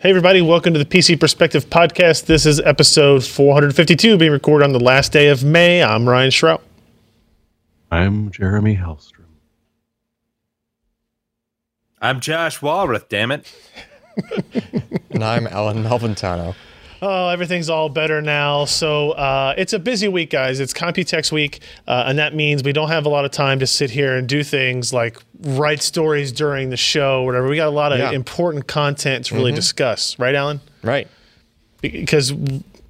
Hey, everybody, welcome to the PC Perspective Podcast. This is episode 452, being recorded on the last day of May. I'm Ryan Shrout. I'm Jeremy Hellstrom. I'm Josh Walrath, damn it. and I'm Allyn Malventano. Oh, everything's all better now. So uh, it's a busy week, guys. It's Computex week, uh, and that means we don't have a lot of time to sit here and do things like write stories during the show, whatever. We got a lot of Yeah. important content to really discuss, right, Allyn? Right. Because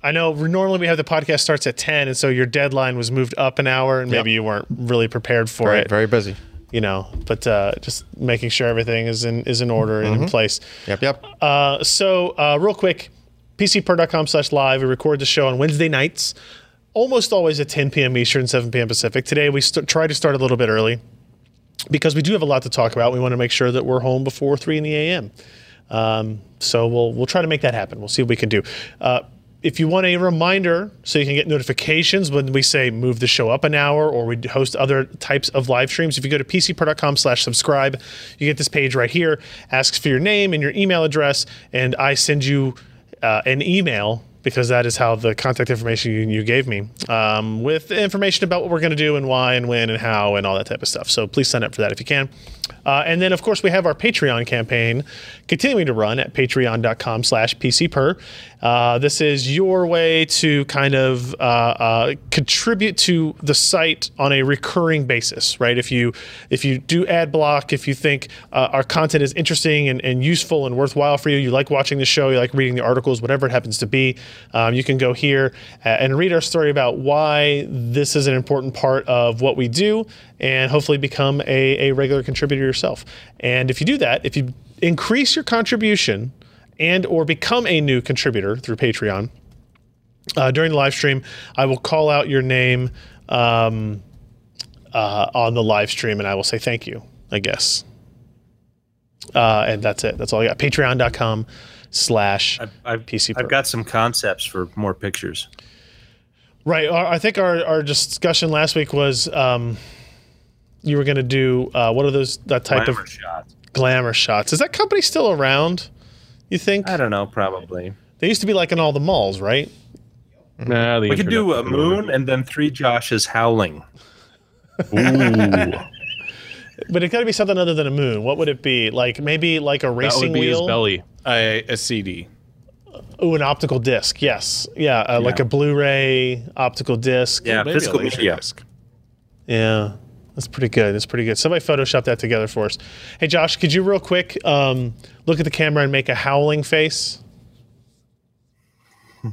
I know normally we have the podcast starts at ten, and so your deadline was moved up an hour, and Yep. maybe you weren't really prepared for Very, it. very busy. you know, but uh, just making sure everything is in is in order and in place. Yep, yep. Uh, so, uh, real quick, pcper.com slash live. We record the show on Wednesday nights, almost always at 10 p.m. Eastern, 7 p.m. Pacific. Today, we st- try to start a little bit early because we do have a lot to talk about. We want to make sure that we're home before 3 in the a.m. Um, so we'll we'll try to make that happen. We'll see what we can do. Uh, if you want a reminder so you can get notifications when we say move the show up an hour or we host other types of live streams, if you go to pcper.com slash subscribe, you get this page right here, asks for your name and your email address, and I send you uh, an email because that is how the contact information you, you gave me um, with information about what we're going to do and why and when and how and all that type of stuff. So please sign up for that if you can. Uh, and then, of course, we have our Patreon campaign continuing to run at patreon.com slash pcper. Uh, this is your way to kind of uh, uh, contribute to the site on a recurring basis, right? If you if you do ad block, if you think uh, our content is interesting and, and useful and worthwhile for you, you like watching the show, you like reading the articles, whatever it happens to be, um, you can go here uh, and read our story about why this is an important part of what we do and hopefully become a, a regular contributor yourself. And if you do that, if you increase your contribution and or become a new contributor through Patreon, uh, during the live stream, I will call out your name um, uh, on the live stream, and I will say thank you. I guess, uh, and that's it. That's all I got. Patreon.com slash PC. I've got some concepts for more pictures. right. I think our, our discussion last week was um, you were going to do uh, what are those that type Glamour of shots. glamour shots? Is that company still around? You think I don't know, probably. they used to be like in all the malls, right? Nah, the We could do a moon and then three Joshes howling. Ooh, But it got to be something other than a moon. What would it be? Like maybe like a racing that racing would be wheel. his belly. a, a CD. Ooh, an optical disc. Yes. Yeah, uh, like a Blu-ray optical disc. Yeah, Maybe physical a laser media. disc. Yeah. That's pretty good. That's pretty good. Somebody Photoshop that together for us. Hey, Josh, could you real quick um, look at the camera and make a howling face?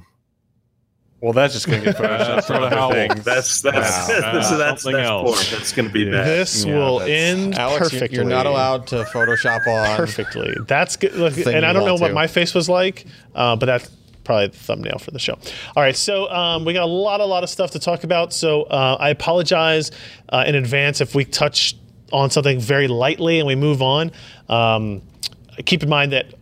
Well, that's just going to get photoshopped for the for That's that's Wow. that's, that's, that's, Something else. poor. That's going to be bad. This Yeah, will end Alex, perfectly. you're not allowed to Photoshop on. perfectly. That's good. Look, and I don't know want what to. my face was like, uh, but that's probably the thumbnail for the show. All right, so um, we got a lot, a lot of stuff to talk about. So uh, I apologize uh, in advance if we touch on something very lightly and we move on. Um, keep in mind that.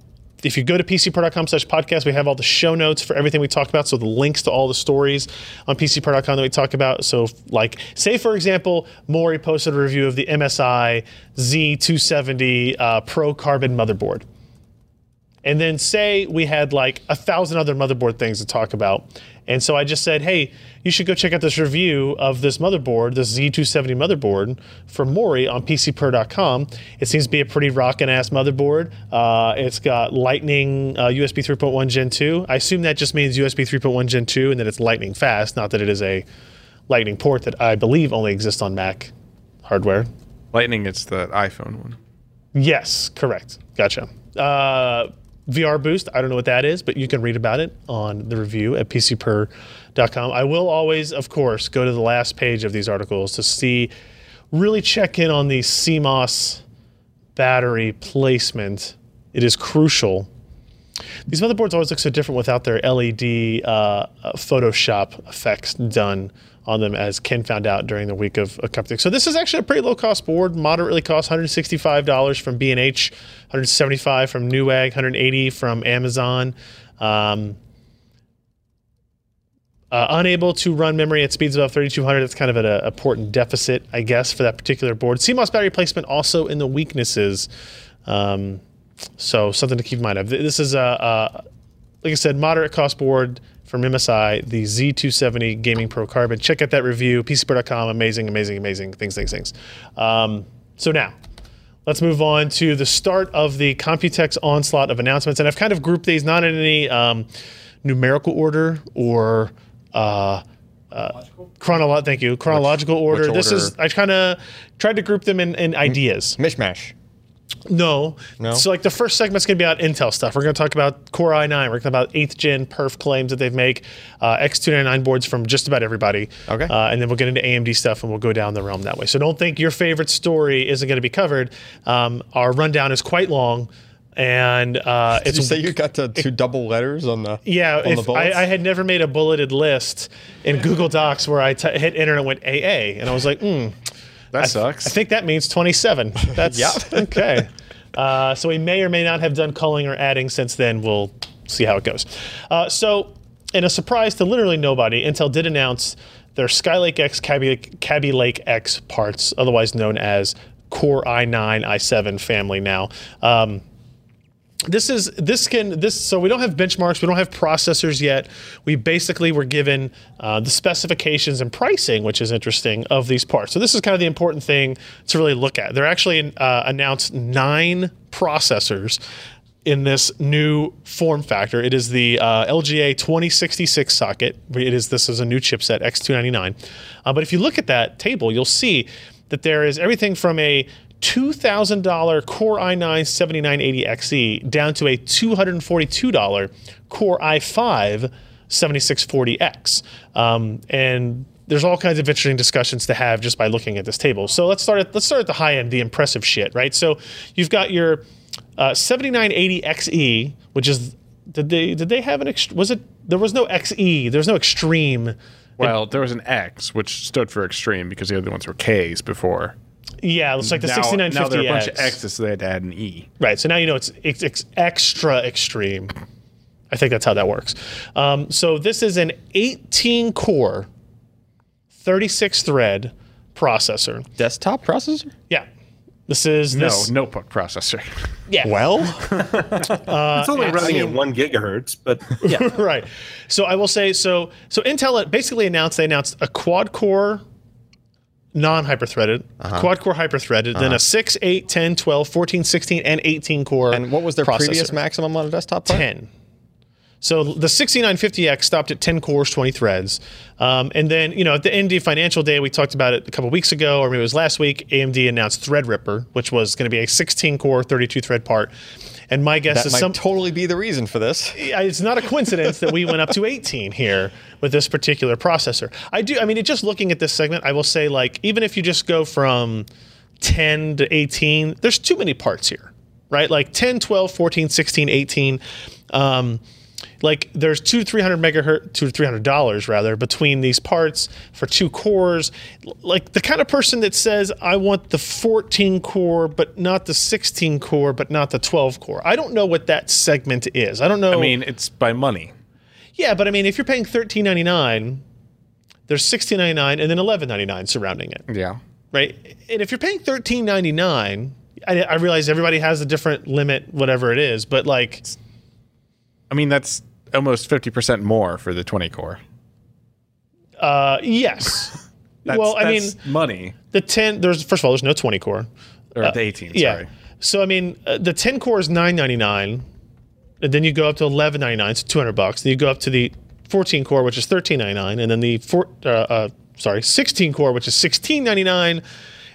If you go to pcper.com slash podcast, we have all the show notes for everything we talk about. So the links to all the stories on pcper.com that we talk about. So like, say for example, Morry posted a review of the MSI Z270 uh, Pro Carbon motherboard and then say we had like a thousand other motherboard things to talk about. And so I just said, hey, you should go check out this review of this motherboard, this Z270 motherboard from Morry on PCPer.com. It seems to be a pretty rockin' ass motherboard. Uh, it's got Lightning uh, USB 3.1 Gen 2. I assume that just means USB 3.1 Gen 2 and that it's lightning fast, not that it is a lightning port that I believe only exists on Mac hardware. Lightning, it's the iPhone one. Yes, correct. Gotcha. Uh, VR Boost, I don't know what that is, but you can read about it on the review at pcper.com. I will always, of course, go to the last page of these articles to see, really check in on the CMOS battery placement. It is crucial. These motherboards always look so different without their LED uh, uh, Photoshop effects done on them, as Ken found out during the week of, a Computex. So this is actually a pretty low cost board. Moderately cost $165 from B&H, 175 from Newegg, 180 from Amazon. Um, uh, unable to run memory at speeds above 3200. That's kind of at a, a deficit, I guess, for that particular board. CMOS battery placement also in the weaknesses. Um, so something to keep in mind. This is a, a like I said, moderate cost board from MSI, the Z270 Gaming Pro Carbon. Check out that review, PCPer.com. Amazing, amazing, amazing things, things, things. Um, so now, let's move on to the start of the Computex onslaught of announcements. And I've kind of grouped these not in any um, numerical order or uh, uh, chronological. Thank you, chronological order. which This is order? I kind of tried to group them in, in ideas. Mishmash. No. No? So like the first segment's going to be about Intel stuff. We're going to talk about Core i9. We're going to talk about 8th gen perf claims that they've make, uh, X299 boards from just about everybody. Okay. Uh, and then we'll get into AMD stuff and we'll go down the realm that way. So don't think your favorite story isn't going to be covered. Um, our rundown is quite long. And uh, Did it's you say you got to two double letters on the yeah, on the I. I had never made a bulleted list in Google Docs where I t- hit enter and went AA, and I was like, hmm, That sucks. I think that means 27. That's Yeah. okay. Uh, so we may or may not have done culling or adding since then. We'll see how it goes. Uh, so, in a surprise to literally nobody, Intel did announce their Skylake X Kaby, Kaby Lake X parts, otherwise known as Core i9, i7 family now. Um, this is this can this so we don't have benchmarks we don't have processors yet. We basically were given uh, the specifications and pricing which is interesting of these parts. So this is kind of the important thing to really look at. They're actually uh, announced nine processors in this new form factor. It is the uh, lga 2066 socket. It is this is a new chipset x299 uh, but if you look at that table you'll see that there is everything from a $2,000 Core i9 7980XE down to a $242 Core i5 7640X. Um, and there's all kinds of interesting discussions to have just by looking at this table. So let's start at let's start at the high end, the impressive shit, right? So you've got your uh, 7980XE, which is did they did they have an ext- was it there was no XE, there's no extreme. well, there was an X, which stood for extreme because the other ones were Ks before. Yeah, it's like the now, 6950X. now there are a bunch of X's, so they had to add an E. Right. So now you know it's, it's, it's extra extreme. I think that's how that works. Um, so this is an 18 core, 36 thread processor. desktop processor. Yeah. This is No, this. notebook processor. Yeah. Well, it's only running at one gigahertz, but yeah, right. So I will say so. So Intel basically announced they announced a quad core, non-hyper-threaded, Uh-huh. quad core hyper-threaded, then a 6, 8, 10, 12, 14, 16, and 18 core. and what was their processor. previous maximum on a desktop? part? 10. So the 6950X stopped at 10 cores, 20 threads. Um, and then, you know, at the AMD Financial Day, we talked about it a couple weeks ago, or maybe it was last week, AMD announced Threadripper, which was going to be a 16 core, 32 thread part. And my guess That is might some. totally be the reason for this. it's not a coincidence that we went up to 18 here with this particular processor. I do, I mean, just looking at this segment, I will say, like, even if you just go from 10 to 18, there's too many parts here, right? Like 10, 12, 14, 16, 18. Um, like there's two to 300 megahertz, two to 300 dollars rather between these parts for two cores. Like the kind of person that says, I want the 14 core, but not the 16 core, but not the 12 core. I don't know what that segment is. I don't know. I mean, it's by money. Yeah, but I mean, if you're paying thirteen ninety nine, there's sixteen ninety nine and then eleven ninety nine surrounding it, Yeah. right? And if you're paying thirteen ninety nine, I, I realize everybody has a different limit, whatever it is, but like, I mean, that's almost 50% more for the 20 core. uh, yes. That's, well, I mean, money. the ten. There's first of all, there's no twenty core. Or the 18, Yeah. sorry. So I mean, uh, the ten core is nine ninety nine, and then you go up to eleven ninety nine, so two hundred bucks. Then you go up to the fourteen core, which is thirteen ninety nine, and then the four, uh, uh, sorry, sixteen core, which is sixteen ninety nine,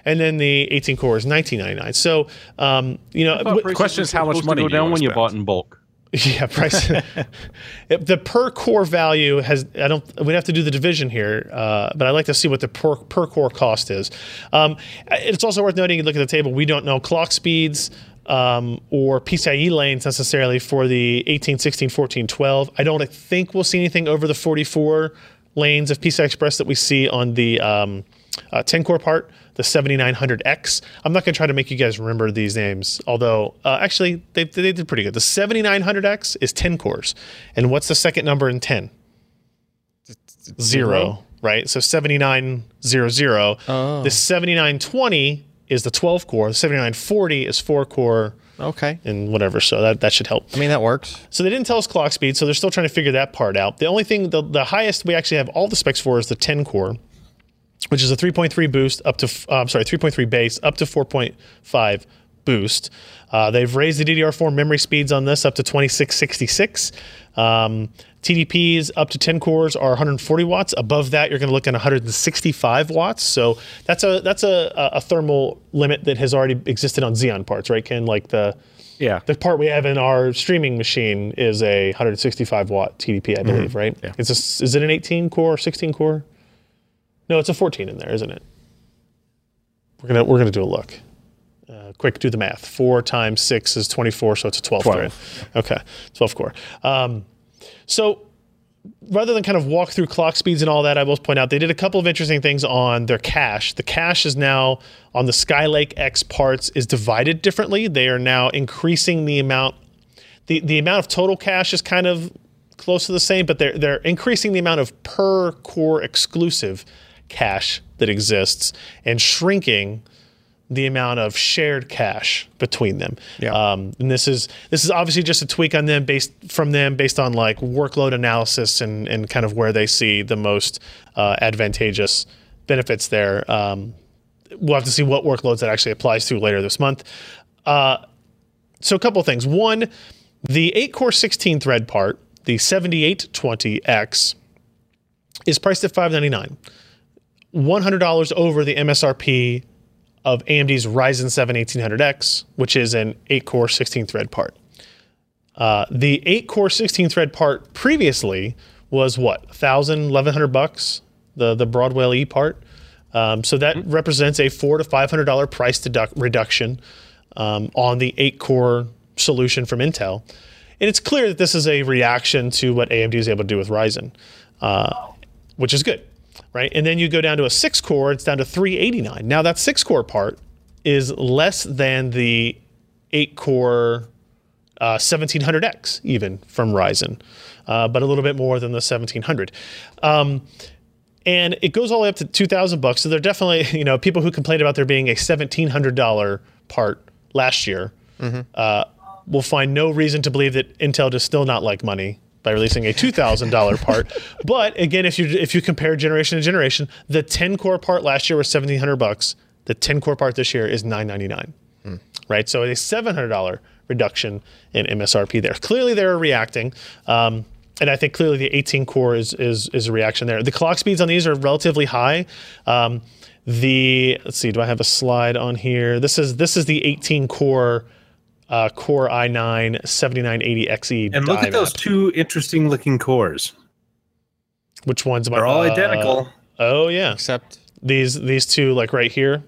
and then the eighteen core is nineteen ninety nine. So um, you know, The question is how much money go do you down wanna when you bought in bulk. Yeah, price. The per core value has. I don't. We'd have to do the division here, uh, but I'd like to see what the per, per core cost is. Um, it's also worth noting. You look at the table. We don't know clock speeds. Um, or PCIe lanes necessarily for the 18, 16, 14, 12. I don't think we'll see anything over the 44 lanes of PCI Express that we see on the um, uh, 10 core part, the 7900X. I'm not going to try to make you guys remember these names, although uh, actually they, they did pretty good. The 7900X is 10 cores. And what's the second number in 10? Zero, right? So 7900. Oh. The 7920 is the 12 core. The 7940 is four core Okay. and whatever. So that, that should help. I mean, that works. So they didn't tell us clock speed, so they're still trying to figure that part out. The only thing, the, the highest we actually have all the specs for is the 10 core, which is a 3.3 boost up to, uh, I'm sorry, 3.3 base up to 4.5 boost. Uh, they've raised the DDR4 memory speeds on this up to 2666. Um, TDPs up to 10 cores are 140 watts. Above that, you're going to look at 165 watts. So that's a that's a, a thermal limit that has already existed on Xeon parts, right, Ken? Like the Yeah. the part we have in our streaming machine is a 165 watt TDP, I believe, right? Yeah. It's a, is it an 18 core or 16 core? No, it's a 14 in there, isn't it? We're gonna we're gonna do a look. Uh, quick, do the math. Four times six is 24, so it's a 12, 12. thread. Okay, 12 core. Um, so rather than kind of walk through clock speeds and all that, I will point out they did a couple of interesting things on their cache. The cache is now on the Skylake X parts is divided differently. They are now increasing the amount. The, the amount of total cache is kind of close to the same, but they're they're increasing the amount of per core exclusive cache that exists and shrinking the amount of shared cache between them. Yeah. Um, and this is this is obviously just a tweak on them based from them based on like workload analysis and and kind of where they see the most uh, advantageous benefits there. Um, we'll have to see what workloads that actually applies to later this month. Uh, so a couple of things. One, the eight core 16 thread part, the 7820X, is priced at 599 $100 over the MSRP of AMD's Ryzen 7 1800X, which is an 8 core 16 thread part. Uh, the 8 core 16 thread part previously was what, 1000 1100 bucks, the, the Broadwell E part. Um, so that represents a four to $500 price deduct- reduction um, on the 8 core solution from Intel. And it's clear that this is a reaction to what AMD is able to do with Ryzen, uh, which is good right? And then you go down to a six core, it's down to 389. Now that six core part is less than the eight core uh, 1700X even from Ryzen, uh, but a little bit more than the 1700. Um, and it goes all the way up to 2000 bucks. So they're definitely, you know, people who complained about there being a $1,700 part last year uh, will find no reason to believe that Intel does still not like money by releasing a two thousand dollar part. But again, if you if you compare generation to generation, the ten core part last year was seventeen hundred bucks. The ten core part this year is nine ninety nine. Right, so a seven hundred dollar reduction in MSRP there. Clearly, they're reacting. Um, and I think clearly the 18 core is, is is a reaction there. The clock speeds on these are relatively high. Um, the let's see, do I have a slide on here? This is this is the 18 core uh, Core i9 7980XE. And look at those map. two interesting looking cores. Which ones? am They're all uh, identical. Oh yeah, Except these these two like right here.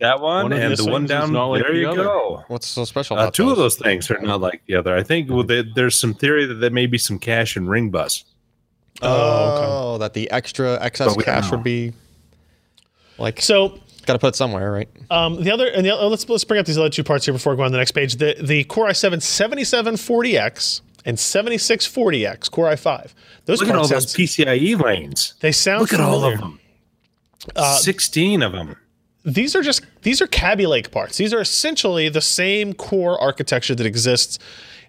That one, One and the one down not like there. the You other. go. what's so special Uh, about two of those things are not like the other. I think well, there- there's some theory that there may be some cache and ring bus. Oh, that the extra excess But cache know. would be like So got to put it somewhere, right? um, the other and the, other- let's let's bring up these other two parts here before we go on to the next page. The the Core i7 7740X and 7640X Core i5. Those Look at all parts those sound, PCIe lanes. they sound Look at all of them. Sixteen of them. these are just these are Kaby Lake parts. These are essentially the same core architecture that exists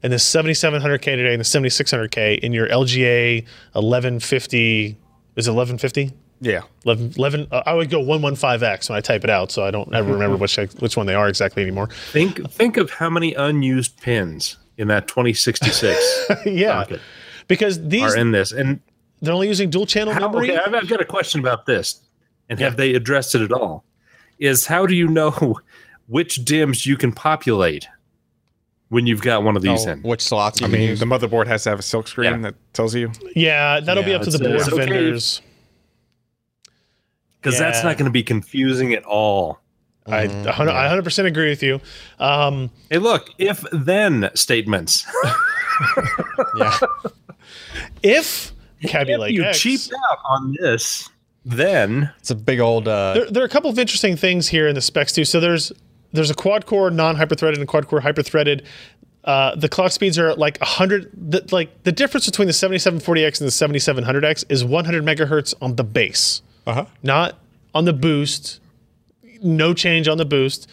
in the 7700K today and the 7600K in your LGA 1150. Is it 1150? Yeah. 11, 11 uh, I would go 115X when I type it out, so I don't ever remember which which one they are exactly anymore. Think think of how many unused pins in that 2066 yeah, socket because these are in this. And they're only using dual channel how, memory. okay, I've, I've got a question about this. And have they addressed it at all? Is how do you know which DIMMs you can populate when you've got one of these Oh, in? which slots you I can mean, use. the motherboard has to have a silk screen Yeah. that tells you. yeah, that'll be up to the it's- board it's okay. Vendors. Because that's not going to be confusing at all. I 100 I 100% agree with you. Um, Hey, look, if then statements. yeah. if Kaby if Lake you X, cheaped out on this, then It's a big old uh there, there are a couple of interesting things here in the specs too. So there's there's a quad core non-hyper-threaded and quad core hyper-threaded. Uh, the clock speeds are like 100. The, like the difference between the 7740X and the 7700X is 100 megahertz on the base, uh-huh. not on the boost. no change on the boost.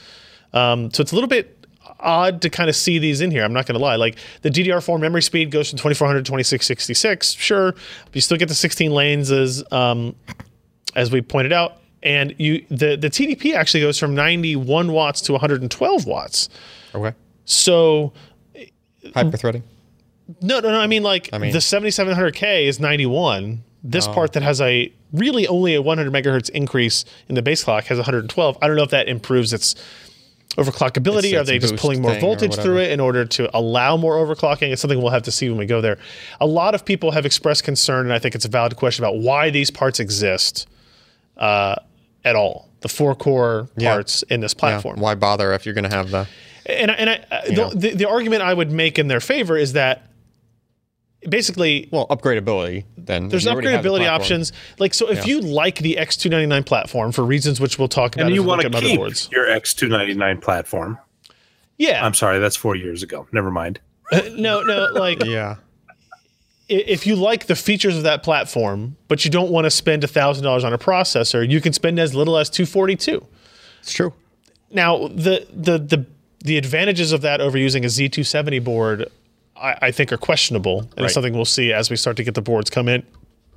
Um, so it's a little bit odd to kind of see these in here. I'm not going to lie. Like the DDR4 memory speed goes from 2400 to 2666, sure, but you still get the 16 lanes as um, as we pointed out, and you the the TDP actually goes from 91 watts to 112 watts. Okay. So Hyperthreading. no, no, no. I mean, like mean- the 7700K is 91. This part that has a really only a 100 megahertz increase in the base clock has 112. I don't know if that improves its overclockability. It's- Are they just pulling more voltage through it in order to allow more overclocking? It's something we'll have to see when we go there. A lot of people have expressed concern, and I think it's a valid question about why these parts exist uh, at all. The four core Yeah. parts in this Yeah. platform. Why bother if you're going to have the? And and I, uh, the, the the argument I would make in their favor is that basically Well, upgradability. Then there's You already the upgradability options. Like so, if Yeah. you like the X299 platform for reasons which we'll talk about, And you we want to keep motherboards. your X299 platform. Yeah, I'm sorry, that's four years ago. Never mind. no, no. Like Yeah. if you like the features of that platform, but you don't want to spend thousand dollars on a processor, you can spend as little as 242. It's true. Now, the the the the advantages of that over using a Z270 board, I, I think, are questionable, and Right. it's something we'll see as we start to get the boards come in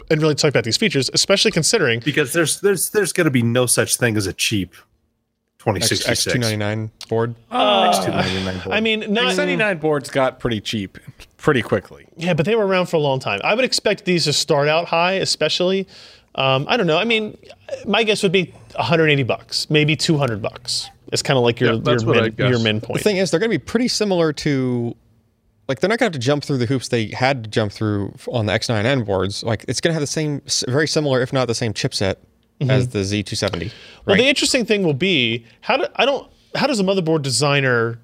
and really talk about these features, especially considering Because there's there's there's going to be no such thing as a cheap X 2066. two ninety nine board. X299 board. I mean, not 79 boards got pretty cheap pretty quickly. yeah, but they were around for a long time. I would expect these to start out high, especially. Um, I don't know. I mean, my guess would be 180 bucks, maybe 200 bucks. It's kind of like your Yeah, that's your min, guess. your min The thing is, they're going to be pretty similar to, like, they're not going to have to jump through the hoops they had to jump through on the X9N boards. Like, it's going to have the same, very similar, if not the same chipset as the Z270. Mm-hmm. Well, the interesting thing will be how do I don't how does a motherboard designer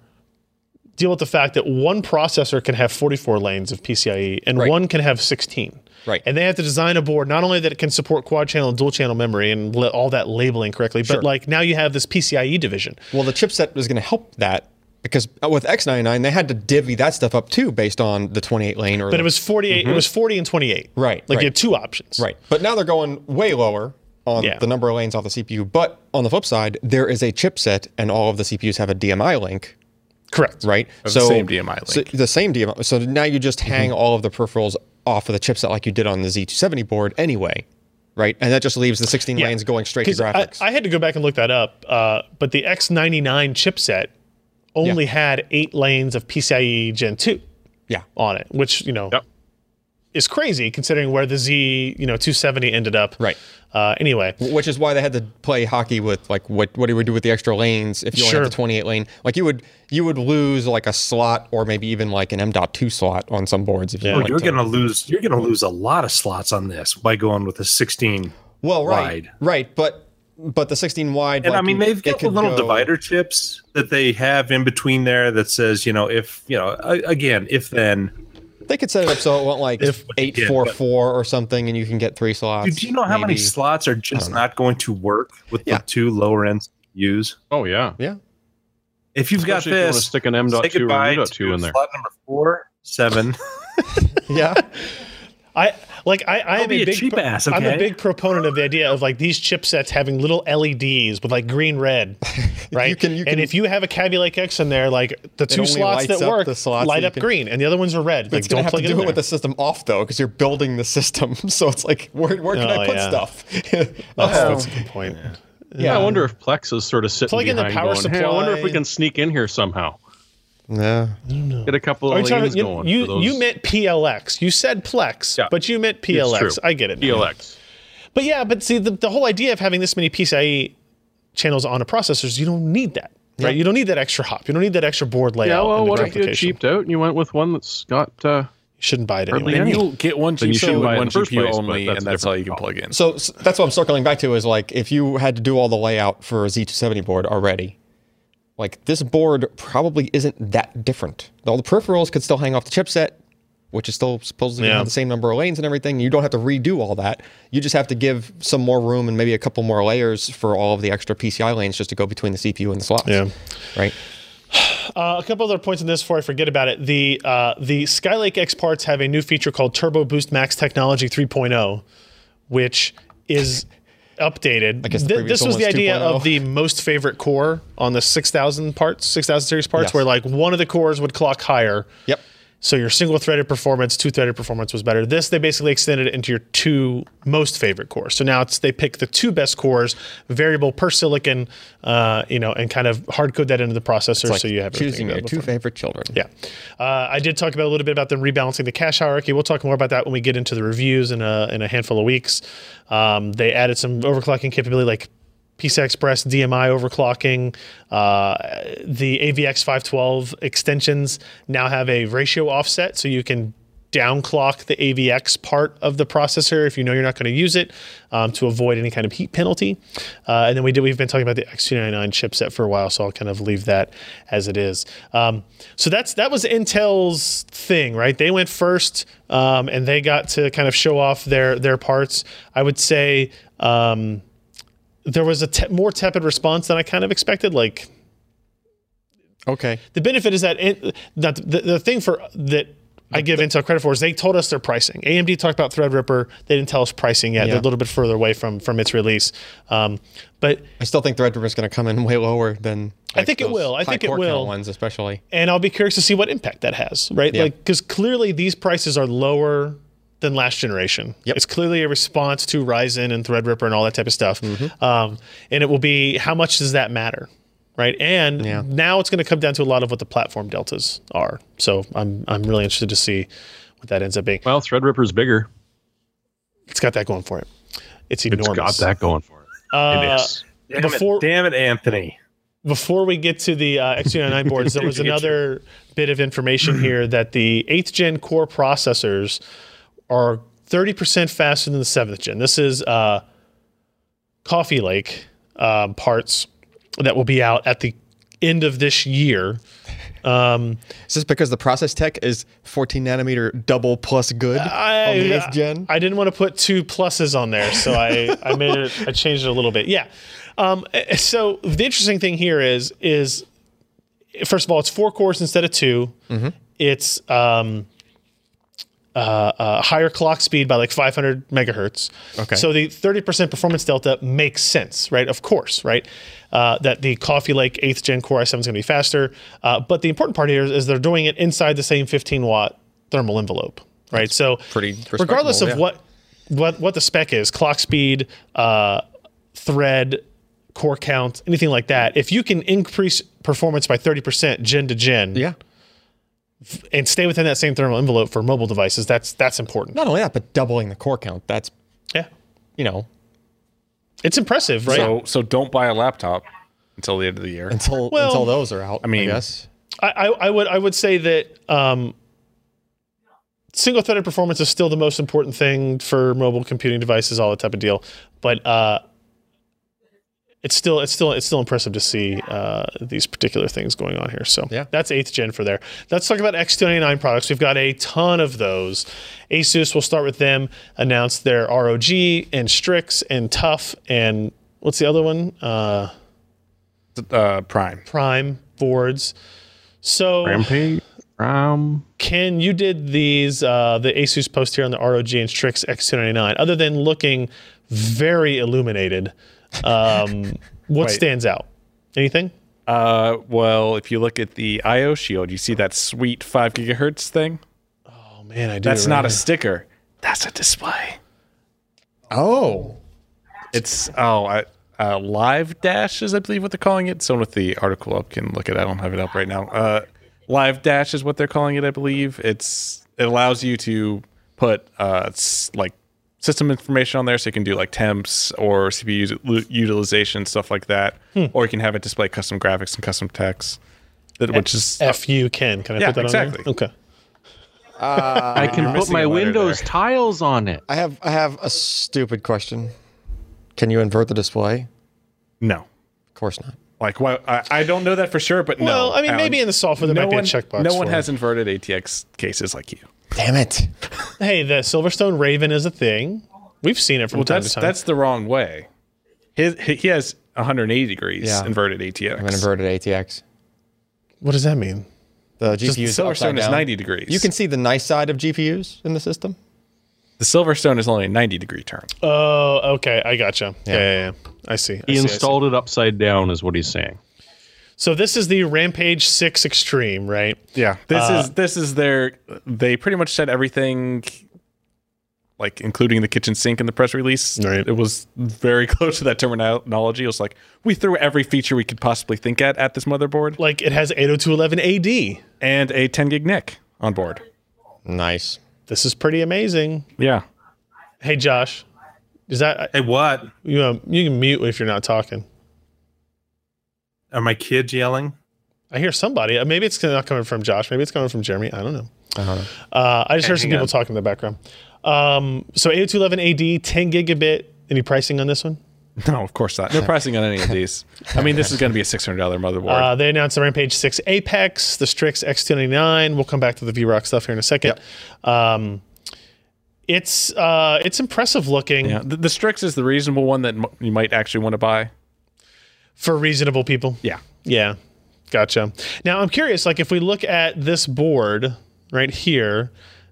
deal with the fact that one processor can have 44 lanes of PCIe and Right. one can have 16. Right. And they have to design a board not only that it can support quad channel and dual channel memory and all that labeling correctly, Sure. but like now you have this PCIe division. Well, the chipset is going to help that because with X99 they had to divvy that stuff up too based on the 28 lane or But the, it was 48 it was 40 and 28. Mm-hmm. Right, Like right. you had two options. right. But now they're going way lower on Yeah. the number of lanes off the CPU. But on the flip side, there is a chipset and all of the CPUs have a DMI link, Correct. right? So the same DMI so link. the same DMI. So now you just hang all of the peripherals off of the chipset like you did on the Z270 board anyway, right? And that just leaves the 16 Yeah. lanes going straight to 'Cause I, graphics. I had to go back and look that up, uh, but the X99 chipset only had eight lanes of PCIe Gen 2 yeah. on it, which, you know, Yep. is crazy considering where the Z, you know, 270 ended up. Right. Uh, anyway, Which is why they had to play hockey with like what what do we do with the extra lanes if you only Sure. have the 28 lane? Like you would you would lose like a slot or maybe even like an M.2 slot on some boards if you Yeah. Oh, wanted you're to. going to lose. You're going to lose a lot of slots on this by going with a 16. well, right, wide. right, but but the 16 wide. And like, I mean, they've got the little go- divider chips that they have in between there that says, you know, if you know, again, if then. They could set it up so it went like If- eight yeah, four four or something, and you can get three slots. Do you know how many slots are just not going to work with Yeah. the two lower end CPUs? Oh yeah. Yeah, If you've got Especially if you want to this, stick an say M.2 or goodbye U.2 to in there. slot number four, seven. yeah. I like I, I am be a a big cheap ass, I'm a big proponent of the idea of like these chipsets having little LEDs with like green red, right? can- you and can- if you have a Kaby Lake X in there, like the two slots that work the slots light that up can- green, and the other ones are red. Like It's gonna don't have to plug it do in it with the system off though, because you're building the system. So it's like, where, where can Oh, I put yeah. stuff? That's, that's a good point. Yeah, I wonder if Plex is sort of sitting Plug in the power going, Hey, I wonder if we can sneak in here somehow. Yeah. Get a couple of you, lanes you, going. you, those you meant PLX. You said Plex, Yeah. but you meant It's PLX. I get it. now. PLX. But yeah, but see, the, the whole idea of having this many PCIe channels on a processor is you don't need that, right? You don't need that extra hop. You don't need that extra board layout. Yeah, well, what if you had duplication. cheaped out and you went with one that's got uh, You shouldn't buy it Hardly anyway. Then you'll get one Then you GPU shouldn't and buy one GPU place, only, that's and that's all you can plug in. So s- that's what I'm circling back to is like if you had to do all the layout for a Z270 board already, like this board probably isn't that different. All the peripherals could still hang off the chipset, which is still supposedly Yeah. have the same number of lanes and everything. You don't have to redo all that. You just have to give some more room and maybe a couple more layers for all of the extra PCI lanes just to go between the CPU and the slots. Yeah. Right. Uh, a couple other points on this before I forget about it. The uh, the Skylake X parts have a new feature called Turbo Boost Max Technology 3.0, which is updated. guess the Th- this was the idea 2.0. of the most favorite core on the 6000 parts, 6000 series parts, Yes. where like one of the cores would clock higher. Yep. So your single threaded performance, two threaded performance was better. This they basically extended it into your two most favorite cores. So now it's they pick the two best cores, variable per silicon, uh, you know, and kind of hard code that into the processor Like so you have choosing your two favorite children. Yeah. Uh, I did talk about a little bit about them rebalancing the cache hierarchy. We'll talk more about that when we get into the reviews in a, in a handful of weeks. Um, they added some overclocking capability like PCI Express DMI overclocking. Uh, the AVX 512 extensions now have a ratio offset, so you can downclock the AVX part of the processor if you know you're not going to use it um, to avoid any kind of heat penalty. Uh, and then we did we've been talking about the X299 chipset for a while, so I'll kind of leave that as it is. Um, so that's that was Intel's thing, right? They went first, um, and they got to kind of show off their their parts. I would say. There was a te- more tepid response than I kind of expected. Like Okay. the benefit is that, it, that the, the thing for that I give Intel credit for is they told us their pricing. AMD talked about Threadripper. They didn't tell us pricing yet. They're a little bit further away from from its release. Um, but I still think Threadripper is going to come in way lower than. I think it will. I think it will. Ones especially. and I'll be curious to see what impact that has, right? Yeah. Like because clearly these prices are lower than last generation. Yep. It's clearly a response to Ryzen and Threadripper and all that type of stuff. Mm-hmm. Um, and it will be how much does that matter, right? And Yeah. now it's going to come down to a lot of what the platform deltas are. So I'm I'm really interested to see what that ends up being. Well, Threadripper's bigger. It's got that going for it. It's It's enormous. got that going for it. Uh, it is. Damn Before- it, damn it, Anthony. before we get to the uh, X299 boards, there was another bit of information here that the 8th gen core processors are 30% faster than the 7th gen. This is uh, Coffee Lake um, parts that will be out at the end of this year. Is this because the process tech is 14 nanometer double plus good I, on the 8th gen? I didn't want to put two pluses on there, so I, I made it. I changed it a little bit. Yeah. Um, so the interesting thing here is is first of all, it's four cores instead of 2 Mm-hmm. It's um, uh, uh, higher clock speed by like 500 megahertz. Okay. So the 30% performance delta makes sense, right? Of course, right? Uh, that the Coffee Lake 8th gen Core i7 is going to be faster. Uh, but the important part here is, is they're doing it inside the same 15 watt thermal envelope, right? so pretty regardless of yeah. what what what the spec is, clock speed, uh, thread, core count, anything like that, if you can increase performance by 30% gen to gen Yeah. And stay within that same thermal envelope for mobile devices, that's that's important. Not only that, but doubling the core count. That's, Yeah. you know, It's impressive, right? So so don't buy a laptop until the end of the year. until Well, until those are out. I mean- guess. I, I, I would I would say that um, single threaded performance is still the most important thing for mobile computing devices, all that type of deal. But uh, it's still it's still it's still impressive to see uh, these particular things going on here. So Yeah. that's eighth gen for there. Let's talk about X299 products. We've got a ton of those. Asus, we'll start with them. Announced their ROG and Strix and Tough and what's the other one? Uh, Uh, Prime. Prime boards. So Rampage. Um, Ken, you did these uh, the Asus post here on the ROG and Strix X299. Other than looking very illuminated, um, what Wait. stands out? Anything? Uh, well, if you look at the IO Shield, you see that sweet five gigahertz thing. Oh man, I do. That's right not a sticker. That's a display. Oh. It's oh, I, uh, live dash is I believe what they're calling it. Someone with the article up can look at. it. I don't have it up right now. Uh, live dash is what they're calling it. I believe it's it allows you to put uh s- like system information on there, so you can do like temps or CPU utilization stuff like that, Hmm. or you can have it display custom graphics and custom text. That which is FU you Can Can I Yeah, put that exactly. on there? Okay. I can put my Windows there. tiles on it. I have I have a stupid question. Can you invert the display? no. Of course not. Like, why? I, I don't know that for sure, but no. Well, I mean, Allyn. maybe in the software there no might be a one, checkbox. No one for has it. inverted ATX cases like you. Damn it. Hey, the Silverstone Raven is a thing. We've seen it from Well, time that's to time. that's the wrong way. His he he has 180 degrees Yeah. inverted ATX. I'm an inverted ATX. what does that mean? The GPU is Silverstone upside is 90 degrees. You can see the nice side of GPUs in the system. The Silverstone is only a 90 degree turn. Oh, okay. I gotcha. Yeah, yeah, yeah. I see. I He see, I see. installed it upside down, is what he's saying. So this is the Rampage Six Extreme, right? Yeah, this is this is their. They pretty much said everything, like including the kitchen sink in the press release. Right. It was very close to that terminology. It was like we threw every feature we could possibly think at at this motherboard, Like it has 802.11 AD. and a 10 gig NIC on board. Nice. This is pretty amazing. Yeah, Hey, Josh, is that Hey, what? you? Um, you can mute if you're not talking. Are my kids yelling? I hear somebody. Uh, Maybe it's not coming from Josh. Maybe it's coming from Jeremy. I don't know. Uh-huh. Uh, I just heard some people on. talking in the background. Um, so 802.11 AD, 10 gigabit. Any pricing on this one? no, of course not. No pricing on any of these. I mean, this is going to be a $600 motherboard. Uh, they announced the Rampage 6 Apex, the Strix X299. We'll come back to the VROC stuff here in a second. Um, it's uh, it's impressive looking yeah, the, the Strix is the reasonable one that m- you might actually want to buy. For reasonable people. Yeah, Yeah, gotcha. Now I'm curious, like if we look at this board right here,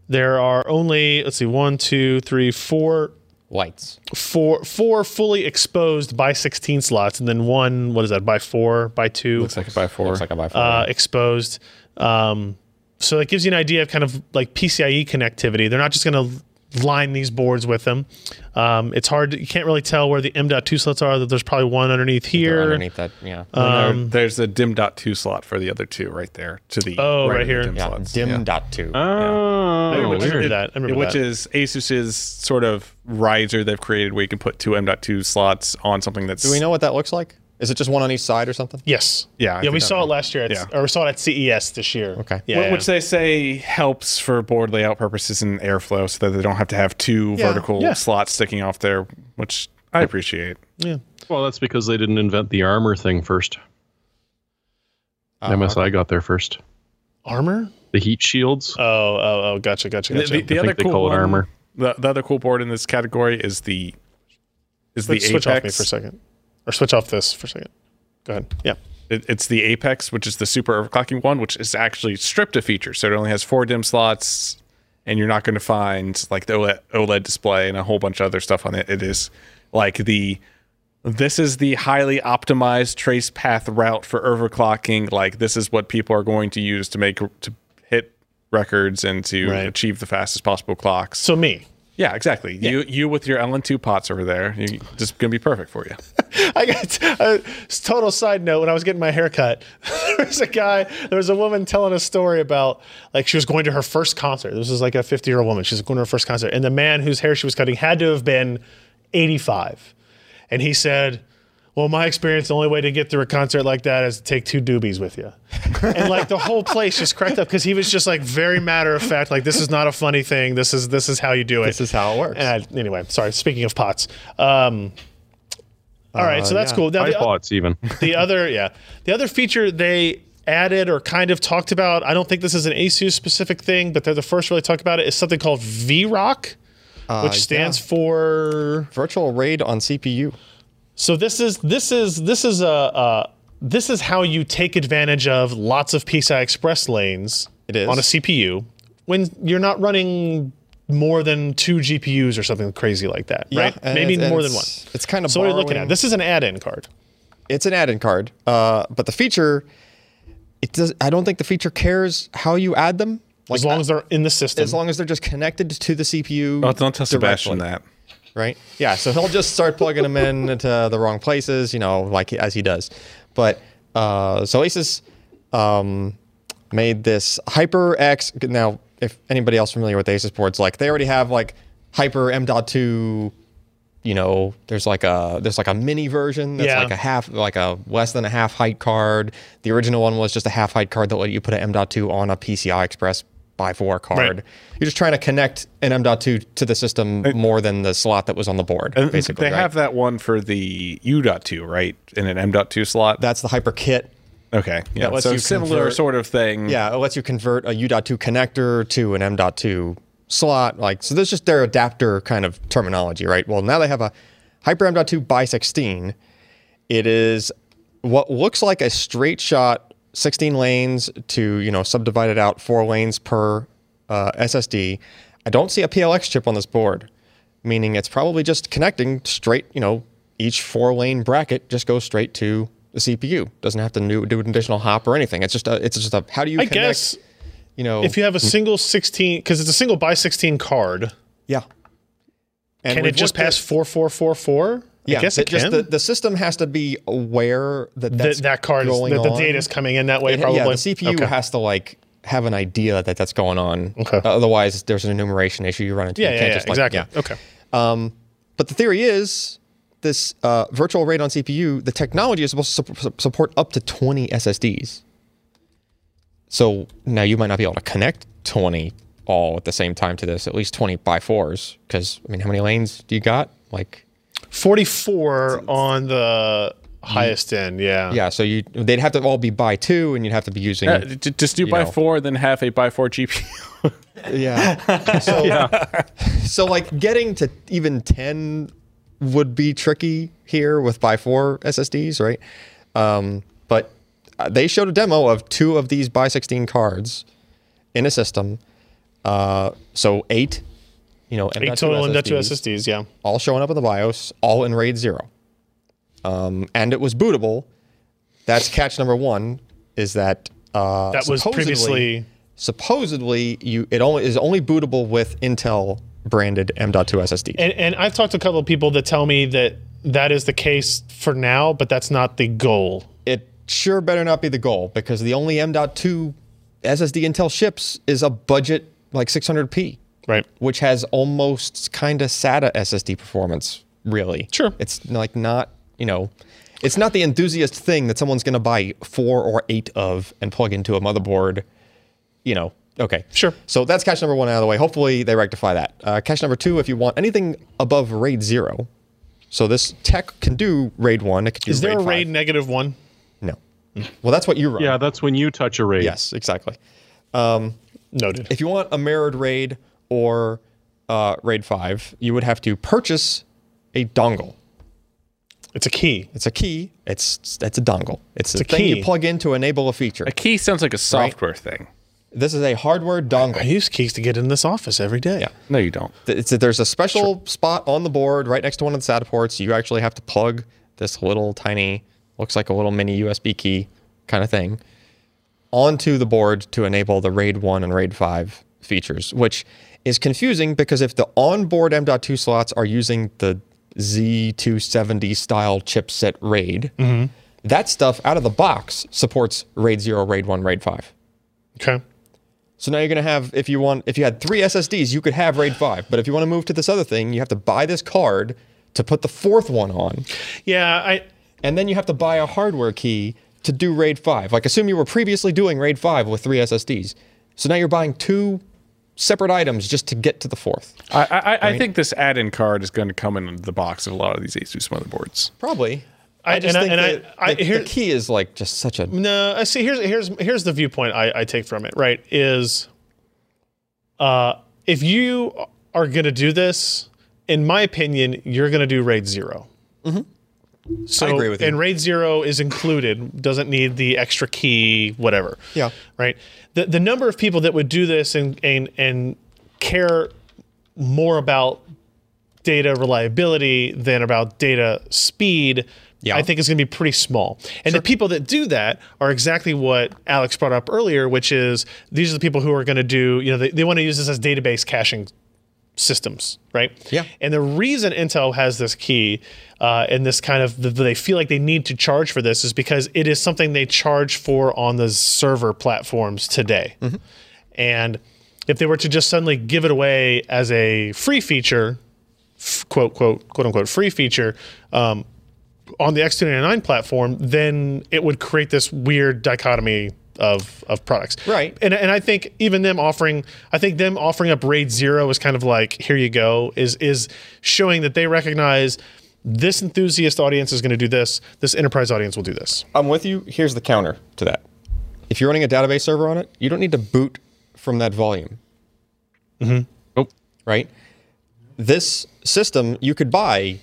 there are only let's see, one, two, three, four, Lights. four, four fully exposed by 16 slots, and then one, what is that, by four, by two, looks like a buy four. Looks like a by four. uh, exposed. Um, so that gives you an idea of kind of like PCIe connectivity. They're not just going to line these boards with them. Um, it's hard. To, you can't really tell where the M.2 slots are. That there's probably one underneath They're here. underneath that. Yeah. Um, There's a DIMM dot two slot for the other two right there to the Oh, right of the here. DIMM yeah. slots. DIMM Yeah. dot two. Oh, remember weird. that. I remember which that. is Asus's sort of riser they've created where you can put two M.2 slots on something that's Do we know what that looks like? Is it just one on each side or something? Yes. Yeah, I Yeah, we that- saw it last year. At, yeah. Or we saw it at CES this year. Okay. Yeah. Wh- yeah. which they say helps for board layout purposes and airflow so that they don't have to have two Yeah. vertical Yeah. slots sticking off there, which I appreciate. yeah. Well, that's because they didn't invent the armor thing first. Uh, MSI got there first. Armor? The heat shields. Oh, oh, oh, gotcha, gotcha, The, gotcha. the- the I other think they cool call it one- armor. The, the other cool board in this category is the is switch, the switch off me for a second. Or switch off this for a second. Go ahead. Yeah. It, it's the Apex, which is the super overclocking one, which is actually stripped of features. So it only has four DIMM slots, and you're not going to find like the OLED, OLED display and a whole bunch of other stuff on it. It is like the this is the highly optimized trace path route for overclocking. Like this is what people are going to use to make to hit records and to Right. achieve the fastest possible clocks. So me. Yeah, exactly. You you with your LN2 pots over there, you, going to be perfect for you. I got uh, a total side note. When I was getting my hair cut, there was a guy, there was a woman telling a story about like she was going to her first concert. This was like a 50 year old woman. She was going to her first concert. And the man whose hair she was cutting had to have been 85. And he said, Well, my experience, the only way to get through a concert like that is to take two doobies with you. and like the whole place just cracked up because he was just like very matter of fact, like this is not a funny thing. This is this is how you do it. This is how it works. And I- anyway, sorry. Speaking of pots, um, all right, so that's yeah. cool. Now, the, iPods even. the other, yeah, the other feature they added or kind of talked about. I don't think this is an ASUS specific thing, but they're the first to really talk about it. Is something called VROC, which stands for. Virtual RAID on CPU. So this is this is this is a. Uh, this is how you take advantage of lots of PCI Express lanes It is. on a CPU when you're not running more than two GPUs or something crazy like that, right? Maybe more than one. it's- It's kind of So what are you looking at? This is an add-in card. it's an add-in card, uh, but the feature, it does. I don't think the feature cares how you add them. Like As long as they're in the system. as long as they're just connected to the CPU. Oh, don't tell Sebastian that. Right? Yeah, so he'll just start plugging them in into the wrong places, you know, like as he does. But uh, so Asus um, made this HyperX. Now, if anybody else familiar with Asus boards, like they already have like Hyper M.2. You know, there's like a there's like a mini version that's Yeah. like a half like a less than a half height card. The original one was just a half height card that let you put an M.2 on a PCI Express by four card. Right. You're just trying to connect an M.2 to the system uh, more than the slot that was on the board. Basically, they right? have that one for the U.2, right? In an M.2 slot. that's the Hyper Kit. okay. Yeah. lets So you similar convert- sort of thing. Yeah, it lets you convert a U.2 connector to an M.2 slot. Like so, there's just their adapter kind of terminology, right? Well, now they have a Hyper M.2 by 16. It is what looks like a straight shot 16 lanes to you know subdivided out four lanes per uh, SSD. I don't see a PLX chip on this board, meaning it's probably just connecting straight. You know, each four lane bracket just goes straight to the CPU. Doesn't have to do, do an additional hop or anything. It's just a. It's just a. How do you? I connect, guess you know. if you have a single 16, because it's a single by 16 card, yeah. And can it just pass 4444? Yeah, I guess it it just the, the system has to be aware that That- that's that card is, that the data is coming in that way, It- probably. Yeah, the CPU Okay. has to like have an idea that that's going on. Okay. Otherwise, there's an enumeration issue you run into. Yeah, you yeah, can't yeah, just, like, exactly. yeah. Okay. But the theory is this uh, virtual RAID on CPU. The technology is supposed to su- support up to 20 SSDs. So now you might not be able to connect 20 all at the same time to this. At least 20 by fours, because I mean, how many lanes do you got? Like 44 on the highest end, yeah. Yeah, so you they'd have to all be by two, and you'd have to be using. Uh, j- just do You by know. four, then have a by four GPU. yeah. So, so like getting to even ten would be tricky here with by four SSDs, right? Um, but uh, they showed a demo of two of these by sixteen cards in a system. Uh, so eight, you know, Eight total M.2 SSDs, yeah. all showing up in the BIOS, all in RAID zero. Um, and it was bootable. That's catch number one. Is that uh, That was supposedly- previously. supposedly you it only is only bootable with Intel branded M.2 SSD. And, and I've talked to a couple of people that tell me that that is the case for now, but that's not the goal. it sure better not be the goal because the only M.2 SSD Intel ships is a budget like 600p, Right. which has almost kind of SATA SSD performance. Really, Sure. It's like not you know, it's not the enthusiast thing that someone's going to buy four or eight of and plug into a motherboard. You know, okay, Sure. So that's cache number one out of the way. Hopefully they rectify that. Uh, cache number two, if you want anything above RAID zero, so this tech can do RAID one. It can do Is there a five. RAID negative one? No. Well, that's what you run. Yeah, that's when you touch a raid. Yes, exactly. Noted. If you want a mirrored RAID or uh, RAID 5, you would have to purchase a dongle. It's a key. It's a key. It's it's a dongle. It's, a, a thing key. you plug in to enable a feature. a key sounds like a software thing. This is a hardware dongle. I dongle. use keys to get in this office every day. Yeah. No, you don't. It's there's a special spot on the board right next to one of the SATA ports. You actually have to plug this little tiny, looks like a little mini USB key kind of thing, onto the board to enable the RAID 1 and RAID 5 features, which is confusing because if the onboard M.2 slots are using the Z270 style chipset RAID, mm-hmm. that stuff out of the box supports RAID 0, RAID 1, RAID 5. Okay. So now you're going to have, if you want, if you had three SSDs, you could have RAID 5. But if you want to move to this other thing, you have to buy this card to put the fourth one on. Yeah, I And then you have to buy a hardware key to do RAID 5. Like, assume you were previously doing RAID 5 with three SSDs. So now you're buying two separate items just to get to the fourth. I, I, I think this add-in card is going to come in the box of a lot of these Asus motherboards. Probably. I- just and I- think and I- that I- the, here- the key is like just such a. no. I see. Here's here's here's the viewpoint I, I take from it. Right is, uh, if you are going to do this, in my opinion, you're going to do RAID 0 Mm-hmm. So, I agree with you. And RAID zero is included. Doesn't need the extra key, whatever. Yeah. Right. The the number of people that would do this and and and care more about data reliability than about data speed, Yeah. I think is going to be pretty small. And the people that do that are exactly what Alex brought up earlier, which is these are the people who are going to do, you know, they, they want to use this as database caching systems, right? Yeah. And the reason Intel has this key uh, and this kind of they feel like they need to charge for this is because it is something they charge for on the server platforms today. And if they were to just suddenly give it away as a free feature, quote quote quote unquote free feature um, on the X299 platform, then it would create this weird dichotomy of of products. Right. And and I think even them offering, I think them offering up RAID zero is kind of like here you go is is showing that they recognize this enthusiast audience is going to do this, this enterprise audience will do this. I'm with you. Here's the counter to that. If you're running a database server on it, you don't need to boot from that volume. Mhm. Nope. right? This system, you could buy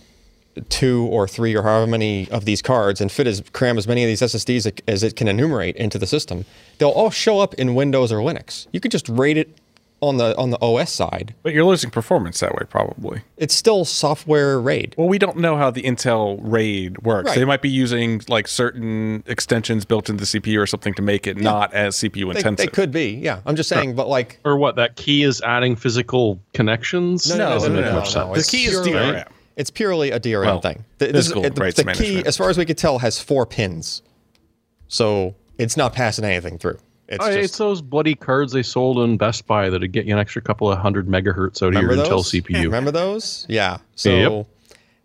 two or three or however many of these cards and fit as cram as many of these SSDs as it can enumerate into the system. They'll all show up in Windows or Linux. You could just RAID it on the on the OS side, But you're losing performance that way, probably. it's still software RAID. Well, we don't know how the Intel RAID works. Right. They might be using like certain extensions built into the CPU or something to make it not as CPU They, intensive. they could be, yeah. I'm just saying, but like Or what? That key is adding physical connections. No, no, no, Doesn't no, make no, much no, sense. The key is purely- DRM. It's purely a DRM Well, thing. The, this- physical it- the, rights the key, management. as far as we could tell, has four pins, so it's not passing anything through. It's just it's those bloody cards they sold in Best Buy that'd get you an extra couple of hundred megahertz out of remember your those. Intel CPU. Remember those? Yeah. So Yep.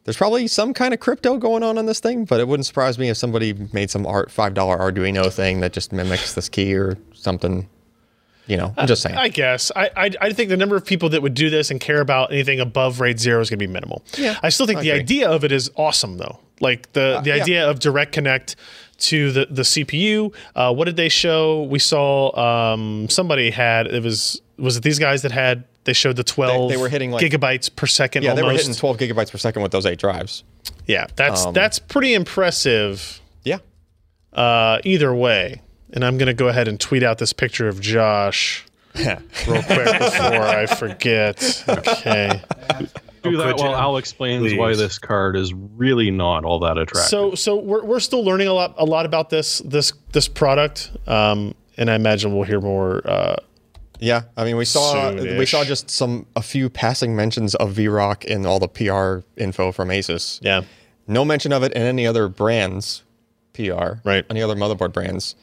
there's probably some kind of crypto going on on this thing, but it wouldn't surprise me if somebody made some art five dollar Arduino thing that just mimics this key or something. You know, I'm just saying. I guess I, I I think the number of people that would do this and care about anything above RAID zero is going to be minimal. Yeah, I still think I the agree. idea of it is awesome though. Like the the yeah. idea of direct connect to the the CPU. Uh, what did they show? We saw um, somebody had it was was it these guys that had they showed the twelve they were hitting, like- gigabytes per second. yeah, they were hitting 12 gigabytes per second with those eight drives. yeah, that's Um, that's pretty impressive. Yeah. Uh, either way, and I'm gonna go ahead and tweet out this picture of Josh real quick before I forget. Okay. Do that could while you? Al explains why this card is really not all that attractive. So so we're, we're still learning a lot a lot about this this this product, um, and I imagine we'll hear more. Uh, Yeah, I mean, we saw we Soon-ish. saw just some a few passing mentions of VROC in all the PR info from Asus. yeah, No mention of it in any other brands PR, Right. Any other motherboard brands.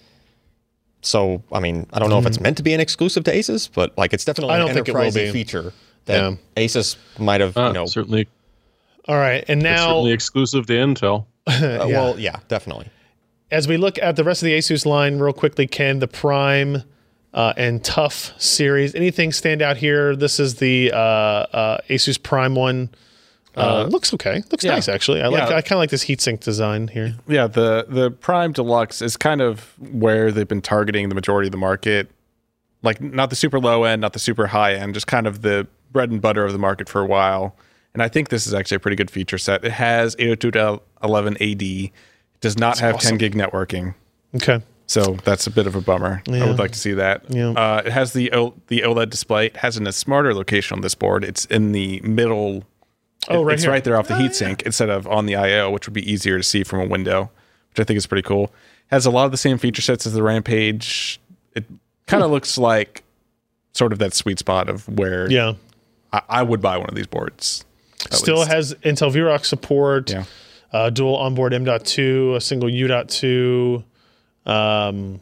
So, I mean, I don't know if it's meant to be an exclusive to Asus, but like it's definitely I don't an think it will enterprise be. feature that Yeah. Asus might have, Uh, you know, certainly, all right. And now, certainly exclusive to Intel. uh, well, yeah, definitely. as we look at the rest of the Asus line, real quickly, Ken, the Prime uh, and Tough series, anything stand out here? This is the uh, uh, Asus Prime one. Uh, looks okay. Looks yeah. nice actually. I like. Yeah. I kind of like this heatsink design here. Yeah, the the Prime Deluxe is kind of where they've been targeting the majority of the market. Like not the super low end, not the super high end, just kind of the bread and butter of the market for a while. And I think this is actually a pretty good feature set. It has 802.11ad. It does not have 10 gig networking. Okay. So that's a bit of a bummer. I would like to see that. Yeah. Uh, it has the o- the OLED display. It has in a smarter location on this board. It's in the middle. Oh, right It's here. right there off the heatsink instead of on the I/O, which would be easier to see from a window, which I think is pretty cool. Has a lot of the same feature sets as the Rampage. It kind of looks like sort of that sweet spot of where Yeah. I, I would buy one of these boards. Still least. has Intel VROC support. Yeah. uh, dual onboard M.2, a single U.2. Um,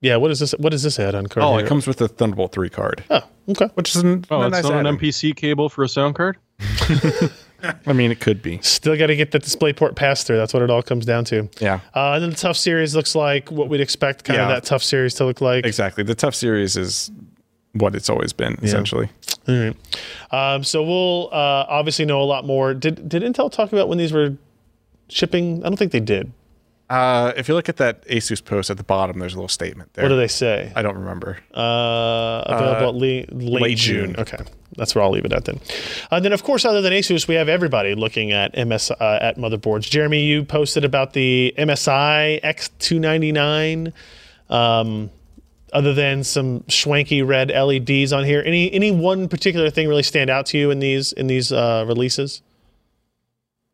yeah, what is this? What is this add-on card? Oh, here? it comes with a Thunderbolt 3 card, Oh, okay. which is an, Oh, a it's nice not an add-on. MPC cable for a sound card. I mean, it could be. Still got to get that display port passed through. That's what it all comes down to. Yeah. Uh, and then the Tough Series looks like what we'd expect kind of that Tough Series to look like. Exactly. The tough series is what it's always been, essentially. All right. Um, so we'll uh, obviously know a lot more. Did did Intel talk about when these were shipping? I don't think they did. Uh, if you look at that Asus post at the bottom, there's a little statement there. What do they say? I don't remember. Uh, available at late, late, late June. June. Okay, that's where I'll leave it at then. And then, of course, other than Asus, we have everybody looking at MS uh, at motherboards. Jeremy, you posted about the MSI X299. Um, other than some swanky red LEDs on here, any any one particular thing really stand out to you in these in these uh, releases?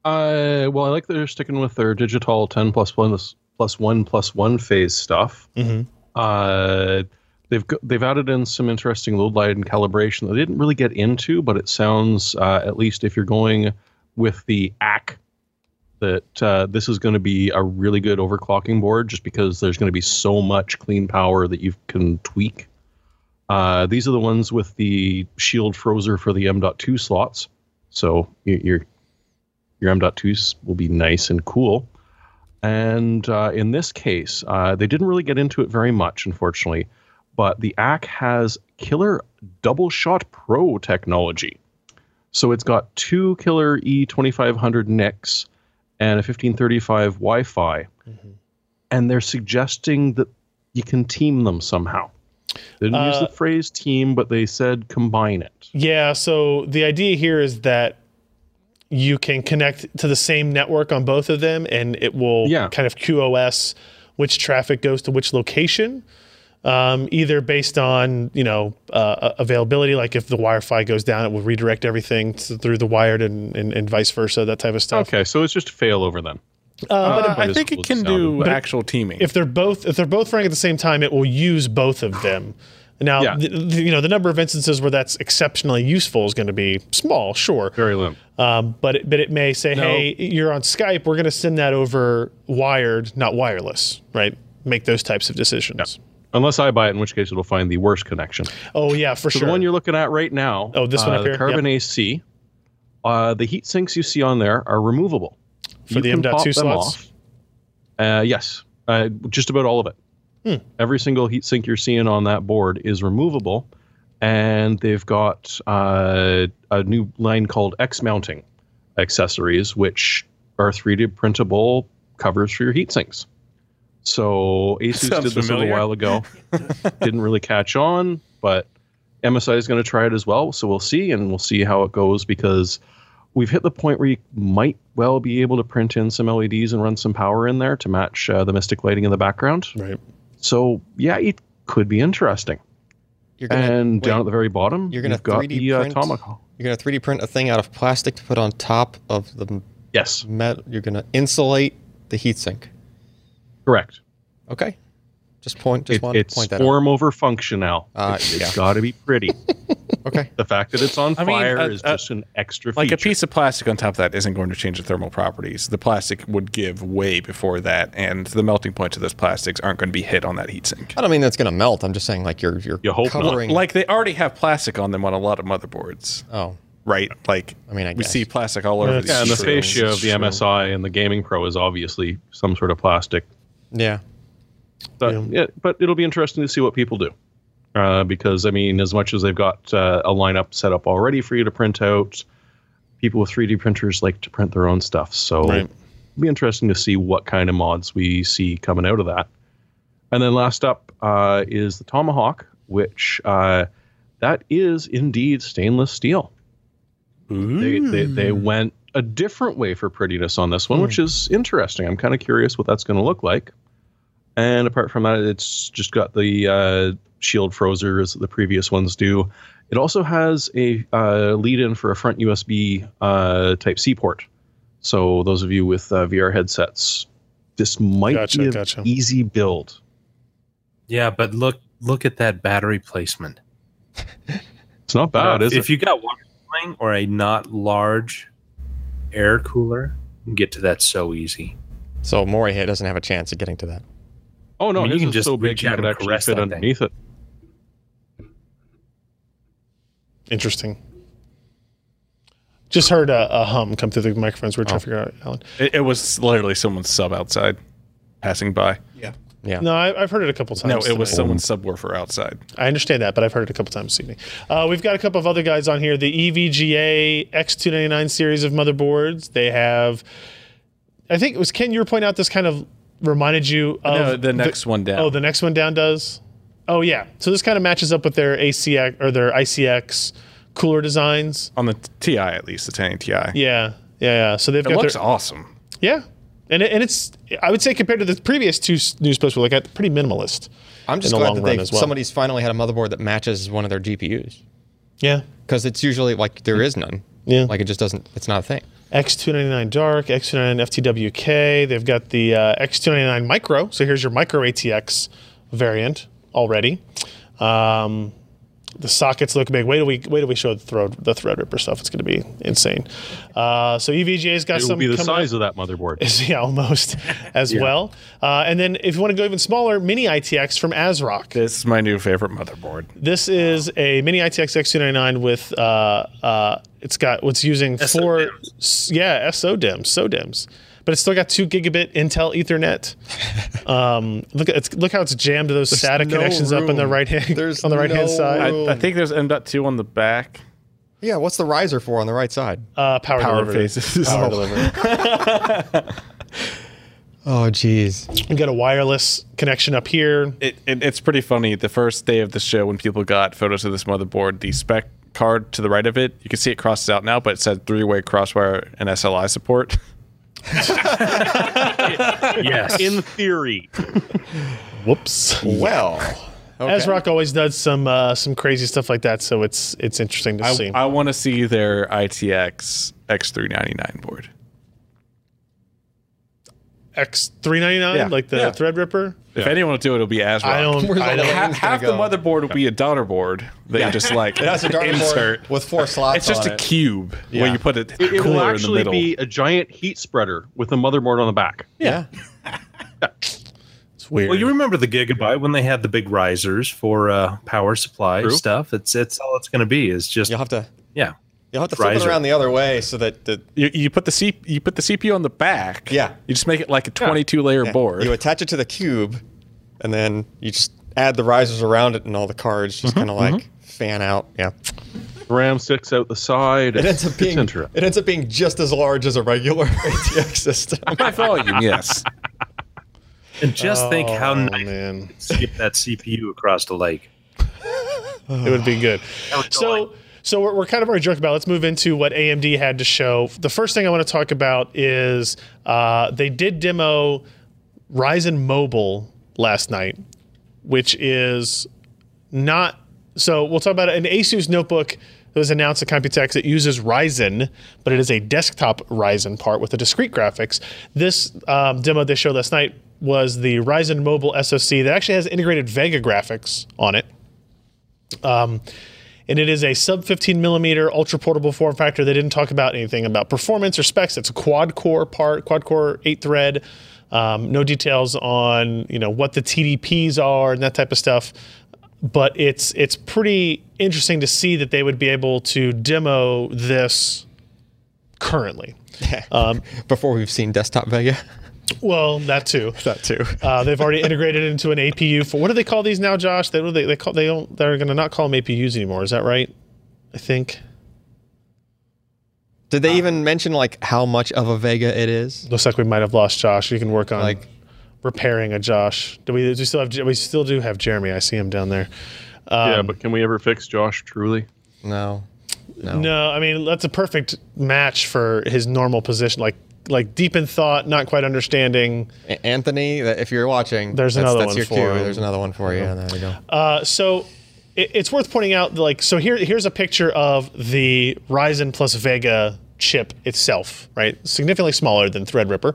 Uh, well, I like that they're sticking with their digital 10 plus one plus one plus one phase stuff. Mm-hmm. Uh, they've they've added in some interesting load light and calibration that they didn't really get into, but it sounds uh, at least if you're going with the ACK that uh, this is going to be a really good overclocking board just because there's going to be so much clean power that you can tweak. Uh, these are the ones with the shield Frozr for the M.2 slots. So y- your your M.2s will be nice and cool. And uh, in this case, uh, they didn't really get into it very much, unfortunately. But the ACK has killer double shot pro technology. So it's got two killer E2500 NICs and a 1535 Wi Fi. And they're suggesting that you can team them somehow. They didn't use Uh, the phrase team, but they said combine it. Yeah, so the idea here is that you can connect to the same network on both of them and it will Yeah. kind of QoS which traffic goes to which location. um, either based on you know uh, availability, like if the Wi-Fi goes down, it will redirect everything to, through the wired and, and, and vice versa, that type of stuff. Okay, so it's just a failover then. Uh, but Uh, I think it can do actual teaming. if they're both if they're both running at the same time, it will use both of them. Now, Yeah. the, the- you know the number of instances where that's exceptionally useful is going to be small, sure, Very limp. um, but it, but it may say, hey, you're on Skype, we're going to send that over wired, not wireless, right? Make those types of decisions. Unless I buy it, in which case it'll find the worst connection. Oh yeah, for So sure. the one you're looking at right now, Oh, this one uh, up the here? Carbon AC, uh, the heat sinks you see on there are removable. For the M.2 slots? Uh, yes, uh, just about all of it. Hmm. Every single heat sink you're seeing on that board is removable, and they've got uh, a new line called X mounting accessories, which are 3D printable covers for your heat sinks. So Asus Sounds did this a little while ago. Didn't really catch on, but MSI is going to try it as well. So we'll see, and we'll see how it goes because we've hit the point where you might well be able to print in some LEDs and run some power in there to match uh, the Mystic lighting in the background. right. So yeah, it could be interesting. You're gonna, and wait, down at the very bottom, you're gonna you've 3D the uh, print? You're gonna 3D print a thing out of plastic to put on top of the Yes, metal. You're gonna insulate the heatsink. correct. Okay. Just point. Just It, wanted it's to point that form over function now. Uh, it's yeah. got to be pretty. Okay. the fact that it's on I mean, fire uh, is uh, just an extra like a piece of plastic on top of that isn't going to change the thermal properties. The plastic would give way before that, and the melting points of those plastics aren't going to be hit on that heatsink. I don't mean that's gonna melt. I'm just saying like you're you're You hope not. Like they already have plastic on them on a lot of motherboards, oh, right? Like I mean, I we guess. see plastic all over Yeah, these. Yeah, and the True. fascia of the MSI and the Gaming Pro is obviously some sort of plastic. yeah. But, Yeah. yeah. but it'll be interesting to see what people do. Uh, because, I mean, as much as they've got uh, a lineup set up already for you to print out, people with 3D printers like to print their own stuff. So Right. it'll be interesting to see what kind of mods we see coming out of that. And then last up uh, is the Tomahawk, which uh, that is indeed stainless steel. They, they, they went a different way for prettiness on this one, which is interesting. I'm kind of curious what that's going to look like. And apart from that, it's just got the uh, shield Frozr as the previous ones do. It also has a uh, lead in for a front USB uh, Type C port. So those of you with uh, VR headsets, this might Gotcha, be an gotcha. easy build. Yeah, but look look at that battery placement. It's not bad, Uh, is if it? you got water cooling or a not large air cooler, you can get to that so easy. So Morry here doesn't have a chance of getting to that. Oh no, I mean, you can is just so big reach you out could and actually caress fit that thing. underneath it. Interesting. Just heard a, a hum come through the microphones. We We're trying to figure out, Allyn. It, it was literally someone's sub outside passing by. Yeah. Yeah. No, I, I've heard it a couple times. No, it was tonight. someone's subwoofer outside. I understand that, but I've heard it a couple times this evening. Uh, we've got a couple of other guys on here. The EVGA X299 series of motherboards. They have, I think it was Ken. You were pointing out this kind of reminded you of No, the next one down. Oh, the next one down does. Oh yeah. So this kind of matches up with their ACX or their ICX cooler designs. on the TI at least, the 1080 Ti. Yeah, yeah, yeah. So they've It got looks their, awesome. yeah, and it, and it's I would say compared to the previous two s- news posts we look at, pretty minimalist. I'm just in the glad long that they well. somebody's finally had a motherboard that matches one of their GPUs Yeah, because it's usually like there mm. is none. Yeah. Like it just doesn't. It's not a thing. X299 Dark, X299 FTWK. They've got the uh, X299 Micro. So here's your Micro ATX variant already. Um, the sockets look big. Wait till we wait till we show the thread the Threadripper stuff. It's going to be insane. Uh, so EVGA's got It will some be the coming up. size of that motherboard. is yeah almost as well. Uh, and then if you want to go even smaller, Mini ITX from ASRock. This is my new favorite motherboard. This is a Mini ITX X299 with uh, uh, it's got what's using four s- yeah SODIMMs SODIMMs, but it's still got two gigabit Intel Ethernet. Um, look at it's, look how it's jammed to those SATA no connections up on the right hand There's on the right hand side. I, I think there's M.2 on the back. Yeah. What's the riser for on the right side? Uh, power, Power delivery. faces. Power Oh. delivery. Oh, jeez. We got a wireless connection up here. It, it, it's pretty funny. The first day of the show, when people got photos of this motherboard, the spec card to the right of it, you can see it crosses out now, but it said three-way CrossFire and SLI support. Yes. In theory, Whoops. Well, okay. ASRock always does some uh, some crazy stuff like that, so it's it's interesting to see. I, I want to see their ITX X399 board. X three ninety nine, Yeah. like the Yeah. Threadripper. If anyone will do it, it'll be ASRock. I don't. Where's I don't the half, half the motherboard will be a daughter board that you just like It has a dartboard insert. with four slots. It's just on a it. cube Yeah. where you put it, It, it will cooler in the actually middle. be a giant heat spreader with a motherboard on the back. Yeah. it's weird. Well, you remember the Gigabyte when they had the big risers for uh, power supply True. stuff. It's it's all it's going to be is just You'll have to yeah. You'll have to flip it around the other way so that the you, you put the C, you put the CPU on the back. Yeah. You just make it like a 22 layer board. you attach it to the cube, and then you just add the risers around it, and all the cards just mm-hmm. kind of like mm-hmm. fan out. Yeah. RAM sticks out the side. It ends up being interesting. it ends up being just as large as a regular ATX system. By volume, yes. And just think how Oh, nice man, skip that CPU across the lake. it would be good. So. So we're, we're kind of already joking about. it. Let's move into what AMD had to show. The first thing I want to talk about is uh, they did demo Ryzen Mobile last night, which is not. So we'll talk about it. An Asus notebook that was announced at Computex that uses Ryzen, but it is a desktop Ryzen part with a discrete graphics. This um, demo they showed last night was the Ryzen Mobile SoC that actually has integrated Vega graphics on it and it is a sub 15 millimeter ultra portable form factor. They didn't talk about anything about performance or specs. It's a quad core part, quad core eight thread. Um, no details on you know what the TDPs are and that type of stuff. But it's it's pretty interesting to see that they would be able to demo this currently. Um, Before we've seen desktop Vega. Well, that too. That too. Uh, they've already integrated it into an APU for what do they call these now, Josh? They they, they call they don't they're going to not call them APUs anymore. Is that right? I think. Did they even mention like how much of a Vega it is? Looks like we might have lost Josh. You can work on Like- repairing a Josh. Do we, do we still have? We still do have Jeremy. I see him down there. yeah, Um, but can we ever fix Josh truly? No. No. No, I mean that's a perfect match for his normal position. Like like deep in thought, not quite understanding. A- Anthony, if you're watching, There's that's, another that's one your for cue. him. There's another one for you. There you go. Uh, so it, it's worth pointing out. Like so here here's a picture of the Ryzen plus Vega chip itself. Right, significantly smaller than Threadripper.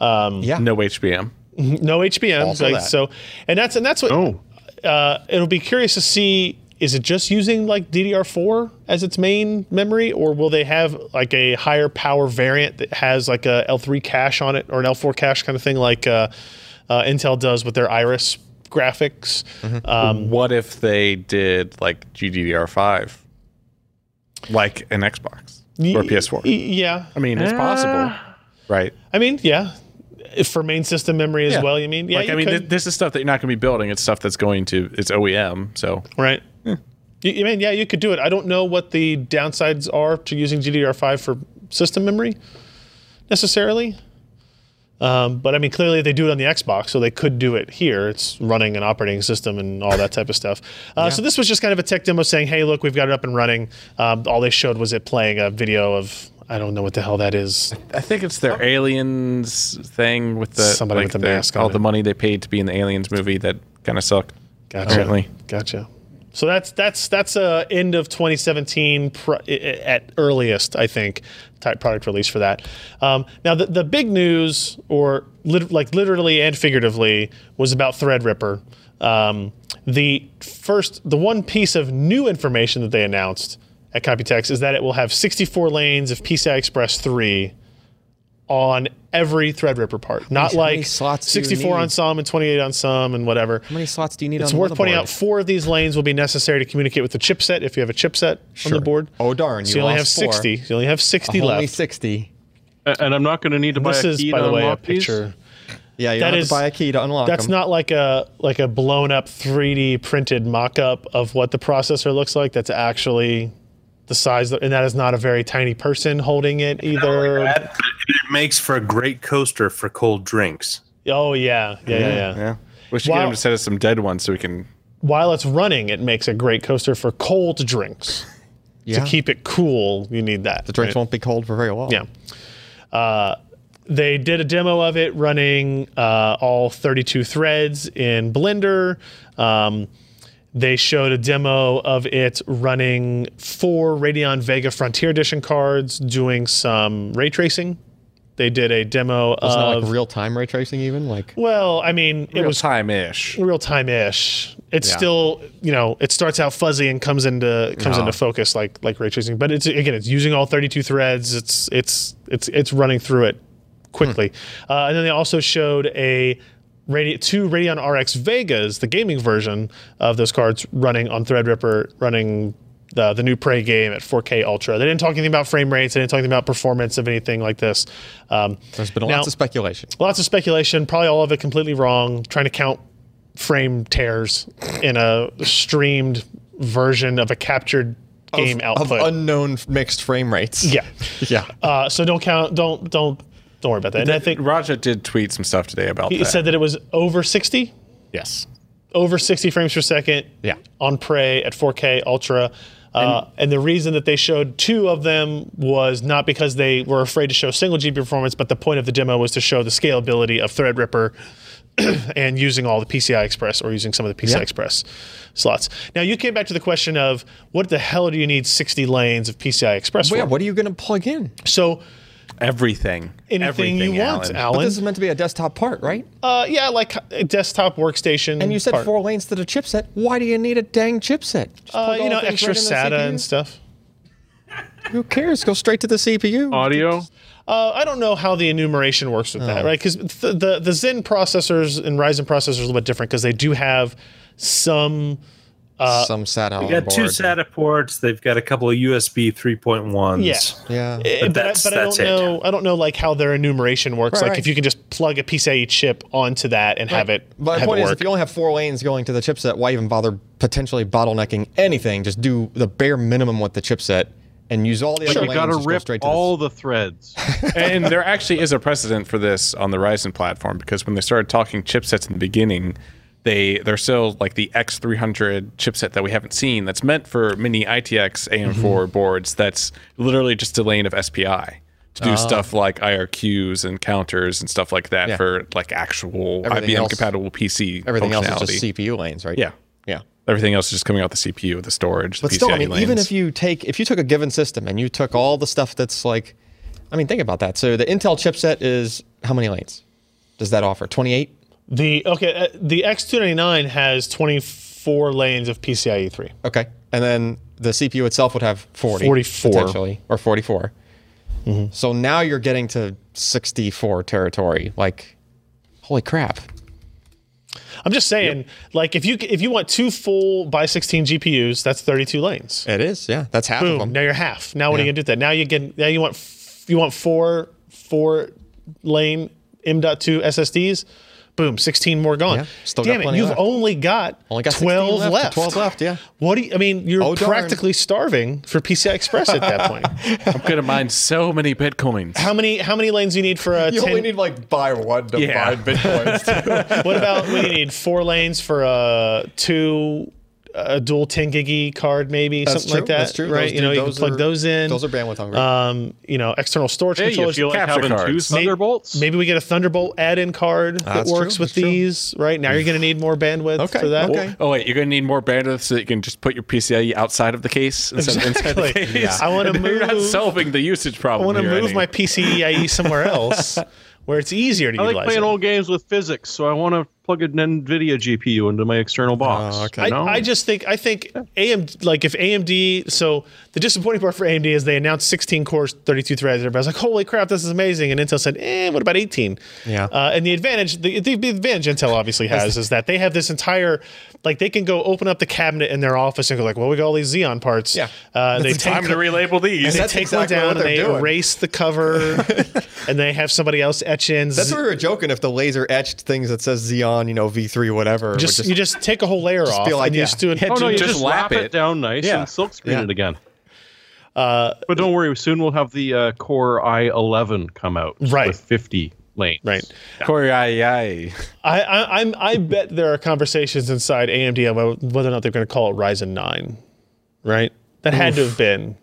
Um, Yeah. No HBM. no HBM. Also like, that. So and that's and that's what. Oh, uh, it'll be curious to see is it just using like DDR4 as its main memory, or will they have like a higher power variant that has like a L3 cache on it or an L4 cache kind of thing, like uh, uh, Intel does with their Iris graphics? Mm-hmm. Um, What if they did like GDDR5, like an Xbox or PS4? y- yeah, I mean, it's possible, right? I mean, yeah, If for main system memory as Yeah. well. You mean? Yeah, like you I mean, th- this is stuff that you're not going to be building. It's stuff that's going to it's OEM. So Right. You, you mean, yeah, you could do it. I don't know what the downsides are to using GDDR5 for system memory necessarily. Um, but I mean, clearly they do it on the Xbox, so they could do it here. It's running an operating system and all that type of stuff. Uh, So this was just kind of a tech demo saying, "Hey, look, we've got it up and running." Um, all they showed was it playing a video of I don't know what the hell that is. I think it's their aliens thing with the Somebody with the mask on all it. the money they paid to be in the aliens movie that kind of sucked. Gotcha. Apparently. Gotcha. So that's that's that's a end of 2017 pr- i- i- at earliest, I think, type product release for that. Um, now the the big news, or lit- like literally and figuratively, was about Threadripper. Um, the first, the one piece of new information that they announced at Computex is that it will have 64 lanes of PCI Express 3 on every Threadripper part, not how many like slots 64 on need? some and 28 on some and whatever. How many slots do you need It's on the worth pointing motherboard? out four of these lanes will be necessary to communicate with the chipset if you have a chipset on the board. Oh darn! so you only have lost four. 60. You only have 60 Only left. sixty. And I'm not going to need to buy This a is, key by to the way, a unlock these? picture. Yeah, you That have to buy a key to unlock That's them. not like a like a blown up 3D printed mock-up of what the processor looks like. That's actually the size, and that is not a very tiny person holding it either. It makes for a great coaster for cold drinks. Oh yeah, yeah, yeah. yeah. Yeah. We should Wow. get him to set us some dead ones so we can. While it's running, it makes a great coaster for cold drinks. yeah. To keep it cool, you need that. the drinks right? won't be cold for very long. Yeah. Uh, they did a demo of it running uh, all 32 threads in Blender. Um, They showed a demo of it running four Radeon Vega Frontier Edition cards, doing some ray tracing. They did a demo It's not of like real time ray tracing, even like. well, I mean, it Real was time ish. real time ish. It's Yeah. still, you know, it starts out fuzzy and comes into comes No. into focus like like ray tracing. But it's again, it's using all 32 threads. It's it's it's it's running through it quickly. Uh, and then they also showed a Radi- two Radeon RX Vegas, the gaming version of those cards, running on Threadripper, running the the new Prey game at 4K Ultra. They didn't talk anything about frame rates. They didn't talk anything about performance of anything like this. Um, There's been Now- lots of speculation. lots of speculation, probably all of it completely wrong, trying to count frame tears in a streamed version of a captured game of, output. of unknown mixed frame rates. yeah. yeah. Uh, so don't count don't don't don't worry about that. And I think Raja did tweet some stuff today about that. he that. said that it was over 60, yes. over 60 frames per second Yeah. on Prey at 4K Ultra. Uh, and, the reason that they showed two of them was not because they were afraid to show single GPU performance, but the point of the demo was to show the scalability of Threadripper and using all the PCI Express or using some of the PCI Yeah. Express slots. Now you came back to the question of what the hell do you need 60 lanes of PCI Express Well, for? yeah, what are you going to plug in? so Everything. anything Everything, you want, Allyn. Allyn. But this is meant to be a desktop part, right? uh, yeah, like a desktop workstation. And you said part. four lanes to the chipset. Why do you need a dang chipset? Just Uh, you know, extra right SATA and stuff. Who cares? Go straight to the CPU. Audio. Uh, I don't know how the enumeration works with that, right? Because the, the the Zen processors and Ryzen processors are a little bit different because they do have some. Some SATA on They got two board. SATA ports. They've got a couple of USB 3.1s. Yeah, Yeah. Eh, but, I, that's- but I don't that's it. know. I don't know like how their enumeration works. Right, like right. if you can just plug a PCIe chip onto that and have it, But my point it is, work. if you only have four lanes going to the chipset, why even bother potentially bottlenecking anything? Just do the bare minimum with the chipset and use all the other You lanes. got to just go rip to all the. the threads. and there actually is a precedent for this on the Ryzen platform because when they started talking chipsets in the beginning, they they're still like the X300 chipset that we haven't seen that's meant for mini ITX AM4 Mm-hmm. boards. That's literally just a lane of SPI to do stuff like IRQs and counters and stuff like that Ah. Yeah. for like actual Everything IBM else- compatible PC Everything else is just CPU lanes, right? Yeah. Yeah. Everything else is just coming out the CPU, the storage, But the still, I PCIe mean, even if you take if you took a given system and you took all the stuff that's like, I mean, think about that. So the Intel chipset is how many lanes? Does that offer? Twenty eight. The okay, uh, the X299 has 24 lanes of PCIe 3. Okay, and then the CPU itself would have 40, 44. potentially, or 44. So now you're getting to 64 territory. Like, holy crap! I'm just saying, like if you if you want two full by 16 GPUs, that's 32 lanes. It is, yeah. That's half of them. Now you're half. Now what are you gonna do with that? Now you get now you want f- you want four four lane M.2 SSDs. Boom, 16 more gone. Yeah, still got Damn it, you've left. only got, Only got 12 left, left. 12 left, yeah. What do you, I mean, you're Oh, darn. practically starving for PCI Express at that point. I'm gonna mine so many bitcoins. how many how many lanes do you need for a You 10 only need like buy one to Yeah. buy bitcoins. What about what do you need? Four lanes for a two a dual 10 giggy card, maybe That's something true. like that. That's true. Right? Those you know, you can plug are- those in. Those are bandwidth hungry. um, you know, external storage Hey, you controllers. feel like capture having two cards. May- Thunderbolts? Maybe we get a Thunderbolt add-in card that works true, with that's true. these. Right now, you're going to need more bandwidth Okay, for that. okay. Oh wait, you're gonna need more bandwidth so that you can just put your PCIe outside of the case instead of inside the Exactly. case. I wanna move. then You're not solving the usage problem. I want to move any. my PCIe somewhere else where it's easier to I like utilize playing it. old games with physics, so I want to plug an NVIDIA GPU into my external box. Oh, okay. you know? I, I just think I think AMD like if AMD so the disappointing part for AMD is they announced 16 cores, 32 threads. Everybody's like, "Holy crap, this is amazing!" And Intel said, "Eh, what about 18?" Yeah. Uh, and the advantage, the, the, the advantage Intel obviously has is that they have this entire, like they can go open up the cabinet in their office and go like, "Well, we got all these Xeon parts." Yeah. Uh, they take Time to relabel these. they take exactly one down and they're doing. erase the cover, and they have somebody else etch in. That's Z- what we were joking if the laser etched things that says Xeon, you know, V3, whatever. would just, you just take a whole layer off be like, and you yeah. just do it. oh no, you just just, lap wrap it. it. down nice Yeah. and silk screen Yeah. it again. but don't worry, soon we'll have the uh, Core i11 come out Right. with 50 lanes. Right. Corey, aye, aye. I, I I'm I bet there are conversations inside AMD about whether or not they're going to call it Ryzen nine, right? That had to have been.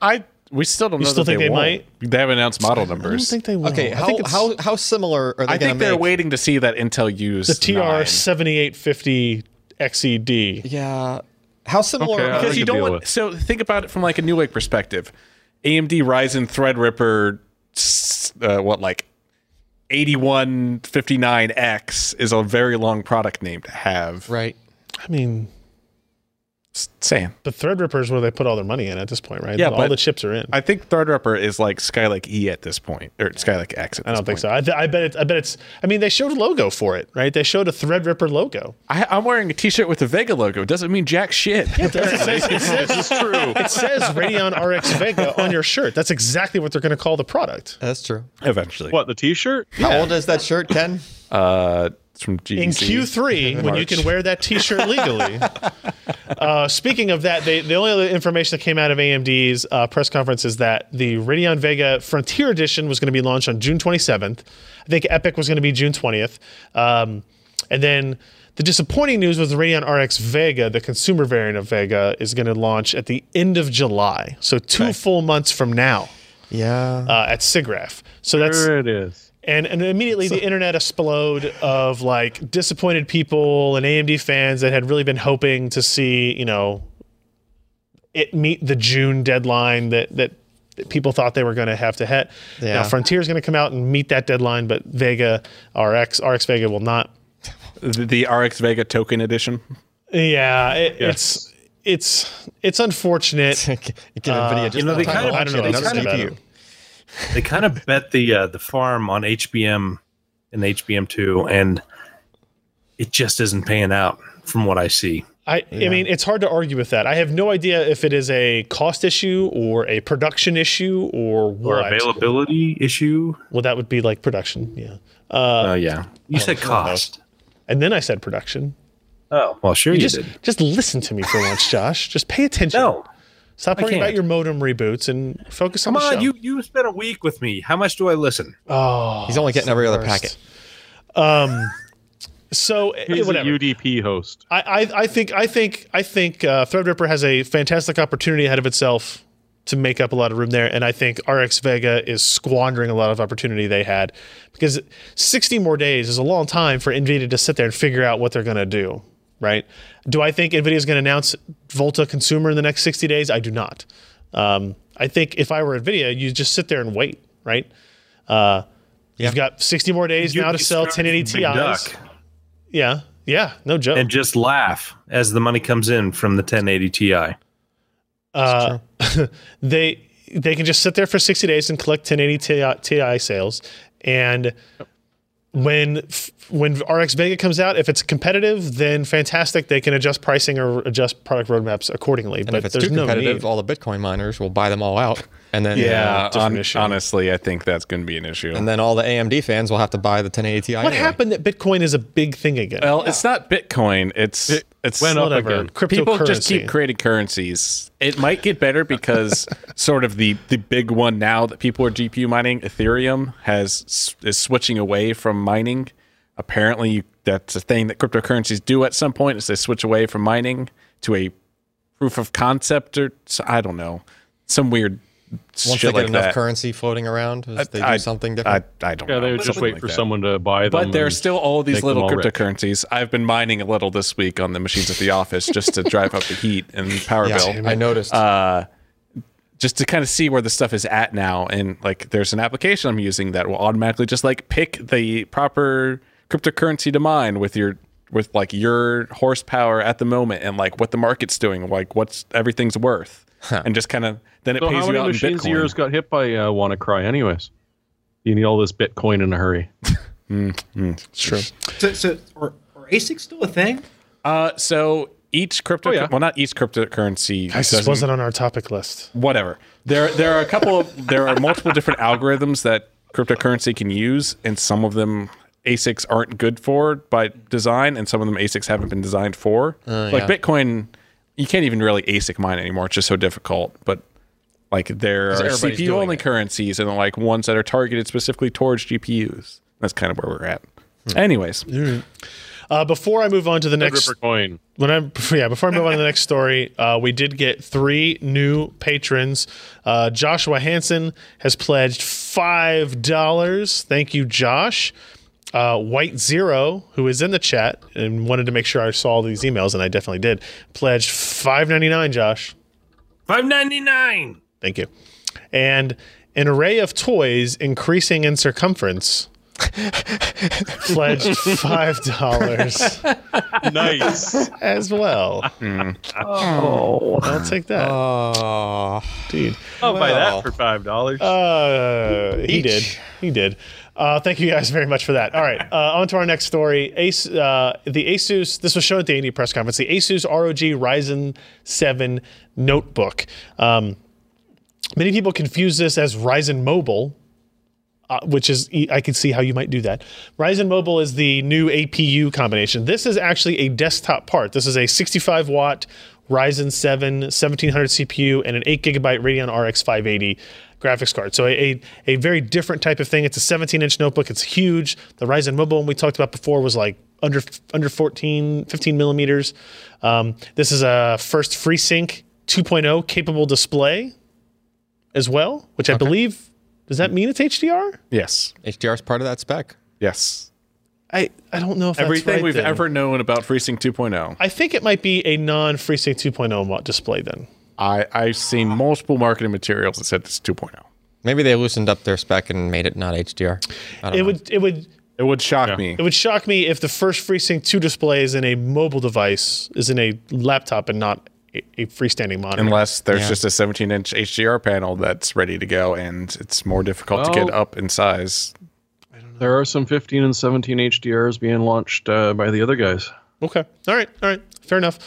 I we still don't know. still that think they won't. might? They haven't announced model I don't numbers. think they will. Okay, I how, think how, how similar are they? I think they're make? waiting to see that Intel use the TR seventy eight fifty XED. Yeah. How similar Okay, are because you don't want. with- So think about it from like a New Newegg perspective. AMD Ryzen Threadripper, s- uh, what like 8159X is a very long product name to have. right? I mean, Saying. the Threadripper is where they put all their money in at this point, right? Yeah, all the chips are in. I, I think Threadripper is like Skylake E at this point, or Skylake X. At this don't think point. so. I, th- I bet. It, I bet it's. I mean, they showed a logo for it, right? They showed a Threadripper logo. I, I'm wearing a T-shirt with the Vega logo. Doesn't mean jack shit. It says, it says, it says Radeon RX Vega on your shirt. That's exactly what they're going to call the product. That's true. Eventually. What the T-shirt? How old is that shirt, Ken? Uh, it's from GDC. in Q3 when you can wear that T-shirt legally. uh, speaking of that, they, the only other information that came out of AMD's uh, press conference is that the Radeon Vega Frontier Edition was going to be launched on June 27th. I think Epyc was going to be June 20th, um, and then. The disappointing news was the Radeon RX Vega, the consumer variant of Vega, is going to launch at the end of July. So two full months from now Yeah. uh, at SIGGRAPH. So that's There it is. And, and immediately the internet exploded of like disappointed people and AMD fans that had really been hoping to see, you know, it meet the June deadline that that, that people thought they were going to have to hit. Yeah. Now Frontier is going to come out and meet that deadline, but Vega RX RX Vega will not. the, the RX Vega token edition. Yeah, it, Yes. it's it's it's unfortunate. Get NVIDIA uh, just you know, they kind of- to I don't know. launch That's another kind of GPU. They kind of bet the uh, the farm on HBM and HBM two, and it just isn't paying out from what I see. I, I mean, it's hard to argue with that. I have no idea if it is a cost issue or a production issue or what. Or availability issue. Well, that would be like production, yeah. Uh, Oh yeah, you said cost. and then I said production. Oh well, sure you, Just, did. just listen to me for once, Josh. Just pay attention. No, Stop I worrying about your modem reboots and focus come on the Come on. show. You you spent a week with me. How much do I listen? oh, He's only getting every other worst. packet. so eh, He's a. UDP host. I, I, I think I think I think uh, Threadripper has a fantastic opportunity ahead of itself to make up a lot of room there, and I think RX Vega is squandering a lot of opportunity they had because 60 more days is a long time for Nvidia to sit there and figure out what they're going to do. Right? Do I think Nvidia is going to announce Volta Consumer in the next 60 days? I do not. Um, I think if I were Nvidia, you just sit there and wait. Right? Uh, You've got 60 more days You- now to sell 1080 with Big Ti's. Duck Yeah, yeah, no joke. and just laugh as the money comes in from the 1080 Ti. uh, they they can just sit there for 60 days and collect 1080 Ti, TI sales and when when RX Vega comes out if it's competitive then fantastic they can adjust pricing or adjust product roadmaps accordingly And but if it's there's too no competitive, need. all the Bitcoin miners will buy them all out, and then Yeah, uh, different hon- issue. honestly, I think that's going to be an issue. and then all the AMD fans will have to buy the 1080 Ti. what anyway. happened that Bitcoin is a big thing again well, it's not Bitcoin. It's it's went up again. people just keep creating currencies. It might get better because sort of the the big one now that people are GPU mining, Ethereum has is switching away from mining. Apparently, you, that's a thing that cryptocurrencies do at some point. Is they switch away from mining to a proof of concept or I don't know some weird Once shit they get like enough that. currency floating around, is they do I- something different. I, I don't Yeah, know. they would just wait like for that. someone to buy them. But there's and still all these little them all rich. cryptocurrencies. I've been mining a little this week on the machines at the office just to drive up the heat and power yeah, bill. I noticed. Uh, just to kind of see where the stuff is at now. And like, there's an application I'm using that will automatically just like pick the proper cryptocurrency to mine with your with like your horsepower at the moment and like what the market's doing, like what's everything's worth, and just kind of then it So pays how you many out in machines of Bitcoin. yours got hit by uh, WannaCry anyways? You need all this Bitcoin in a hurry. it's true So, so are, are ASICs still a thing? Uh, so each crypto, Oh, yeah. well, not each cryptocurrency. Guys, this wasn't on our topic list whatever. There there are a couple of there are multiple different algorithms that cryptocurrency can use, and some of them ASICs aren't good for by design, and some of them ASICs haven't been designed for. like yeah. Bitcoin, you can't even really ASIC mine anymore. It's just so difficult. But like there are CPU only it. currencies and like ones that are targeted specifically towards GPUs. That's kind of where we're at. Anyways, uh, before I move on to the next coin. when I yeah before I move on to the next story, uh, we did get three new patrons. Uh, Joshua Hansen has pledged five dollars. Thank you, Josh. Uh, White Zero, who is in the chat and wanted to make sure I saw all these emails, and I definitely did, pledged five ninety nine. Josh, Five ninety nine. thank you. And an array of toys increasing in circumference pledged five dollars nice. as well. Oh, I'll take that, Oh, dude. I'll buy that for five dollars. Uh, he did. He did. Uh, thank you guys very much for that. All right, uh, on to our next story. Ace, uh, the Asus. This was shown at the AD press conference. The Asus ROG Ryzen 7 notebook. Um, many people confuse this as Ryzen Mobile, uh, which is I can see how you might do that. Ryzen Mobile is the new APU combination. This is actually a desktop part. This is a 65 watt Ryzen 7 1700 CPU and an 8 gigabyte Radeon RX 580 graphics card. So a, a, a very different type of thing. It's a 17 inch notebook. It's huge. The Ryzen Mobile one we talked about before was like under under 14 15 millimeters. Um, this is a first FreeSync 2.0 capable display as well, which I believe does that mean it's HDR? Yes. HDR is part of that spec. Yes. I, I don't know if that's Everything right we've then. ever known about FreeSync 2.0. I think it might be a non FreeSync 2.0 display then. I, I've seen multiple marketing materials that said this oh. 2.0. Maybe they loosened up their spec and made it not HDR. I don't It know. would it would It would shock me. it would shock me if the first FreeSync 2 display is in a mobile device, is in a laptop and not a, a freestanding monitor. Unless there's Yeah. just a 17 inch HDR panel that's ready to go and it's more difficult to get up in size. There are some 15 and 17 HDRs being launched uh, by the other guys. Okay. All right. All right. Fair enough.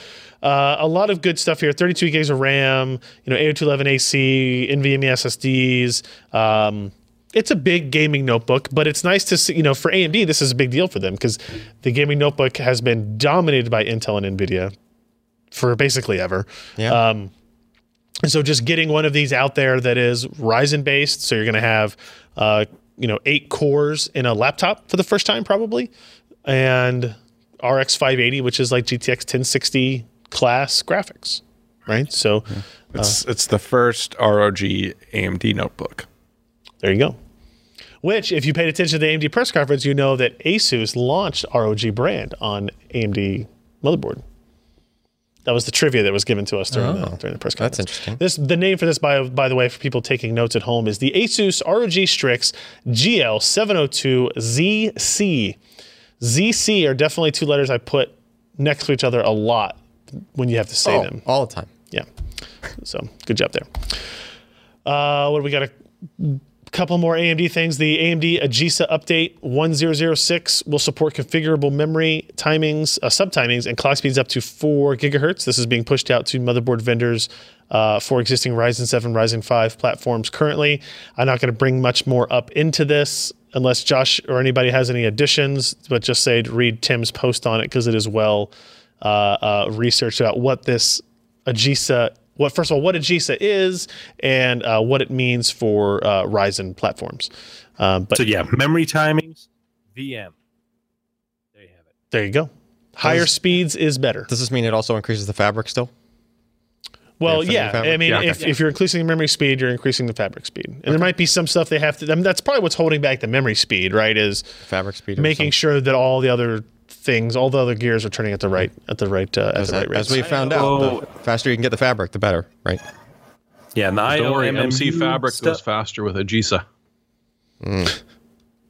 Uh, a lot of good stuff here. 32 gigs of RAM. You know, 802.11ac, NVMe SSDs. Um, it's a big gaming notebook, but it's nice to see. You know, for AMD, this is a big deal for them because the gaming notebook has been dominated by Intel and Nvidia for basically ever. Yeah. Um, and so just getting one of these out there that is Ryzen based, so you're going to have, uh, you know, eight cores in a laptop for the first time probably, and RX 580, which is like GTX 1060 class graphics, right? So It's uh, it's the first ROG AMD notebook. there you go. Which, if you paid attention to the AMD press conference, you know that Asus launched ROG brand on AMD motherboard. That was the trivia that was given to us during, the, Oh, during the press conference. that's interesting. This the name for this, by by the way, for people taking notes at home, is the Asus ROG Strix GL702ZC. ZC are definitely two letters I put next to each other a lot when you have to say Oh, them. all the time. Yeah. So good job there. Uh, what do we got? A couple more AMD things. The AMD AGESA update 1006 will support configurable memory timings, uh, subtimings, and clock speeds up to 4 gigahertz. This is being pushed out to motherboard vendors uh, for existing Ryzen 7, Ryzen 5 platforms currently. I'm not going to bring much more up into this unless Josh or anybody has any additions, but just say to read Tim's post on it because it is well uh, uh, researched about what this AGESA, what first of all, what AGESA is and uh, what it means for uh, Ryzen platforms. Um, but so yeah, memory timings, VM. There you have it. there you go. Higher Does- speeds is better. Does this mean it also increases the fabric still? Well, yeah. I mean, Yeah. if, if you're increasing the memory speed, you're increasing the fabric speed. And there might be some stuff they have to. I mean, that's probably what's holding back the memory speed, right? Is Fabric speed. making sure that all the other things, all the other gears, are turning at the right at the right uh, at as, the right as we found out, Oh. the faster you can get the fabric, the better, right? Yeah, and the Don't worry, IOMMU MC Fabric stuff- goes faster with AGESA.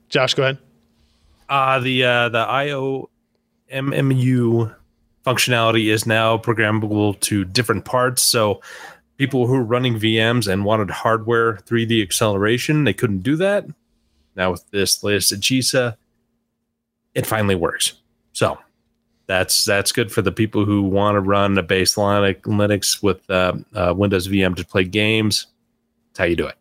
Josh, go ahead. Uh, the uh, the IOMMU functionality is now programmable to different parts. So people who are running VMs and wanted hardware 3D acceleration, they couldn't do that. Now with this latest AGESA, it finally works. So that's that's good for the people who want to run a baseline Linux with uh, uh, Windows VM to play games. That's how you do it.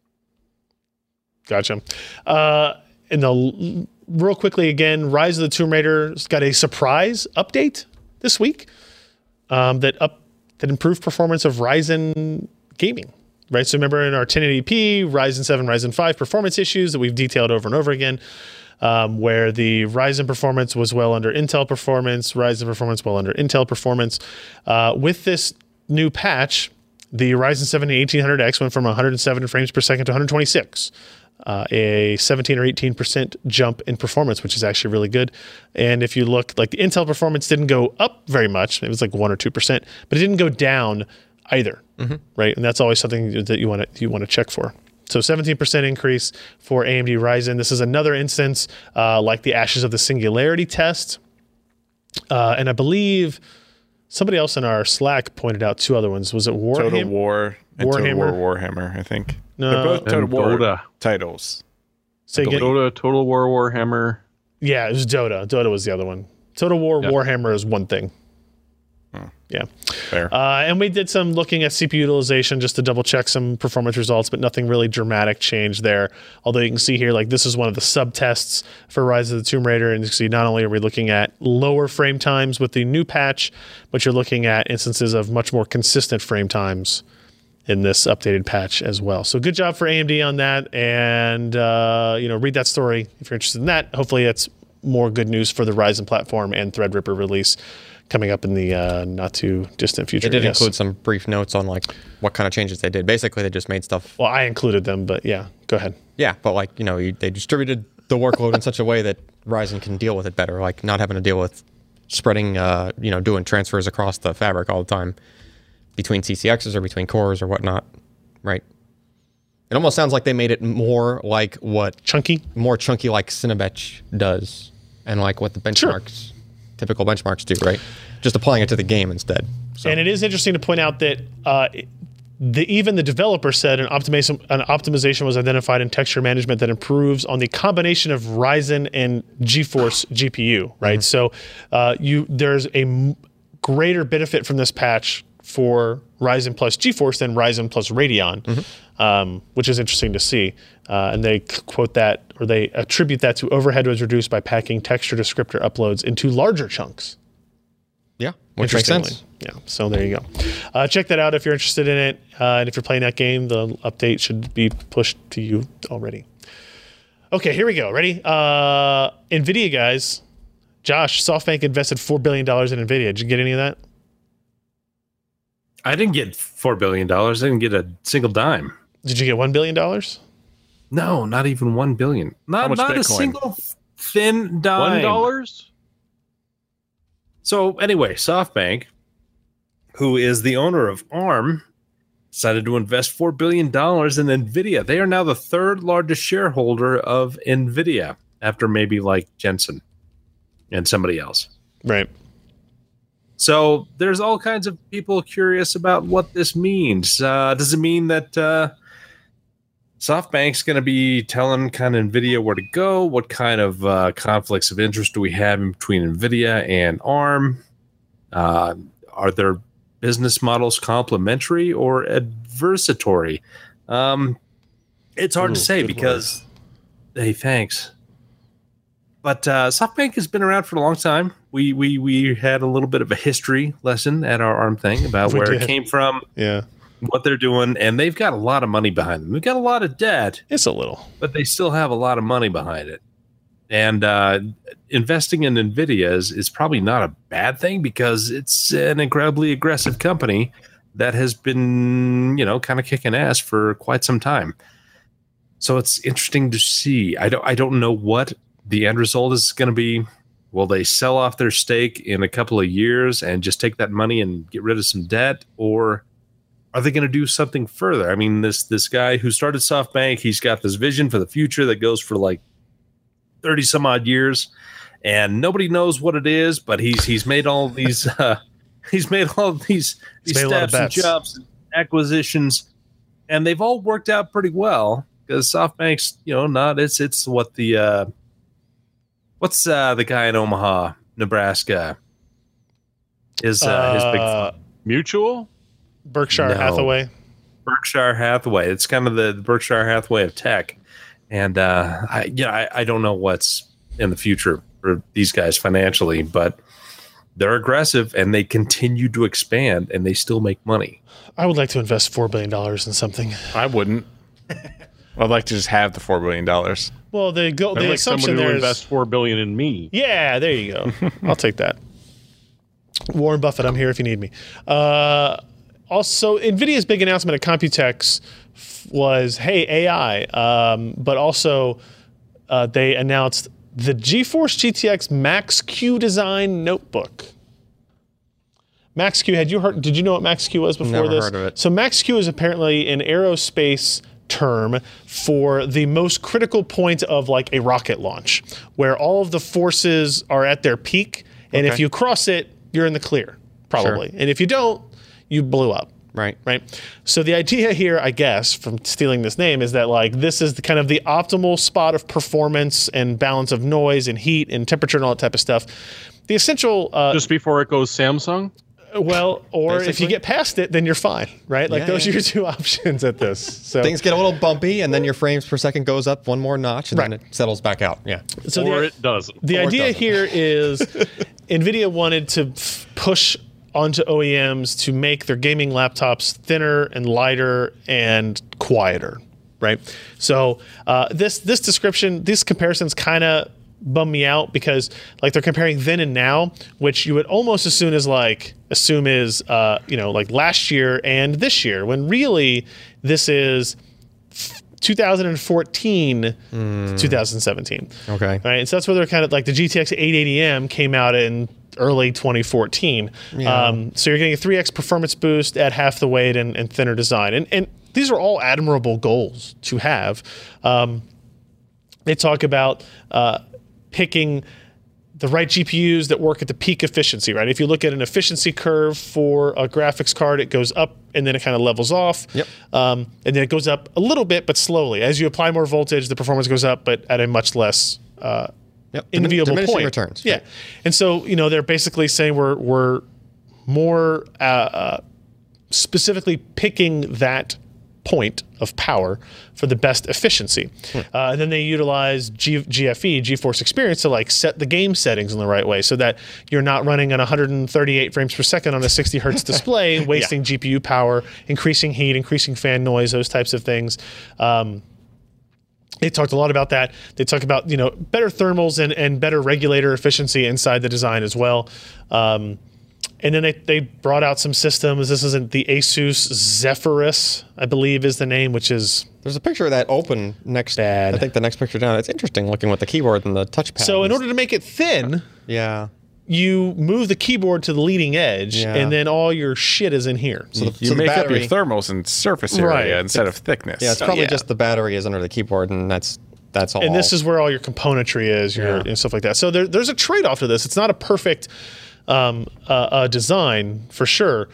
Gotcha. Uh, and the real quickly again, Rise of the Tomb Raider's got a surprise update this week um, that up that improved performance of Ryzen gaming. Right. So remember in our 1080p, Ryzen 7, Ryzen 5 performance issues that we've detailed over and over again, um, where the Ryzen performance was well under Intel performance, Ryzen performance well under Intel performance. Uh, with this new patch, the Ryzen 7 1800X went from 107 frames per second to 126 uh, a 17 or 18 percent jump in performance, which is actually really good. And if you look, like the Intel performance didn't go up very much; it was like one or two percent, but it didn't go down either, right? And that's always something that you want to you want to check for. So 17% increase for AMD Ryzen. This is another instance uh, like the Ashes of the Singularity test. Uh, and I believe somebody else in our Slack pointed out two other ones. Was it Warhammer? Total War and Total War Warhammer? Warhammer, I think. No. They're both Total And War Dota. titles. Say again. Dota, Total War Warhammer. Yeah, it was Dota. Dota was the other one. Total War Yeah. Warhammer is one thing. Yeah. Fair. Uh, and we did some looking at CPU utilization just to double check some performance results, but nothing really dramatic change there. Although you can see here, like this is one of the sub tests for Rise of the Tomb Raider, and you can see not only are we looking at lower frame times with the new patch, but you're looking at instances of much more consistent frame times in this updated patch as well. So good job for AMD on that, and uh, you know read that story if you're interested in that. Hopefully, it's more good news for the Ryzen platform and Threadripper release coming up in the uh, not too distant future. They did Yes. include some brief notes on like what kind of changes they did. Basically, they just made stuff. Well, I included them, but yeah, go ahead. Yeah, but like you know, you, they distributed the workload in such a way that Ryzen can deal with it better. Like not having to deal with spreading, uh, you know, doing transfers across the fabric all the time between CCXs or between cores or whatnot. Right. It almost sounds like they made it more like what Chunky. more chunky like Cinebench does, and like what the benchmarks, typical benchmarks do. Right. Just applying it to the game instead. So And it is interesting to point out that uh, the, even the developer said an optimization, an optimization was identified in texture management that improves on the combination of Ryzen and GeForce GPU. Right, so uh, you there's a m- greater benefit from this patch for Ryzen plus GeForce than Ryzen plus Radeon, um, which is interesting to see. Uh, and they quote that or they attribute that to overhead was reduced by packing texture descriptor uploads into larger chunks. yeah, which makes Interestingly. sense. Yeah, so there you go. Uh, check that out if you're interested in it. Uh, and if you're playing that game, the update should be pushed to you already. Okay, here we go. Ready? Uh, NVIDIA guys. Josh, SoftBank invested $4 billion in NVIDIA. Did you get any of that? I didn't get four billion dollars. I didn't get a single dime. Did you get $1 billion? No, not even one billion. Not much not a single thin dime. One dollars? So anyway, SoftBank, who is the owner of ARM, decided to invest four billion dollars in Nvidia. They are now the third largest shareholder of Nvidia, after maybe like Jensen and somebody else. Right. So there's all kinds of people curious about what this means. Uh, does it mean that uh, SoftBank's going to be telling kind of Nvidia where to go? What kind of uh, conflicts of interest do we have in between Nvidia and ARM? Uh, are their business models complementary or adversatory? Um, it's hard Ooh, to say because, hey, thanks. But uh, SoftBank has been around for a long time. We we we had a little bit of a history lesson at our arm thing about where it came from, Yeah. What they're doing, and they've got a lot of money behind them. They've got a lot of debt, It's a little. but they still have a lot of money behind it. And uh, investing in Nvidia is, is probably not a bad thing because it's an incredibly aggressive company that has been, you know, kind of kicking ass for quite some time. So it's interesting to see. I don't I don't know what the end result is going to be. Will they sell off their stake in a couple of years and just take that money and get rid of some debt, or are they going to do something further? I mean, this this guy who started SoftBank, he's got this vision for the future that goes for like thirty some odd years, and nobody knows what it is. But he's he's made all these uh, he's made all these these made a lot of steps and jumps and acquisitions, and they've all worked out pretty well because SoftBank's you know not it's it's what the uh, what's uh, the guy in Omaha, Nebraska. Is uh, his big Uh, Mutual? Berkshire No. Hathaway. Berkshire Hathaway. It's kind of the Berkshire Hathaway of tech, and uh, I yeah I, I don't know what's in the future for these guys financially, but they're aggressive and they continue to expand and they still make money. I would like to invest $4 billion in something. I wouldn't. I'd like to just have the four billion dollars. Well, the, go, I'd the like assumption someone to there is. invest four billion in me. Yeah, there you go. I'll take that. Warren Buffett, I'm here if you need me. Uh, also, NVIDIA's big announcement at Computex was, hey, AI, um, but also uh, they announced the GeForce GTX Max Q design notebook. Max Q, had you heard? Did you know what Max Q was before Never this? heard of it. So Max Q is apparently an aerospace term for the most critical point of like a rocket launch, where all of the forces are at their peak, and if you cross it, you're in the clear, probably. And if you don't, you blew up Right. right? So the idea here, I guess, from stealing this name, is that like this is the kind of the optimal spot of performance and balance of noise and heat and temperature and all that type of stuff. The essential, uh, Just before it goes Samsung. well, or if you get past it, then you're fine, right? Like Yeah, those yeah. are your two options at this. So, Things get a little bumpy, and then your frames per second goes up one more notch, and then it settles back out. Yeah. so or the, it doesn't. the Or idea doesn't. here is NVIDIA wanted to f- push onto OEMs to make their gaming laptops thinner and lighter and quieter, right? So uh, this this description, these comparisons kind of bum me out because like they're comparing then and now, which you would almost as soon as like assume is uh, you know like last year and this year, when really this is 2014 to 2017. Okay. Right. And so that's where they're kind of like the GTX 880M came out in early 2014. Um, so you're getting a 3x performance boost at half the weight and, and thinner design. And, and these are all admirable goals to have. Um, they talk about uh, picking the right GPUs that work at the peak efficiency, right? If you look at an efficiency curve for a graphics card, it goes up and then it kind of levels off. Yep. Um, and then it goes up a little bit, but slowly. As you apply more voltage, the performance goes up, but at a much less uh, Yep. Enviable diminishing point. returns. Yeah. And so, you know, they're basically saying we're, we're more uh, uh, specifically picking that point of power for the best efficiency. Hmm. Uh, and then they utilize G- GFE, GeForce Experience, to like set the game settings in the right way so that you're not running at 138 frames per second on a 60 hertz display, wasting GPU power, increasing heat, increasing fan noise, those types of things. Um, they talked a lot about that. They talk about you know better thermals and, and better regulator efficiency inside the design as well. Um, and then they, they brought out some systems. This isn't the Asus Zephyrus, I believe is the name, which is There's a picture of that open next. Bad. I think the next picture down. It's interesting looking with the keyboard and the touchpad. so in order to make it thin, yeah. You move the keyboard to the leading edge, Yeah. and then all your shit is in here. So the, You so the make up your thermals in surface area Right. instead of thickness. Yeah, it's probably yeah. just the battery is under the keyboard, and that's that's all. and this is where all your componentry is, your Yeah. and stuff like that. So there, there's a trade off to this. It's not a perfect um, uh, uh, design for sure.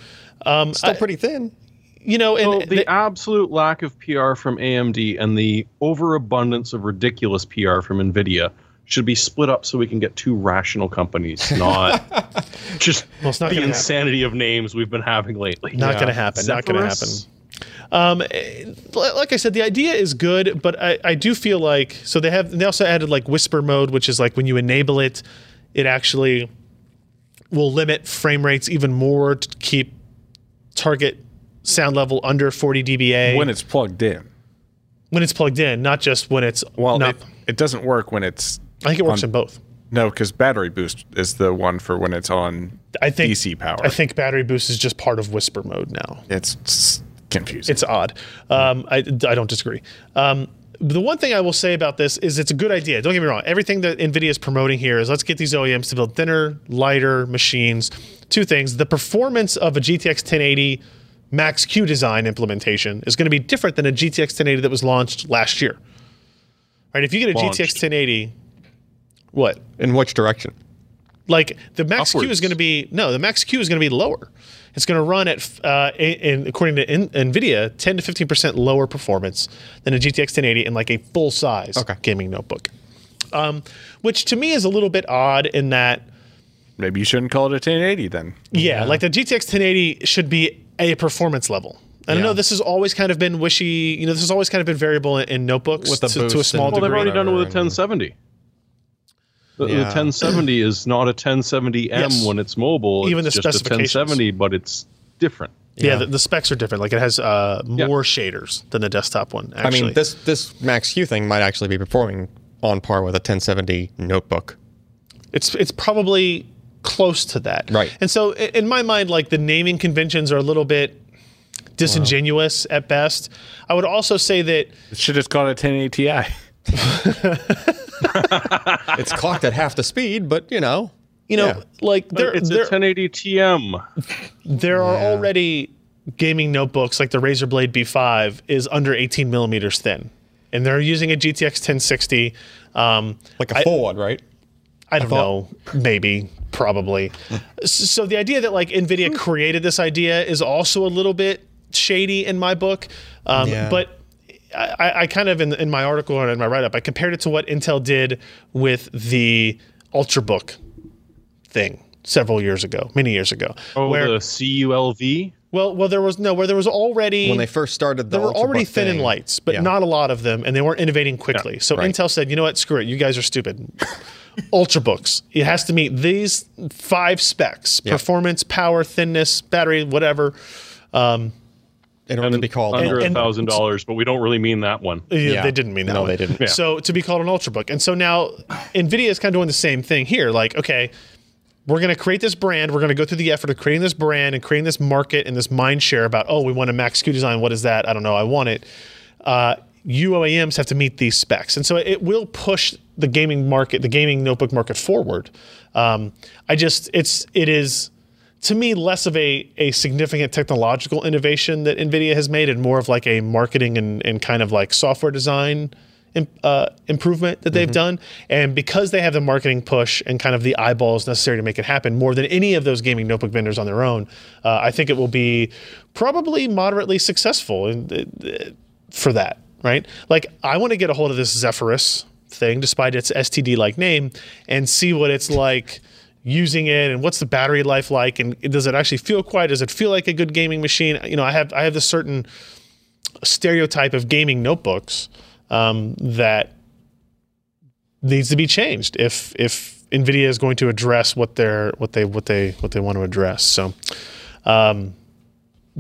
Um, still I- pretty thin. you know, and So the they- absolute lack of PR from AMD and the overabundance of ridiculous PR from Nvidia should be split up so we can get two rational companies, not just it's not the gonna insanity of names we've been having lately. not going to happen. Not going to happen. Um, eh, like I said, the idea is good, but I, I do feel like so they have they also added like whisper mode, which is like when you enable it, it actually will limit frame rates even more to keep target sound level under 40 dBA when it's plugged in. when it's plugged in, not just when it's Well, not. it, it doesn't work when it's I think it works on- in both. no, because battery boost is the one for when it's on I think DC power. I think battery boost is just part of whisper mode now. it's confusing. It's odd. Um, I, I don't disagree. Um, the one thing I will say about this is it's a good idea. Don't get me wrong. Everything that NVIDIA is promoting here is let's get these OEMs to build thinner, lighter machines. Two things. The performance of a GTX 1080 Max Q design implementation is going to be different than a GTX 1080 that was launched last year. Right? If you get a Launched. GTX 1080, what? In which direction? Like the max Q is going to be no, the max Q is going to be lower. It's going to run at, uh, in, according to in, Nvidia, 10 to 15 percent lower performance than a GTX 1080 in like a full size Okay. gaming notebook. Um, which to me is a little bit odd in that, Maybe you shouldn't call it a 1080 then. yeah, like the GTX 1080 should be a performance level. And I know this has always kind of been wishy. You know, this has always kind of been variable in, in notebooks With to, to a small and- Well, they've already done it with a whatever, and- 1070. The, the 1070 is not a 1070M Yes. when it's mobile. Even it's the just a specifications. 1070, but it's different. yeah, Yeah. the, the specs are different. Like it has uh, more shaders than the desktop one. Actually. I mean, this this Max Q thing might actually be performing on par with a 1070 notebook. It's it's probably close to that. Right. And so in my mind, like the naming conventions are a little bit disingenuous at best. I would also say that It should just call it a 1080 Ti. It's clocked at half the speed, but you know, you know, Yeah. like there it's there, a 1080 TM. there are already gaming notebooks like the Razer Blade B5 is under 18 millimeters thin, and they're using a GTX 1060. Um, like a full one, right? I don't know, maybe, probably. So the idea that like Nvidia created this idea is also a little bit shady in my book. Um, Yeah. But I, I kind of in, in my article and in my write up, I compared it to what Intel did with the Ultrabook thing several years ago, many years ago. Oh, where the CULV. well, well, there was no where there was already When they first started, the there were already Ultrabook thin and lights, but Yeah. not a lot of them, and they weren't innovating quickly. so right. Intel said, "You know what? Screw it. You guys are stupid." Ultrabooks. It has to meet these five specs: performance, power, thinness, battery, whatever. Um, in order to be called. under a thousand dollars, but we don't really mean that one. Yeah, Yeah. They didn't mean that. No, one. they didn't. Yeah. So to be called an ultrabook, and so now Nvidia is kind of doing the same thing here. Like, okay, we're going to create this brand. We're going to go through the effort of creating this brand and creating this market and this mind share about, oh, we want a Max Q design. What is that? I don't know. I want it. Uh, UOAMs have to meet these specs, and so it will push the gaming market, the gaming notebook market forward. Um, I just, it's, it is to me less of a, a significant technological innovation that nvidia has made and more of like a marketing and, and kind of like software design uh, improvement that they've done. And because they have the marketing push and kind of the eyeballs necessary to make it happen more than any of those gaming notebook vendors on their own uh, i think it will be probably moderately successful in, uh, for that right? Like i want to get a hold of this zephyrus thing despite its std like name and see what it's like using it and what's the battery life like and does it actually feel quiet? Does it feel like a good gaming machine? You know i have i have this certain stereotype of gaming notebooks um, that needs to be changed if if nvidia is going to address what they're what they what they what they want to address. So um,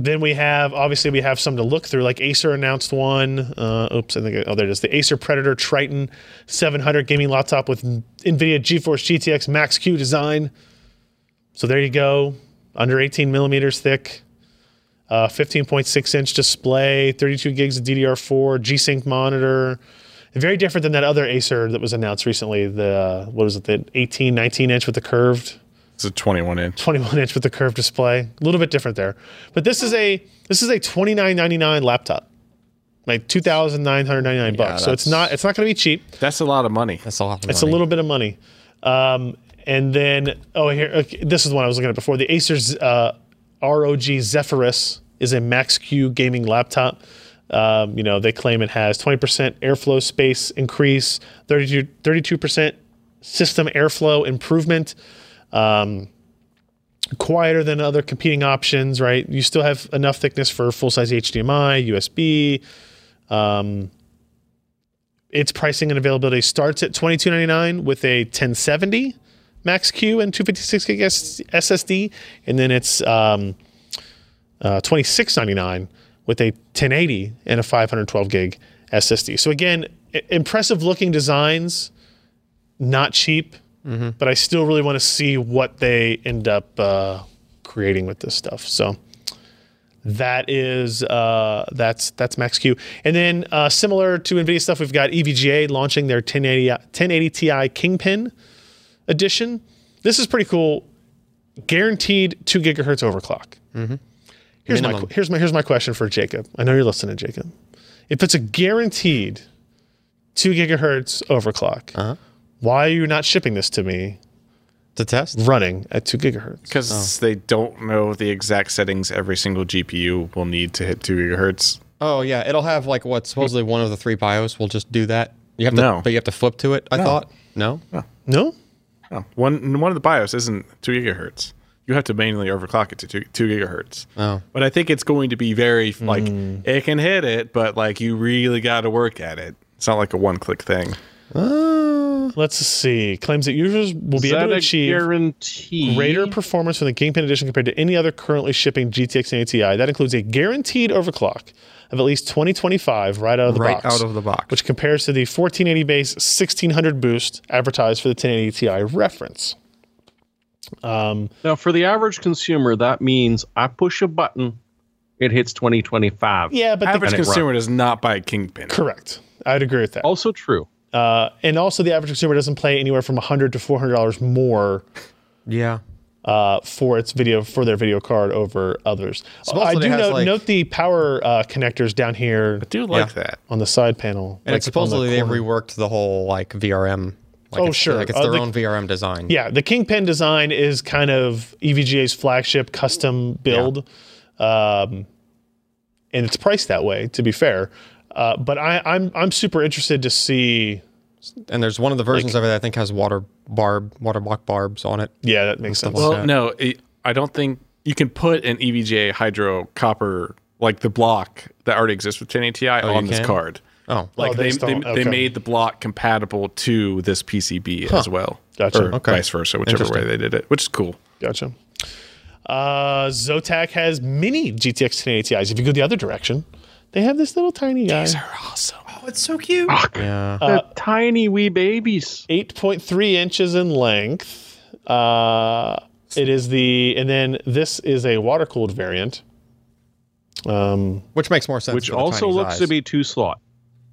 then we have obviously we have some to look through. Like Acer announced one. Uh, oops, I think oh there it is. The Acer Predator Triton 700 gaming laptop with NVIDIA GeForce GTX Max Q design. So there you go, under 18 millimeters thick, uh, 15.6 inch display, 32 gigs of DDR4, G-Sync monitor. Very different than that other Acer that was announced recently. The uh, what was it? The 18, 19 inch with the curved. It's a 21 inch. 21 inch with the curved display. A little bit different there. But this is a this is a 29.99 laptop. Like 2,999 bucks. So it's not it's not going to be cheap. That's a lot of money. That's a lot. Of It's a little bit of money. Um, and then oh here okay, this is the one I was looking at before. The Acer's uh, ROG Zephyrus is a Max Q gaming laptop. Um, you know, they claim it has 20% airflow space increase, 32, 32 percent system airflow improvement. Um, quieter than other competing options, right? You still have enough thickness for full size HDMI, USB. Um, its pricing and availability starts at twenty two ninety nine with a ten seventy Max Q and two fifty six gig SSD, and then it's um, uh, twenty six ninety nine with a ten eighty and a five hundred twelve gig SSD. So again, impressive looking designs, not cheap, but I still really want to see what they end up uh, creating with this stuff. So that is uh, that's that's Max Q, and then uh, similar to Nvidia stuff, we've got EVGA launching their 1080 1080 Ti Kingpin edition. This is pretty cool. Guaranteed two gigahertz overclock. Here's my here's my here's my question for Jacob. I know you're listening, Jacob. If it's a guaranteed two gigahertz overclock, why are you not shipping this to me to test. running at two gigahertz? Because oh. they don't know the exact settings every single GPU will need to hit 2 gigahertz. Oh yeah, it'll have like what supposedly one of the three BIOS will just do that. You have to, No. but you have to flip to it. I No. thought no. No. No, one one of the BIOS isn't 2 gigahertz. You have to manually overclock it to 2, 2 gigahertz. Oh. But I think it's going to be very, like, hmm. it can hit it, but, like, you really got to work at it. It's not like a one click thing. Uh, Let's see. Claims that users will Is be able to achieve guarantee? greater performance from the Kingpin Edition compared to any other currently shipping GTX and ATI. That includes a guaranteed overclock of at least 2025 right out of the Right box. out of the box. Which compares to the 1480 base 1600 boost advertised for the 1080 Ti reference. Um, now, for the average consumer, that means I push a button it hits 2025. Yeah, but the, average it consumer does not buy a Kingpin. correct. I'd agree with that. Also true. Uh, and also, the average consumer doesn't pay anywhere from 100 to 400 dollars more Yeah. uh, for its video for their video card over others. I do note, like- note the power uh, connectors down here I do like Yeah. that. on the side panel. And like it's on the supposedly they reworked the whole like VRM. Like Oh, sure. Like it's Uh, their the- own VRM design. Yeah, the Kingpin design is kind of EVGA's flagship custom build, um, and it's priced that way. To be fair, uh, but I, I'm I'm super interested to see. And there's one of the versions of it that I think has water barb, water block barbs on it. Yeah, that makes sense. Well, that. no, it, I don't think you can put an E EVGA hydro copper like the block that already exists with 1080 Ti on this can? card. Oh, Like Oh, they they, just they, don't- they made the block compatible to this PCB as well. Gotcha. Or Okay. vice versa, whichever way they did it, which is cool. Gotcha. Uh, Zotac has mini GTX 1080 Ti's. If you go the other direction, they have this little tiny guy, These are awesome. Oh, it's so cute. yeah. They're tiny wee babies. 8.3 inches in length. Uh, it is the, and then this is a water cooled variant. Um, Which makes more sense. Which also looks size. to be two slot.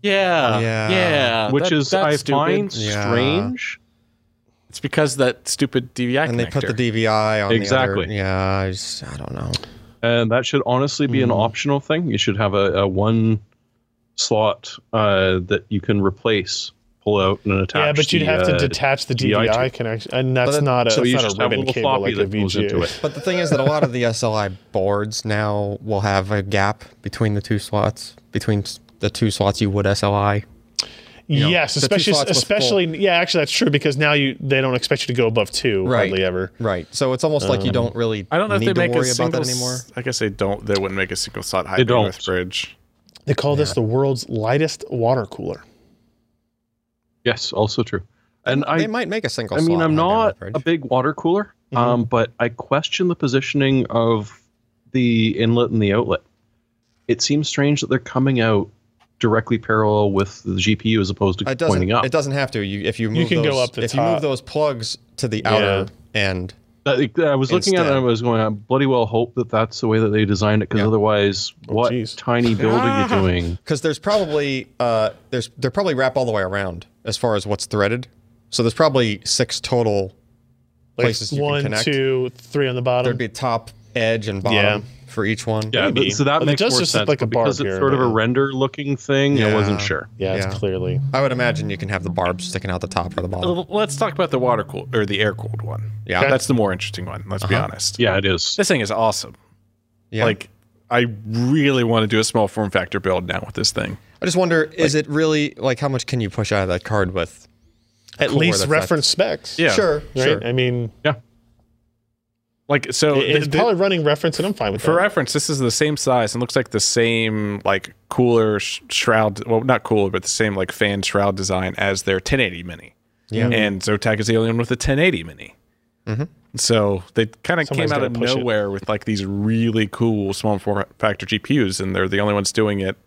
Yeah, Yeah. yeah. Which that- is I stupid. find Yeah. strange. it's because that stupid DVI And they put the DVI on Exactly. The other, yeah, I, just, I don't know. And that should honestly be an optional thing. You should have a, a one slot uh, that you can replace, pull out, and attach. yeah, but you'd the, have to uh, detach the DVI DVI connection, and that's then- not a, So that's you not just a have a ribbon little cable floppy like a that goes into it. But the thing is that a lot of the SLI boards now will have a gap between the two slots, between the two slots you would SLI. Know, yes, the especially slots especially yeah, actually that's true because now you they don't expect you to go above two Right. hardly ever. Right. So it's almost like you don't really I don't know if need they make to a worry single. about that anymore. I guess they don't. They wouldn't make a single slot high bandwidth bridge. They call this the world's lightest water cooler. Yes, also true. And I, they might make a single I mean, slot I'm not a big water cooler, Mm-hmm. um, but I question the positioning of the inlet and the outlet. It seems strange that they're coming out directly parallel with the GPU as opposed to It doesn't. pointing up. It doesn't have to. You if you move you can go up the if you move those plugs to the outer end. That- I was looking at it and I was going, I bloody well hope that that's the way that they designed it, because Yeah. otherwise, what geez. tiny build are you doing? because there's probably uh there's they're probably wrap all the way around as far as what's threaded. So there's probably six total Like places you one, can connect. two, three on the bottom. There'd be top, edge, and bottom Yeah. for each one. Yeah, but- so that Well, it makes does more just look sense. like a but because barb it's sort of a render looking thing, I wasn't sure. yeah, it's clearly. I would imagine you can have the barbs sticking out the top or the bottom. Let's talk about the water cooled or the air cooled one. Yeah. Okay. that's the more interesting one. Let's be Uh-huh. honest. Yeah, it is. This thing is awesome. Yeah. Like, I really want to do a small form factor build now with this thing. I just wonder, is it really like how much can you push out of that card with? At least reference specs. Yeah. Sure, Right? sure. I mean, Like, so it- it's th- th- probably running reference, and I'm fine with it. for that. reference, this is the same size and looks like the same like cooler sh- shroud. Well, not cooler, but the same like fan shroud design as their 1080 Mini. Yeah. And Zotac is the only one with a 1080 Mini. Mm-hmm. So they kind of came out of push it. nowhere with like these really cool small form factor GPUs, and they're the only ones doing it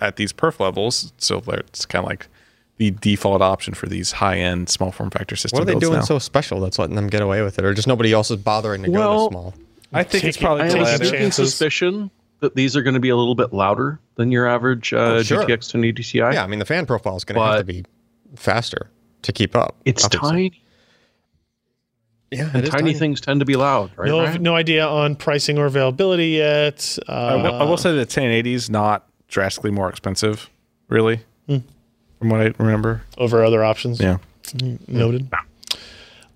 at these perf levels. So they're- it's kind of like the default option for these high end small form factor systems. What are they doing now. so special that's letting them get away with it, or just nobody else is bothering to go Well, this small? I think it's Taking- probably I the Taking latter. sneaking chances. suspicion that these are going to be a little bit louder than your average uh, Oh, sure. GTX 1080 Ti. Yeah, I mean the fan profile is going to have to be faster to keep up. It's obviously. tiny. Yeah, And it is tiny, things tend to be loud, right? no, Ryan? no idea on pricing or availability yet. Uh, I will, I will say the 1080 is not drastically more expensive, really, from what I remember. over other options. Yeah. Noted.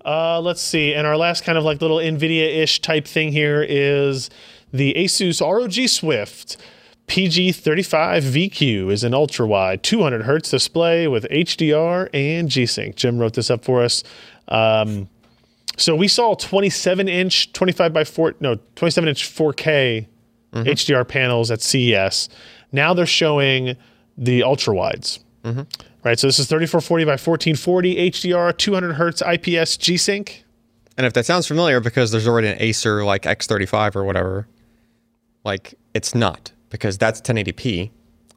Uh, let's see. And our last kind of like little NVIDIA ish type thing here is the Asus ROG Swift PG35 VQ is an ultra wide 200 hertz display with HDR and G Sync. Jim wrote this up for us. Um, so we saw 27 inch, 25 by 4, no, 27 inch 4K HDR panels at CES. Now they're showing the ultra wides. Right, so this is 3440 by 1440 HDR, 200 hertz IPS G Sync. And if that sounds familiar, because there's already an Acer like X35 or whatever, like it's not because that's 1080p.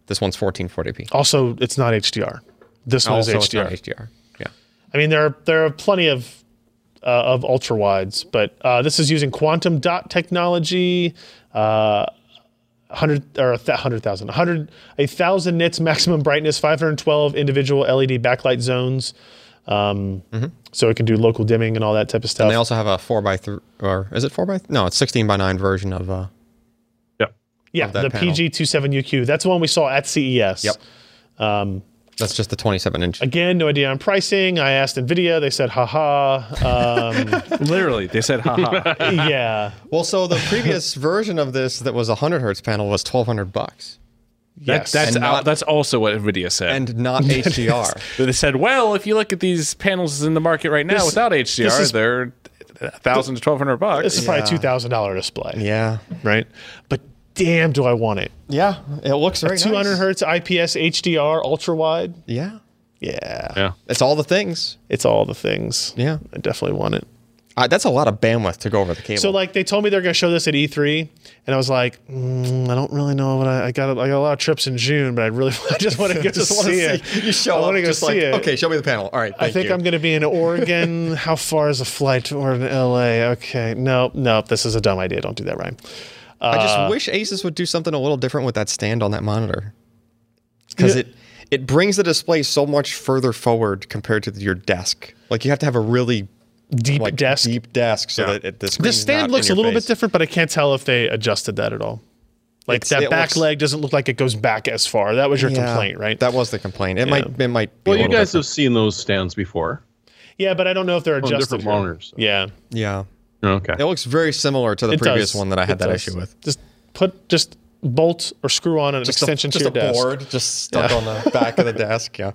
This one's 1440p. Also, it's not HDR. This is HDR. HDR. Yeah. I mean, there are there are plenty of uh, of ultra wides, but uh, this is using quantum dot technology. Uh, 100 or a th- 100,000, 100, a thousand nits maximum brightness, 512 individual LED backlight zones. Um, So it can do local dimming and all that type of stuff. And they also have a four by three, or is it four by? No, it's sixteen by nine version of. uh yeah, that the panel. PG27UQ. That's the one we saw at CES. Yep. That's just the twenty-seven inch. Again, no idea on pricing. I asked NVIDIA. They said, haha. Um, Literally, they said, haha. yeah. Well, so the previous version of this that was a hundred hertz panel was twelve hundred bucks, Yes. That's And out, that's also what Nvidia said. and not HDR. they said, well, if you look at these panels in the market right now This- without HDR, is- they're thousand to twelve hundred bucks. This is probably a two thousand dollar display, yeah, right? But damn, do I want it? yeah, it looks very Two hundred nice. hertz IPS HDR ultra wide. Yeah, Yeah, Yeah. it's all the things. it's all the things. Yeah, I definitely want it. uh, that's a lot of bandwidth to go over the cable. So like they told me they're going to show this at E3, and I was like, mm, I don't really know what I, I got. I got a lot of trips in June, but I really I just want to get to want see it. you show I up wanna go just see like it. okay, show me the panel. All right, I think you. I'm going to be in Oregon. How far is a flight to Oregon, LA? Okay, no, no, this is a dumb idea. Don't do that, Ryan. I just Uh, wish Asus would do something a little different with that stand on that monitor because Yeah. it it brings the display so much further forward compared to your desk. Like you have to have a really Deep like desk. deep desk so that it, the, screen The is not stand in looks a your little bit different, but I can't tell if they adjusted that at all. Like It's- that back looks- leg doesn't look like it goes back as far. That was your Yeah, complaint, right? That was the complaint. It might it might be Well, a you little guys have seen those stands before yeah, but I don't know if they're on different here. monitors. Yeah, yeah. Okay. It looks very similar to the it previous does. one that I had It that does. issue with. Just put just bolt or screw on an Just extension a, just to a your desk. Just a board just stuck on the back of the desk. Yeah.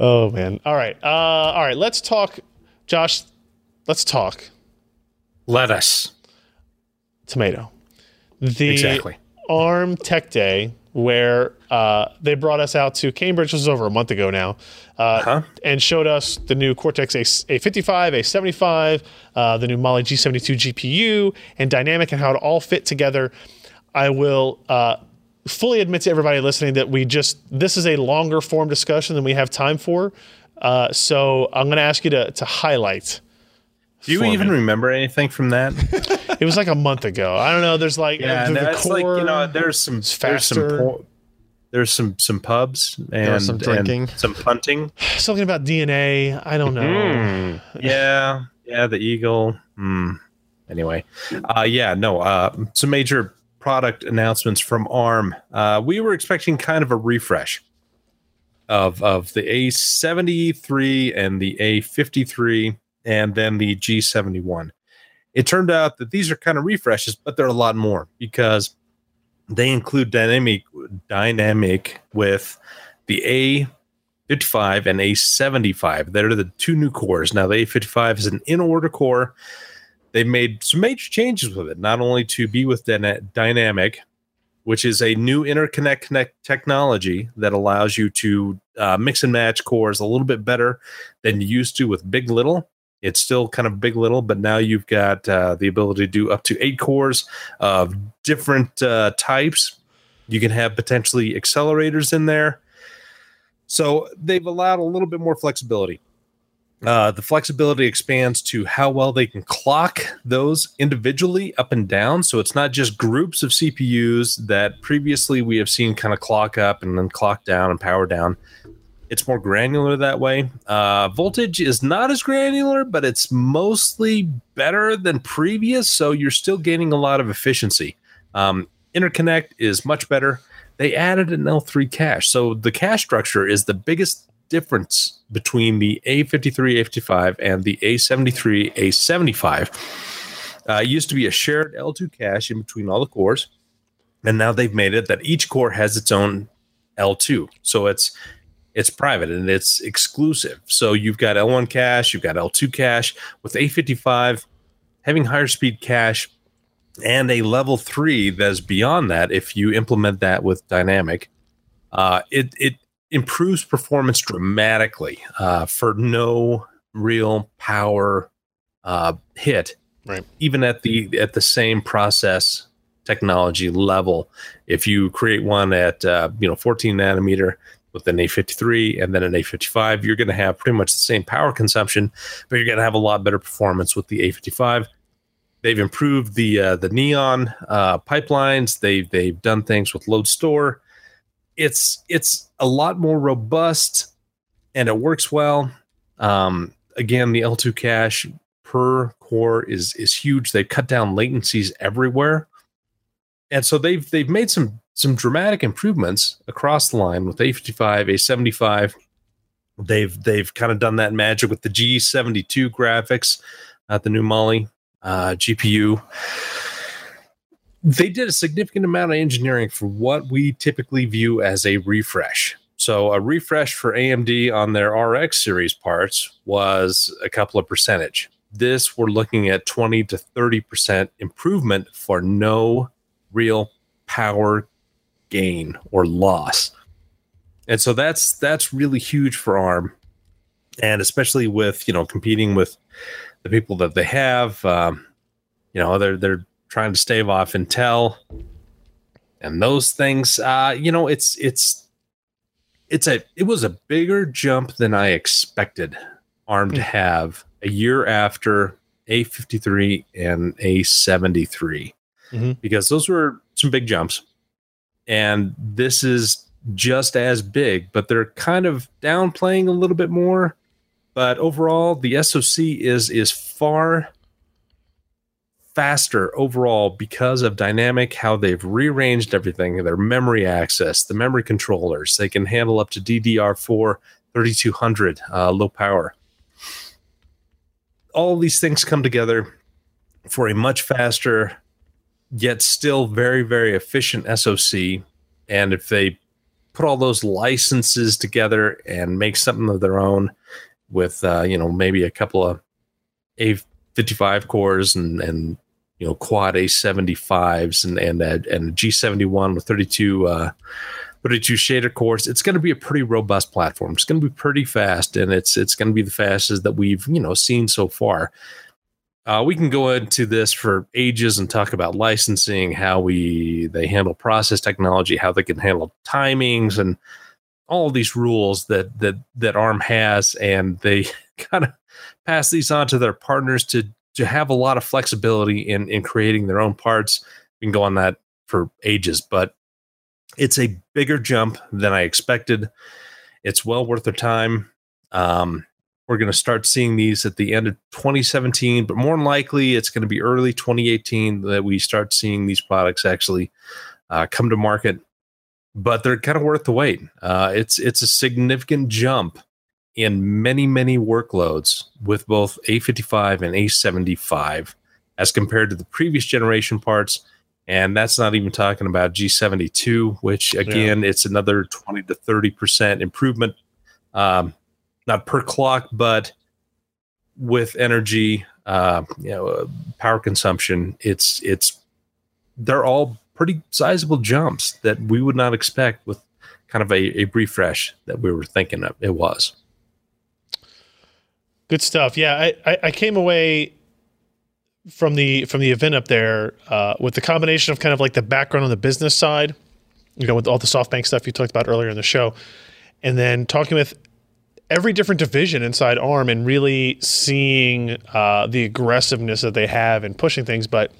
Oh man. All right. Uh, all right. Let's talk, Josh. Let's talk Let us. tomato. The Exactly. ARM Tech Day, where uh, they brought us out to Cambridge, this was over a month ago now, uh, Huh? and showed us the new Cortex A- A55, A75, uh, the new Mali G72 GPU, and DynamIQ, and how it all fit together. I will uh, fully admit to everybody listening that we just this is a longer form discussion than we have time for. Uh, so I'm going to ask you to to highlight. Do you even me. remember anything from that? It was like a month ago. I don't know. There's like Yeah, the, the that's like you know, there's some there's some po- there's some some pubs and some drinking. and some punting. something about DNA. I don't know. yeah, yeah, the eagle. Hmm. Anyway, uh, yeah, no, uh, some major product announcements from ARM. Uh, we were expecting kind of a refresh of of the A73 and the A53, and then the G71. It turned out that these are kind of refreshes, but they're a lot more because they include DynamIQ DynamIQ with the A 55 and A75. They're the two new cores. Now, the A55 is an in order core. They've made some major changes with it, not only to be with dyna- DynamIQ, which is a new interconnect connect technology that allows you to uh, mix and match cores a little bit better than you used to with Big Little. It's still kind of Big Little, but now you've got uh, the ability to do up to eight cores of different uh, types. You can have potentially accelerators in there. So they've allowed a little bit more flexibility. Uh, the flexibility expands to how well they can clock those individually up and down. So it's not just groups of CPUs that previously we have seen kind of clock up and then clock down and power down. It's more granular that way. Uh, voltage is not as granular, but it's mostly better than previous. So you're still gaining a lot of efficiency. Um, interconnect is much better. They added an L3 cache. So the cache structure is the biggest difference between the A53, A55 and the A73, A75. Uh, used to be a shared L2 cache in between all the cores. And now they've made it that each core has its own L2. So it's it's private and it's exclusive. So you've got L1 cache, you've got L2 cache with A55 having higher speed cache and a level three that is beyond that. If you implement that with DynamIQ, uh, it it improves performance dramatically uh, for no real power uh, hit. Right. Even at the at the same process technology level, if you create one at uh, you know 14 nanometer with an A53 and then an A55, you're going to have pretty much the same power consumption, but you're going to have a lot better performance with the A55 they've improved the uh, the neon uh, pipelines. They've they've done things with load store. It's it's a lot more robust, and it works well. Um, again, the L2 cache per core is is huge. They've cut down latencies everywhere, and so they've they've made some some dramatic improvements across the line with A55, A75. They've they've kind of done that magic with the G72 graphics at the new Mali uh, GPU. They did a significant amount of engineering for what we typically view as a refresh. So a refresh for AMD on their RX series parts was a couple of percentage. This we're looking at 20 to 30% improvement for no real power gain or loss. And so that's that's really huge for ARM. And especially with, you know, competing with the people that they have, um, you know, they're they're trying to stave off Intel and those things. Uh, you know, it's it's it's a it was a bigger jump than I expected ARM to have a year after A53 and A73 Mhm. because those were some big jumps. And this is just as big, but they're kind of downplaying a little bit more. But overall, the SoC is is far faster overall because of DynamIQ how they've rearranged everything their memory access the memory controllers they can handle up to ddr4 3200 uh, low power all these things come together for a much faster yet still very very efficient soc and if they put all those licenses together and make something of their own with uh, you know maybe a couple of a55 cores and and you know quad A75s and and a, and a G71 with 32 uh 32 shader cores it's going to be a pretty robust platform. It's going to be pretty fast and it's it's going to be the fastest that we've you know seen so far uh, we can go into this for ages and talk about licensing how we they handle process technology how they can handle timings and all these rules that that that arm has and they kind of pass these on to their partners to to have a lot of flexibility in in creating their own parts. We can go on that for ages, but it's a bigger jump than I expected. It's well worth their time. Um, we're going to start seeing these at the end of 2017, but more than likely, it's going to be early 2018 that we start seeing these products actually uh, come to market. But they're kind of worth the wait. Uh, it's it's a significant jump in many, many workloads with both A55 and A75 as compared to the previous generation parts. And that's not even talking about G72, which again, it's another 20 to 30% improvement, um, not per clock, but with energy, uh, you know, uh, power consumption. It's, it's, they're all pretty sizable jumps that we would not expect with kind of a, a refresh that we were thinking of it was. Good stuff. Yeah, I, I, I came away from the from the event up there uh, with the combination of kind of like the background on the business side, you know, with all the SoftBank stuff you talked about earlier in the show, and then talking with every different division inside ARM and really seeing uh, the aggressiveness that they have in pushing things, but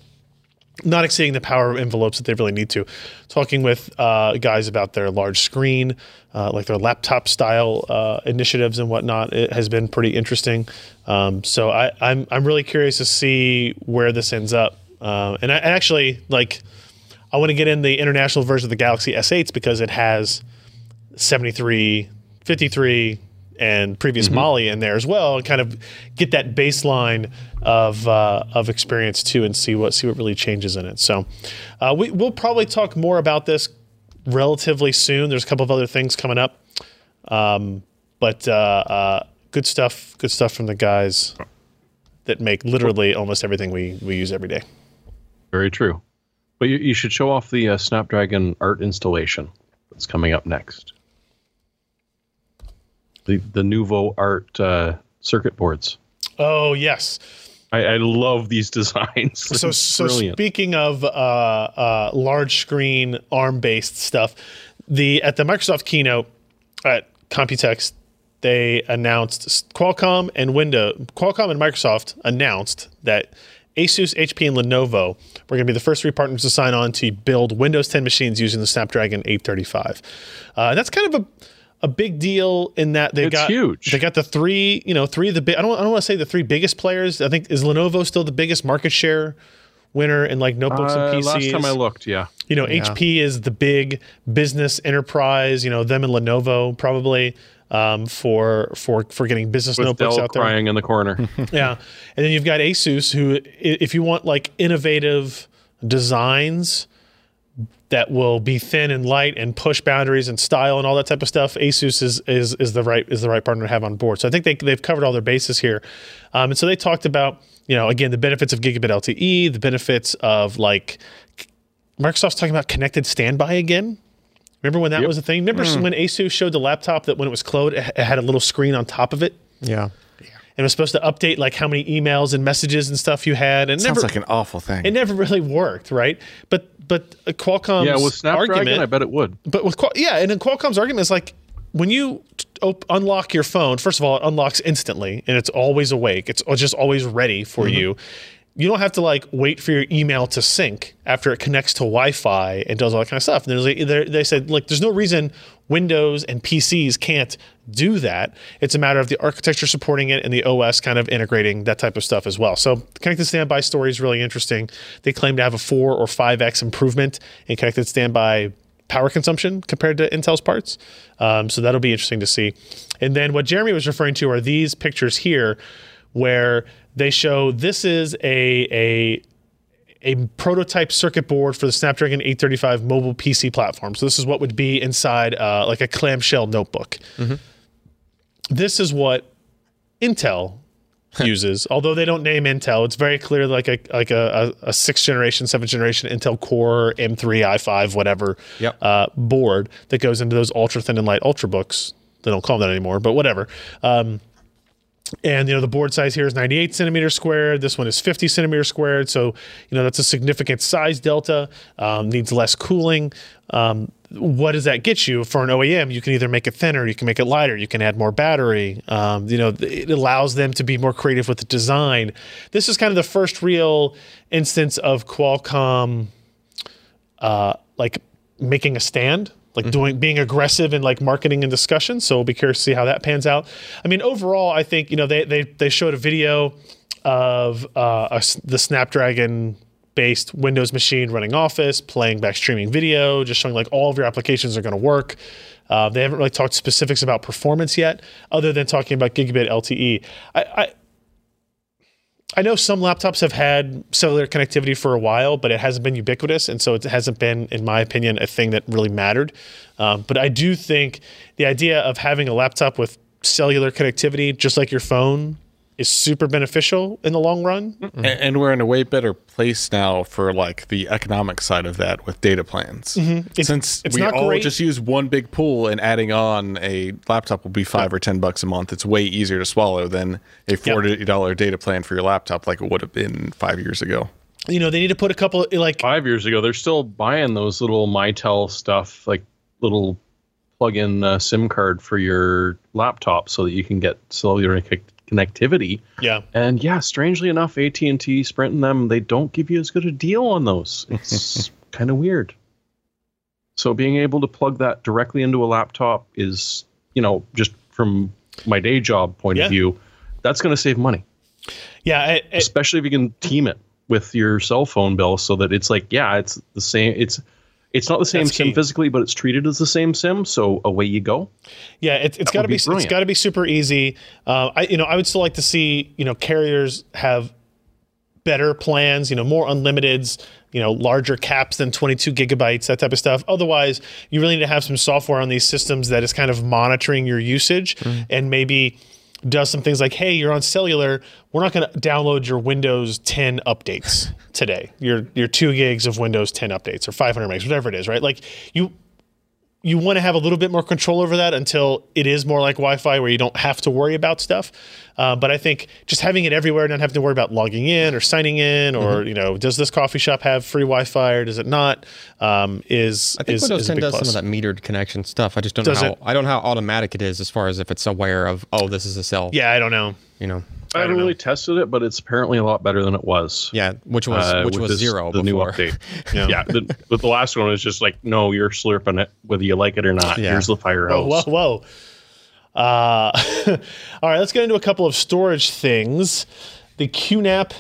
not exceeding the power envelopes that they really need to. Talking with uh, guys about their large screen, uh, like their laptop style uh, initiatives and whatnot, it has been pretty interesting. Um, so I, I'm I'm really curious to see where this ends up. Uh, and I and actually like I want to get in the international version of the Galaxy S8s because it has 73, 53, and previous Mali in there as well, and kind of get that baseline of uh, of experience too, and see what see what really changes in it. So uh, we we'll probably talk more about this relatively soon. There's a couple of other things coming up, um, but uh, uh, good stuff. Good stuff from the guys that make literally almost everything we we use every day. Very true. But you, you should show off the uh, Snapdragon art installation that's coming up next. The the Nouveau Art uh, circuit boards. Oh yes. I, I love these designs. So, so speaking of uh, uh, large screen ARM based stuff, the at the Microsoft keynote at Computex, they announced Qualcomm and Windows. Qualcomm and Microsoft announced that Asus, HP, and Lenovo were going to be the first three partners to sign on to build Windows 10 machines using the Snapdragon 835. Uh, that's kind of a a big deal in that they It's got huge. They got the three, you know, three of the big. I don't. I don't want to say the three biggest players. I think is Lenovo still the biggest market share winner in like notebooks Uh, and PCs. last time I looked, yeah. You know, HP is the big business enterprise. You know, them and Lenovo probably um, for for for getting business With notebooks Dell out there. crying in the corner. Yeah, and then you've got Asus, who, if you want like innovative designs that will be thin and light and push boundaries and style and all that type of stuff, Asus is is is the right is the right partner to have on board. So I think they they've covered all their bases here, um, and so they talked about you know again the benefits of gigabit LTE, the benefits of like Microsoft's talking about connected standby again. Remember when that Yep. was a thing? Remember when Asus showed the laptop that when it was closed, it had a little screen on top of it? Yeah. and it was supposed to update like how many emails and messages and stuff you had, and Sounds never like an awful thing. it never really worked, right? But but Qualcomm's yeah, with Snapdragon, argument, I bet it would. but with Qual- yeah, and then Qualcomm's argument is like when you t- op- unlock your phone, first of all, it unlocks instantly and it's always awake. It's just always ready for mm-hmm. you. You don't have to like wait for your email to sync after it connects to Wi-Fi and does all that kind of stuff. And there's like, they said like there's no reason Windows and PCs can't do that. It's a matter of the architecture supporting it and the OS kind of integrating that type of stuff as well. So connected standby story is really interesting. They claim to have a four or five x improvement in connected standby power consumption compared to Intel's parts. Um, so that'll be interesting to see. And then what Jeremy was referring to are these pictures here, where they show this is a a a prototype circuit board for the Snapdragon 835 mobile PC platform. So this is what would be inside uh, like a clamshell notebook. This is what Intel uses, although they don't name Intel. It's very clear like a like a, a, a sixth generation, seventh generation Intel Core M3 i5 whatever Yep. uh, board that goes into those ultra thin and light ultrabooks. They don't call them that anymore, but whatever. Um, and you know the board size here is 98 centimeters squared. This one is 50 centimeters squared. So you know that's a significant size delta. Um, needs less cooling. Um, what does that get you for an OEM? You can either make it thinner, you can make it lighter, you can add more battery. Um, you know it allows them to be more creative with the design. This is kind of the first real instance of Qualcomm uh, like making a stand, like doing being aggressive in like marketing and discussion. So we'll be curious to see how that pans out. I mean, overall, I think you know they they they showed a video of uh, a the Snapdragon based Windows machine running Office, playing back streaming video, just showing like all of your applications are going to work. Uh, they haven't really talked specifics about performance yet, other than talking about gigabit LTE. I, I I know some laptops have had cellular connectivity for a while, but it hasn't been ubiquitous, and so it hasn't been, in my opinion, a thing that really mattered. Um, but I do think the idea of having a laptop with cellular connectivity, just like your phone, is super beneficial in the long run. A- and we're in a way better place now for like the economic side of that with data plans. It's- Since it's we not all great. just use one big pool and adding on a laptop will be five or ten bucks a month. It's way easier to swallow than a forty dollar data plan for your laptop, like it would have been five years ago. You know, they need to put a couple like Five years ago, they're still buying those little MyTel stuff, like little plug-in uh, SIM card for your laptop, so that you can get cellular co- connectivity. yeah. And yeah, strangely enough, AT and T, Sprint, and them, they don't give you as good a deal on those. It's kind of weird. So being able to plug that directly into a laptop is, you know, just from my day job point Yeah. of view, that's going to save money, Yeah, it- it- especially if you can team it with your cell phone bill, so that it's like, yeah, it's the same. It's it's not the same sim physically, but it's treated as the same sim. So away you go. Yeah, it, it's got to be, be it's got to be super easy. Uh, I you know I would still like to see you know carriers have better plans, you know more unlimiteds, you know larger caps than 22 gigabytes, that type of stuff. Otherwise, you really need to have some software on these systems that is kind of monitoring your usage and maybe does some things like, hey, you're on cellular, we're not going to download your Windows 10 updates today. Your your two gigs of Windows 10 updates or 500 megs, whatever it is, right? Like you you want to have a little bit more control over that until it is more like Wi-Fi, where you don't have to worry about stuff. Uh, but I think just having it everywhere, not having to worry about logging in or signing in, or Mm-hmm. you know, does this coffee shop have free Wi-Fi or does it not? Um, is I think is, Windows is 10 does plus. some of that metered connection stuff. I just don't Does know how it? I don't know how automatic it is as far as if it's aware of oh this is a cell. Yeah, I don't know. You know. I haven't know. really tested it, but it's apparently a lot better than it was. Yeah, which was uh, which was this- zero The before. new update. Yeah. yeah, the, but the last one was just like, no, you're slurping it, whether you like it or not. Yeah. Here's the fire Whoa, hose. whoa, whoa. Uh, all right, let's get into a couple of storage things. The QNAP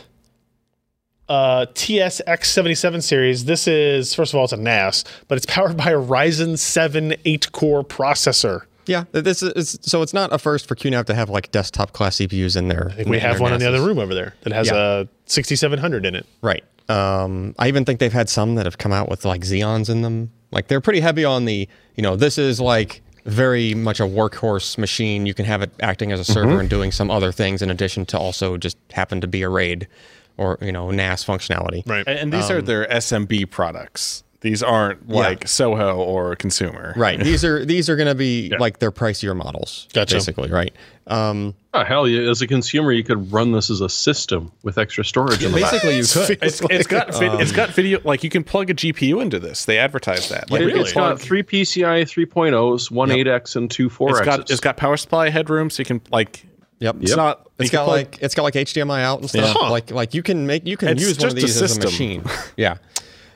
uh, TSX77 series. This is, first of all, it's a NAS, but it's powered by a Ryzen 7 8 core processor. Yeah, this is so it's not a first for QNAP to have like desktop class CPUs in there. I think we have one in the other room over there that has Yeah. a 6700 in it. Right. Um, I even think they've had some that have come out with like Xeons in them. Like they're pretty heavy on the, you know, this is like very much a workhorse machine. You can have it acting as a server and doing some other things in addition to also just happen to be a RAID or, you know, NAS functionality. Right. And, and these are their SMB products. These aren't like Soho or consumer. Right. These are these are going to be like their pricier models, Gotcha. basically, right? Um, Oh, hell, yeah, as a consumer, you could run this as a system with extra storage in the back. basically, you could. It's, it's got vid- it's got video like you can plug a GPU into this. They advertise that. Like It- really? It's got three PCI 3.0s, one 8X, and two 4Xs. it's got it's got power supply headroom, so you can like Yep. it's not It's you can got like it's got like HDMI out and stuff. Huh. Like like you can make you can It's use one of just a these as a machine. Yeah.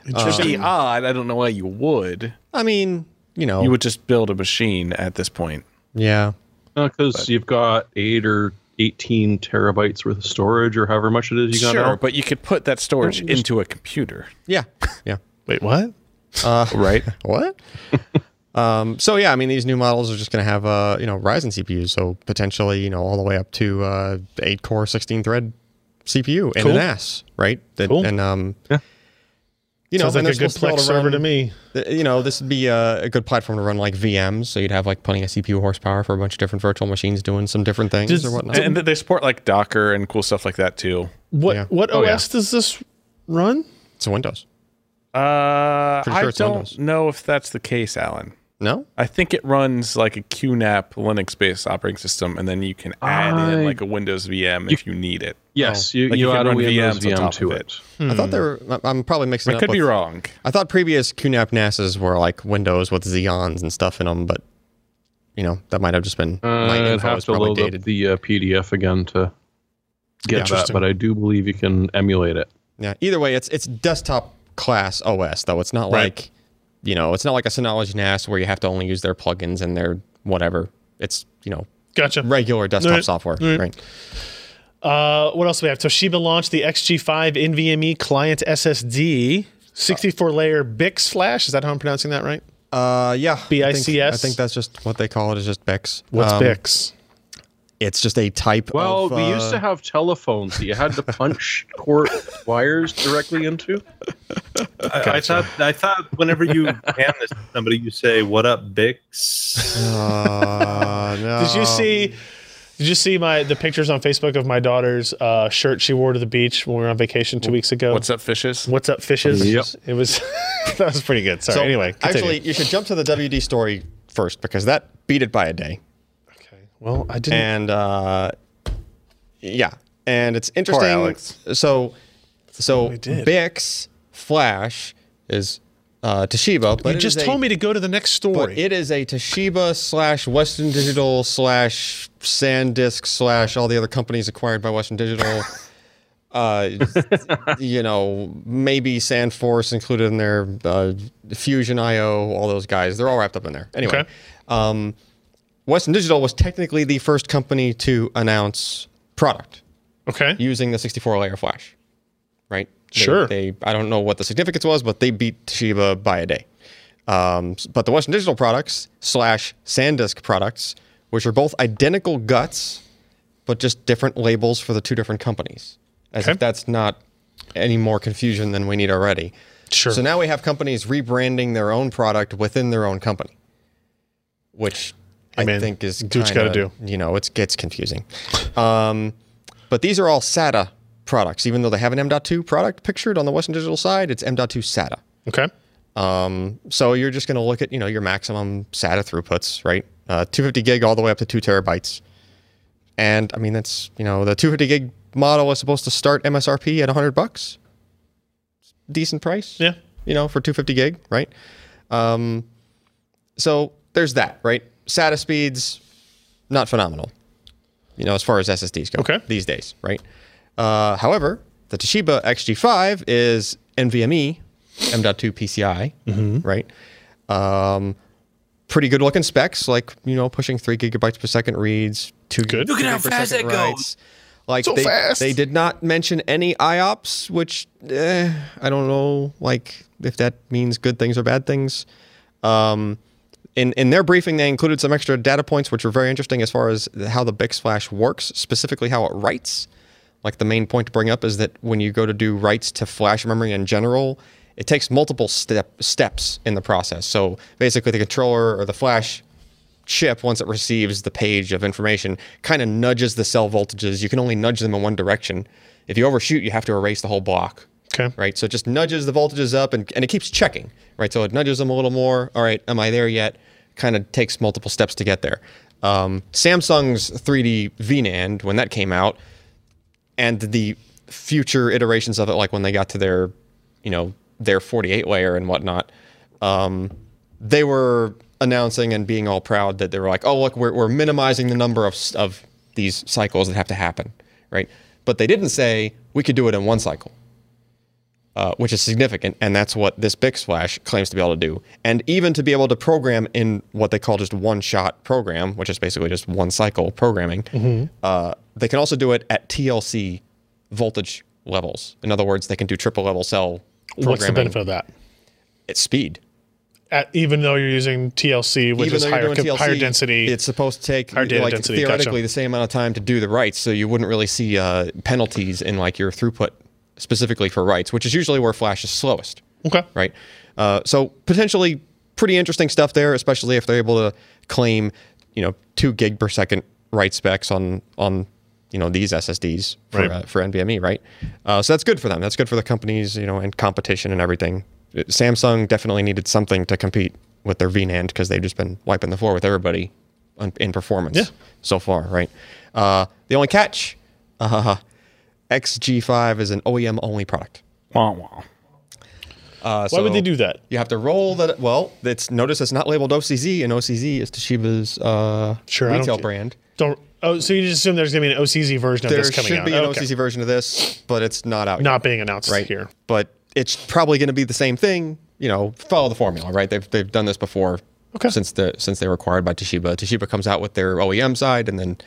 It'd be odd. I don't know why you would. I mean, you know, You would just build a machine at this point. yeah. Because you've got eight or 18 terabytes worth of storage, or however much it is you got Sure, now. but you could put that storage into a computer, Yeah. Yeah. Wait, what? right? What? um, so yeah, I mean, these new models are just going to have uh, you know Ryzen CPUs, so potentially you know all the way up to uh, eight core, sixteen thread CPU and Cool. an NAS, right? That, Cool. And um, you know, Sounds and like a good supposed to Plex to server run- to me. You know, this would be a, a good platform to run like VMs, so you'd have like plenty of CPU horsepower for a bunch of different virtual machines doing some different things Does- or whatnot. And they support like Docker and cool stuff like that too. What Yeah. what Oh, yeah. OS does this run? it's Windows. Uh, sure I it's don't Windows. know if that's the case, Allyn. No, I think it runs like a QNAP Linux-based operating system, and then you can add I- in like a Windows VM if you need it. yes, you, Like you, you can add a run Windows VMs on VM top to of it. it. I thought they were. I'm probably mixing. I it up could be wrong. I thought previous QNAP NASs were like Windows with Xeons and stuff in them, but you know that might have just been Uh, my I'd have to load dated. up the uh, PDF again to get that, but I do believe you can emulate it. Yeah. Either way, it's it's desktop class OS though. It's not Right. like you know, it's not like a Synology NAS where you have to only use their plugins and their whatever. It's you know Gotcha. regular desktop Alright. software, Alright. right? Uh, what else do we have? Toshiba launched the XG5 NVMe client SSD, 64 layer BiCS flash. Is that how I'm pronouncing that right? Uh, yeah. I think, I think that's just what they call it. Is just BiCS. What's Um, BICS? It's just a type. Well, of, we used uh, to have telephones that you had to punch cord wires directly into. I, I thought I thought whenever you hand this to somebody, you say "What up, Bix?" Uh, no. Did you see? Did you see my the pictures on Facebook of my daughter's uh, shirt she wore to the beach when we were on vacation two weeks ago? What's up, fishes? What's up, fishes? Yep. It was that was pretty good. Sorry. So, anyway, continue. actually, you should jump to the WD story first because that beat it by a day. Okay. Well, I didn't. and uh, yeah, and it's interesting. Alex. So, so. BiCS Flash is uh, Toshiba, but you just is a- told me to go to the next But story. it is a Toshiba slash Western Digital slash SanDisk slash all the other companies acquired by Western Digital. uh, you know, maybe SandForce included in there, uh, Fusion IO, all those guys. They're all wrapped up in there. Anyway, Okay. um, Western Digital was technically the first company to announce product okay. using the 64 layer flash, right? They- Sure. They, I don't know what the significance was, but they beat Toshiba by a day. Um, but the Western Digital products slash SanDisk products, which are both identical guts, but just different labels for the two different companies, as Okay. if that's not any more confusion than we need already. Sure. So now we have companies rebranding their own product within their own company, which I man, think is do what you gotta kinda, You know, it gets confusing. um, but these are all SATA products, even though they have an M.2 product pictured on the Western Digital side. It's M.2 SATA. okay. Um, so you're just going to look at you know your maximum SATA throughputs, right? Uh, 250 gig all the way up to two terabytes, and I mean that's you know the 250 gig model is supposed to start MSRP at 100 bucks. Decent price, Yeah. you know, for 250 gig, right? Um, so there's that, right? SATA speeds, not phenomenal. you know, as far as SSDs go Okay. these days, right? Uh, however, the Toshiba XG5 is NVMe M.2 PCI, right? Um, pretty good looking specs, like you know, pushing three gigabytes per second reads, two Good. Look at how per fast second that goes. writes. Like So they, fast. they did not mention any IOPS, which eh, I don't know, like if that means good things or bad things. Um, in in their briefing, they included some extra data points, which were very interesting as far as how the BiCS Flash works, specifically how it writes. Like the main point to bring up is that when you go to do writes to flash memory in general, it takes multiple step steps in the process. So basically, the controller or the flash chip, once it receives the page of information, kind of nudges the cell voltages. You can only nudge them in one direction. If you overshoot, you have to erase the whole block Okay. right? So it just nudges the voltages up and, and it keeps checking, right? So it nudges them a little more. All right, am I there yet? Kind of takes multiple steps to get there. Um, Samsung's 3D VNAND, when that came out, and the future iterations of it, like when they got to their, you know, their 48 layer and whatnot, um, they were announcing and being all proud that they were like, oh, look, we're, we're minimizing the number of, of these cycles that have to happen, right? But they didn't say we could do it in one cycle uh, which is significant, and that's what this BiCS Flash claims to be able to do. And even to be able to program in what they call just one-shot program, which is basically just one cycle programming, uh, they can also do it at TLC voltage levels. In other words, they can do triple level cell programming What's the benefit of that? It's speed. At, even though you're using TLC, which Even is higher, TLC, higher density. It's supposed to take like density, theoretically gotcha. the same amount of time to do the writes, so you wouldn't really see uh, penalties in like your throughput specifically for writes, which is usually where Flash is slowest. okay. right? Uh, so potentially pretty interesting stuff there, especially if they're able to claim, you know, two gig per second write specs on on you know these SSDs for Right. uh, for NVMe, right? Uh, so that's good for them. That's good for the companies, you know, and competition and everything. Uh, Samsung definitely needed something to compete with their VNAND because they've just been wiping the floor with everybody on, in performance Yeah. so far, right? Uh, the only catch, uh, XG5 is an OEM only product. Wah, wah. Uh, Why would they do that? you have to roll that. Well, it's notice it's not labeled OCZ, and OCZ is Toshiba's uh, Sure, I don't retail brand. Don't. Oh, so you just assume there's going to be an OCZ version of There this coming out? There should be an Okay. OCZ version of this, but it's not out. Not being announced right here. but it's probably going to be the same thing. You know, follow the formula, right? They've they've done this before. Okay. Since the since they were acquired by Toshiba, Toshiba comes out with their OEM side, and then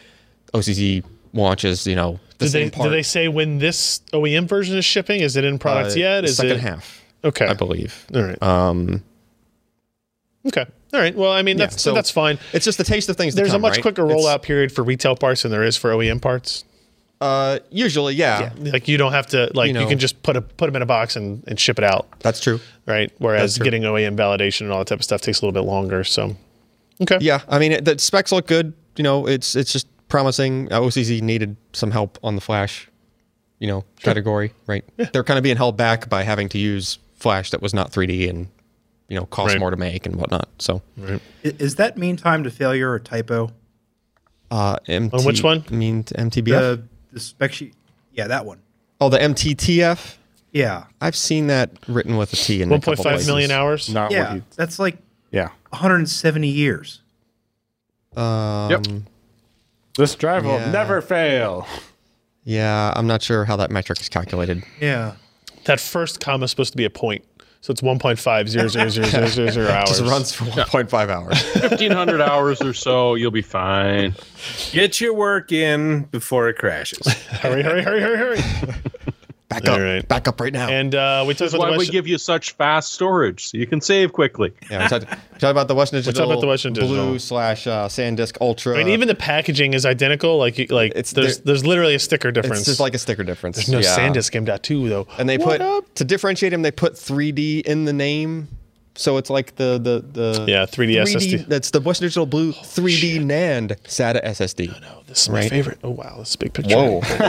OCZ launches. You know, the Did they, part. did they say when this OEM version is shipping? Is it in products uh, yet? Is second it half? Okay. I believe. All right. Um, okay. All right. Well, I mean, that's so that's fine. It's just the taste of things. There's a much right? quicker It's- rollout period for retail parts than there is for OEM parts. Uh, usually, yeah, Like you don't have to like you, know. can just put a put them in a box and, and ship it out, that's true. right? Whereas true. getting OEM validation and all that type of stuff takes a little bit longer. So, okay. Yeah, I mean it, the specs look good. You know, it's it's just promising. Uh, OCZ needed some help on the Flash, you know, category. Right? They're kind of being held back by having to use Flash that was not 3D and you know cost Right. more to make and whatnot. So, I- Is that mean time to failure or typo? uh, MT, On which one? I mean MTBF. The, the spec sheet. Yeah, that one. oh, the MTTF. Yeah. I've seen that written with a T in a couple 1.5 places. million hours. Not Yeah. he. That's like Yeah. 170 years. Um, Yep. This drive Yeah. will never fail. Yeah, I'm not sure how that metric is calculated. Yeah. That first comma is supposed to be a point, so it's 1.5 zero zero zero zero zero zero hours. Just runs for 1.5 hours. 1500 hours or so, you'll be fine. Get your work in before it crashes. hurry, hurry, hurry, hurry, hurry! Back up. All right. Back up right now. And uh, we talked That's about why the we give you such fast storage, so you can save quickly. Yeah, we talked, we talked about the Western Digital. about the Western Digital. Blue slash uh, SanDisk Ultra. I mean, even the packaging is identical. Like, you- like It's- there's there- there's literally a sticker difference. it's just like a sticker difference. there's no yeah. SanDisk M.2 though. And they What put up? to differentiate them. They put 3D in the name, so it's like the the the Yeah, 3D SSD. That's the Western Digital Blue 3D NAND SATA SSD. Oh, this is my favorite. Oh wow, this is a big picture. Whoa!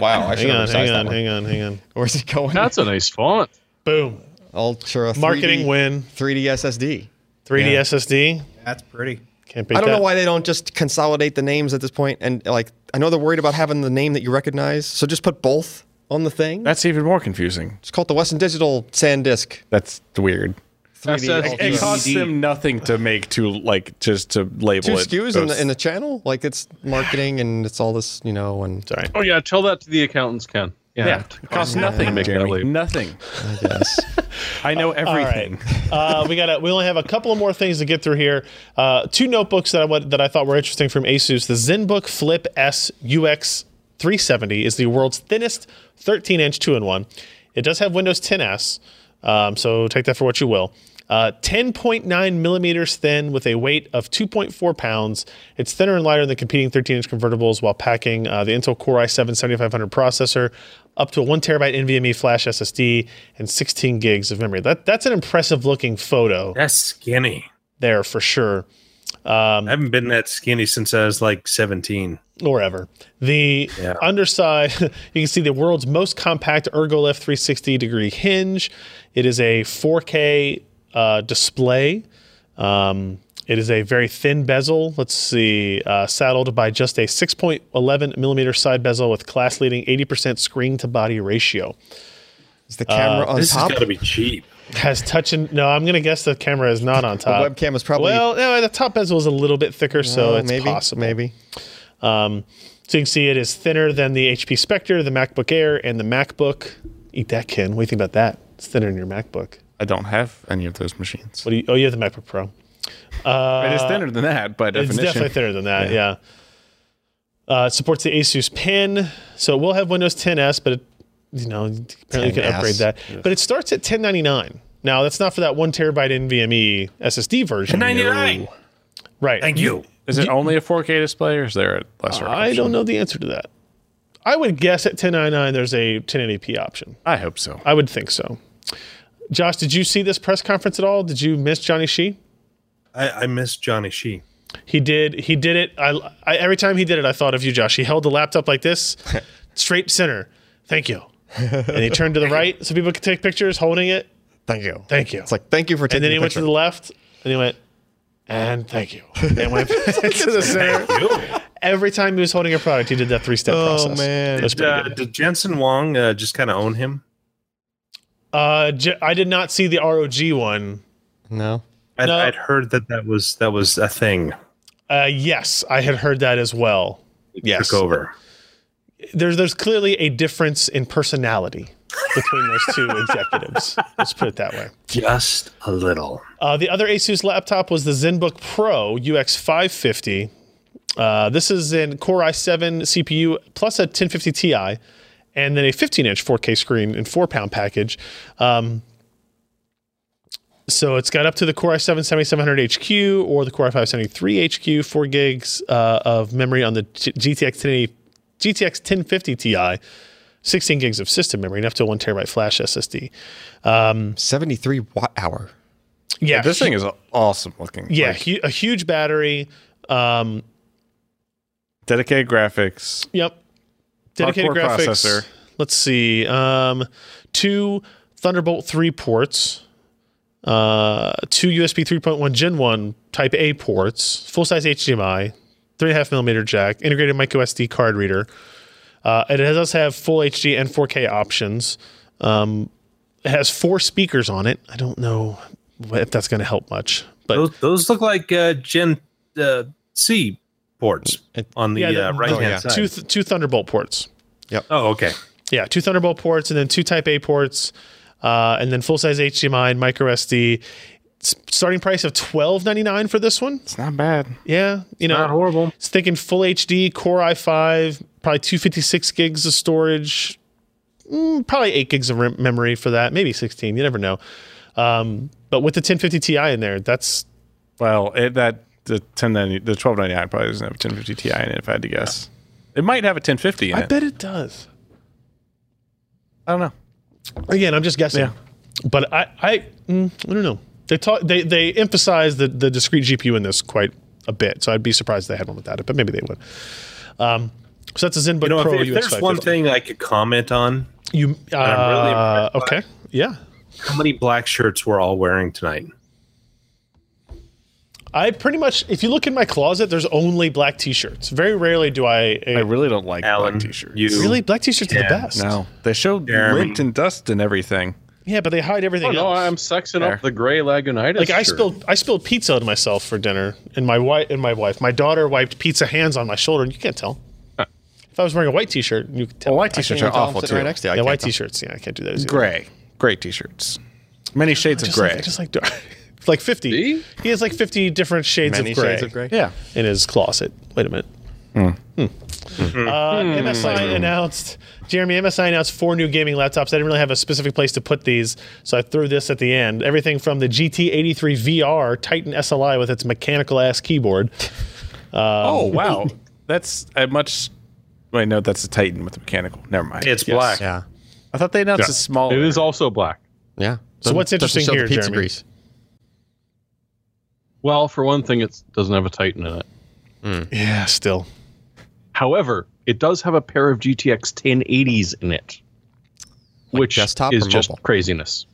wow, I should Hang on, hang on, hang on, hang on. Where's it going? That's a nice font. Boom. Ultra 3D, Marketing win. 3D SSD. 3D Yeah. SSD. That's pretty. Can't beat I don't that. know why they don't just consolidate the names at this point. And like, I know they're worried about having the name that you recognize, so just put both on the thing. That's even more confusing. It's called the Western Digital SanDisk That's weird. SS It, it costs them nothing to make two like just to label Two it. SKUs in the, in the channel, like it's marketing and it's all this, you know, and Sorry. Oh yeah, tell that to the accountants, Ken. yeah, it costs nothing. To make that Jeremy. label. Nothing. I guess. I know All right. everything. uh, we got. We only have a couple of more things to get through here. Uh, two notebooks that I went, that I thought were interesting from ASUS. The ZenBook Flip S UX 370 is the world's thinnest 13-inch two-in-one. It does have Windows 10s, um, so take that for what you will. Uh, 10.9 millimeters thin with a weight of 2.4 pounds. It's thinner and lighter than competing 13-inch convertibles while packing uh, the Intel Core i7 7500 processor, up to a one terabyte NVMe flash SSD, and 16 gigs of memory. That that's an impressive looking photo That's skinny. there for sure. I haven't been that skinny since I was like 17. or ever. The Yeah. underside, you can see the world's most compact ErgoLift 360 degree hinge. It is a 4K uh, display. Um, it is a very thin bezel. Let's see, uh, saddled by just a 6.11 millimeter side bezel with class leading 80% screen to body ratio. Is the camera on This top? has got to be cheap. Has touch and no, I'm gonna guess the camera is not on top. webcam is probably- well. No, the top bezel is a little bit thicker, so Oh, it's maybe, possible. maybe. Um, so you can see it is thinner than the HP Spectre, the MacBook Air, and the MacBook. Eat that, Ken. What do you think about that? It's thinner than your MacBook. I don't have any of those machines. What do you? Oh, you have the MacBook Pro. it is thinner than that but It's definitely thinner than that. Yeah. Uh, it supports the Asus Pen, so it will have Windows 10s, but it, you know apparently you can upgrade that. But it starts at 1099. Now that's not for that one terabyte NVMe SSD version. 99. Right. Thank you. Is it only a 4K display or is there a lesser I option? don't know the answer to that. I would guess at 1099 there's a 1080p option. I hope so. I would think so. Josh, did you see this press conference at all? Did you miss Jonney Shih? I, I miss Jonney Shih. He did. He did it. I, I every time he did it, I thought of you, Josh. He held the laptop like this, straight center. Thank you. And he turned to the right so people could take pictures holding it. Thank you. Thank you. It's like thank you for taking and then he the went to the left and he went, and thank you. And went to the center. Every time he was holding a product, he did that three step Oh, process. man. It was pretty Uh, did Jensen Huang uh, just kind of own him? Uh, J- I did not see the ROG one. No. I'd, No. I'd heard that that was that was a thing. Uh, yes, I had heard that as well. Yes. Took over. there's there's clearly a difference in personality between those two executives. Let's put it that way. Just a little. Uh, the other Asus laptop was the ZenBook Pro UX 550. Uh, this is in Core i7 CPU plus a 1050 Ti, and then a 15-inch 4K screen and four-pound package. Um, so it's got up to the Core i7 7700 HQ or the Core i5 73 HQ, four gigs uh, of memory on the GTX 1080, GTX 1050 Ti, 16 gigs of system memory, and up to a one terabyte flash SSD. 73 watt hour. Yeah, This thing is awesome looking. Yeah, Like, hu- a huge battery. Um, dedicated graphics. yep. Dedicated Hardcore graphics. processor. Let's see. Um, two Thunderbolt 3 ports, uh, two USB 3.1 Gen 1 Type A ports, full size HDMI, 3.5 millimeter jack, integrated micro SD card reader. Uh, it does have full HD and 4K options. Um, it has four speakers on it. I don't know if that's going to help much, but Those, those look like uh, Gen uh, C ports on the, Yeah, the- uh, right hand yeah. side. two th- two Thunderbolt ports. oh, okay. Yeah, two Thunderbolt ports and then two Type A ports, uh, and then full size HDMI and micro SD. S- Starting price of twelve ninety nine for this one. It's not bad. Yeah, you know, Not horrible. it's thinking full HD, Core i5, probably two fifty six gigs of storage, mm, probably eight gigs of rem- memory for that, maybe sixteen. You never know. Um, but with the ten fifty Ti in there, that's Well, it, that the 1090, the 1299 probably doesn't have a 1050 Ti in it. If I had to guess, it might have a 1050 in I it. bet it does. I don't know. Again, I'm just guessing. Yeah. But I, I, mm, I don't know. They talk, they they emphasize the the discrete GPU in this quite a bit, so I'd be surprised if they had one without it, but maybe they would. Um, so that's a ZenBook You know, Pro if, if there's one thing I could comment on, you, I'm really uh, impressed by okay, yeah. how many black shirts we're all wearing tonight. I pretty much, if you look in my closet, there's only black T-shirts. Very rarely do I. Uh, I really don't like Allyn, black t-shirts. you really black T-shirts are the best. no, they show Jeremy. lint and dust and everything. Yeah, but they hide everything Oh no, else. I'm sexing Fair. up the gray Lagunitas. like I shirt. spilled I spilled pizza on myself for dinner, and my wife and my wife, my daughter wiped pizza hands on my shoulder, and you can't tell. If I was wearing a white T-shirt, you could tell. Well, white T-shirts can't are awful too. right next to you. Yeah, white tell. T-shirts. Yeah, I can't do that. Either. Gray, gray t-shirts. Many shades of Just gray. like, just like dark. Like fifty. See? He has like fifty different shades Many of gray. shades of gray. yeah. in his closet. Wait a minute. Hmm. Uh, MSI announced, Jeremy, MSI announced four new gaming laptops. I didn't really have a specific place to put these, so I threw this at the end. Everything from the GT83 VR Titan SLI with its mechanical ass keyboard. oh wow, that's a much. Wait, no, that's a Titan with a mechanical. Never mind. It's black. Yeah. I thought they announced a small. It is also black. Yeah. So what's interesting here, Jeremy? grease. Well, for one thing, it doesn't have a Titan in it. Yeah, still. However, it does have a pair of GTX 1080s in it, which desktop is just craziness.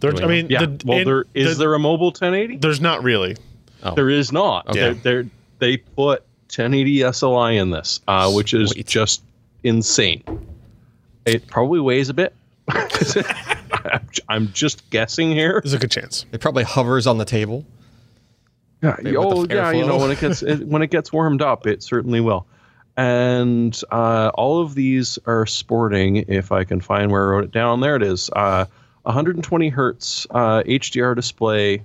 There, I mean, Yeah. the, well, in- there is the- there a mobile 1080? There's not really. There is not. Okay. They're, they're, they put 1080 SLI in this, uh, which is Sweet. just insane. It probably weighs a bit. I'm just guessing here. There's a good chance. It probably hovers on the table. Yeah, oh with the yeah, you know when it gets it, when it gets warmed up, it certainly will. And uh, all of these are sporting. If I can find where I wrote it down, there it is. Uh, 120 hertz uh, HDR display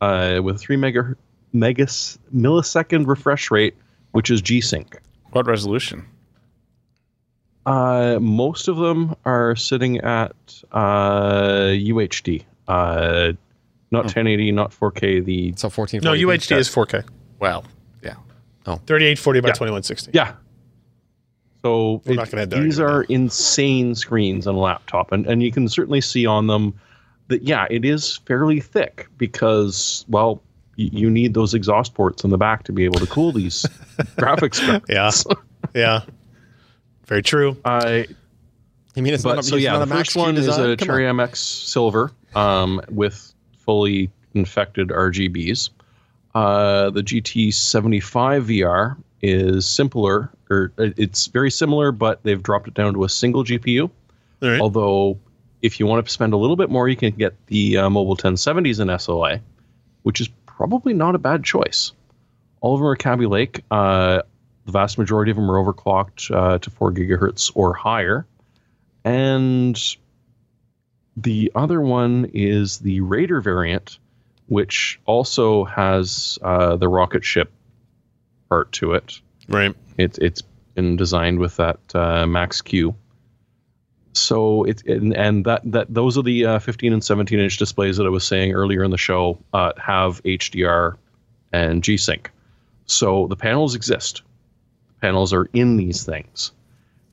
uh, with three mega megas millisecond refresh rate, which is G-Sync. what resolution? Uh, most of them are sitting at uh, UHD, uh, not 1080, not 4K. The So 14. No, UHD is 4K. Well, yeah. Oh. 3840 by Yeah. 2160. Yeah. So We're it- not gonna have that these argument are insane screens on a laptop, and, and you can certainly see on them that yeah, it is fairly thick because well, you, you need those exhaust ports in the back to be able to cool these graphics cards. Yeah. Yeah. Very true. I You mean it's but not, so it's yeah, not the a Max first one Q is a Come Cherry on. MX Silver um, with fully infected RGBs. Uh, the GT75 VR is simpler, or uh, it's very similar, but they've dropped it down to a single GPU. Right. Although, if you want to spend a little bit more, you can get the uh, Mobile 1070s in SLA, which is probably not a bad choice. All of them are Kaby Lake. Uh, the vast majority of them are overclocked uh, to 4 gigahertz or higher. And the other one is the Raider variant, which also has uh, the rocket ship part to it. Right. It, it's been designed with that uh, Max Q. So it and, and that that those are the uh, 15 and 17 inch displays that I was saying earlier in the show uh, have HDR and G Sync. So the panels exist. The panels are in these things.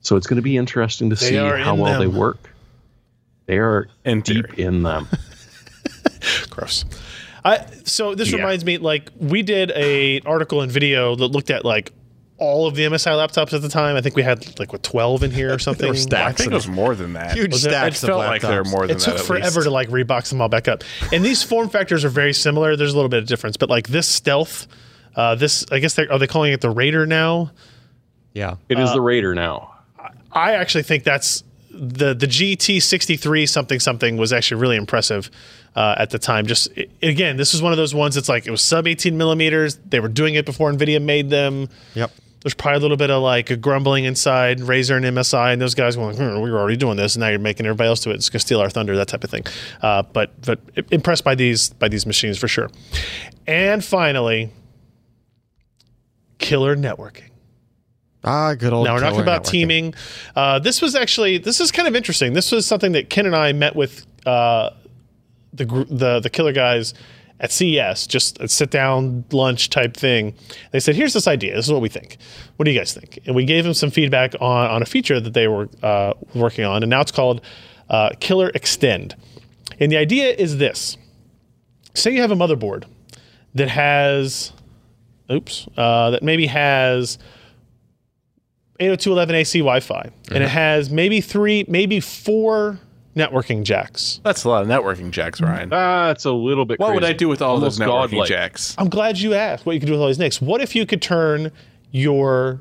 So it's going to be interesting to They see how well they work. They are In deep theory. in them. Gross. I, so this Yeah. reminds me, like we did a article and video that looked at like all of the MSI laptops at the time. I think we had like what twelve in here or something. I stacks think it was more than that. Huge Was it- It of felt like there were more than It that. took at forever least. to like rebox them all back up. And these form factors are very similar. There's a little bit of difference, but like this stealth, uh, this I guess they are they calling it the Raider now? Yeah. It Uh, is the Raider now. I actually think that's the the GT63 something something was actually really impressive uh, at the time. Just i again, this is one of those ones that's like it was sub 18 millimeters. They were doing it before Nvidia made them. Yep. There's probably a little bit of like a grumbling inside Razer and MSI, and those guys going, hmm, "We were already doing this, and now you're making everybody else do it. It's going to steal our thunder." That type of thing. Uh, but but impressed by these by these machines for sure. And finally, killer networking. Ah, good old. Now we're not talking about networking. teaming. Uh, this was actually this is kind of interesting. This was something that Ken and I met with uh, the the the killer guys at CES, just a sit down lunch type thing. They said, "Here's this idea. This is what we think. What do you guys think?" And we gave them some feedback on on a feature that they were uh, working on, and now it's called uh, Killer Extend. And the idea is this: say you have a motherboard that has, oops, uh, that maybe has 802.11ac Wi-Fi, and it mm-hmm. has maybe three, maybe four networking jacks. That's a lot of networking jacks, Ryan. That's a little bit. what would. I do with all Almost those networking godlike. jacks? I'm glad you asked what you could do with all these NICs. What if you could turn your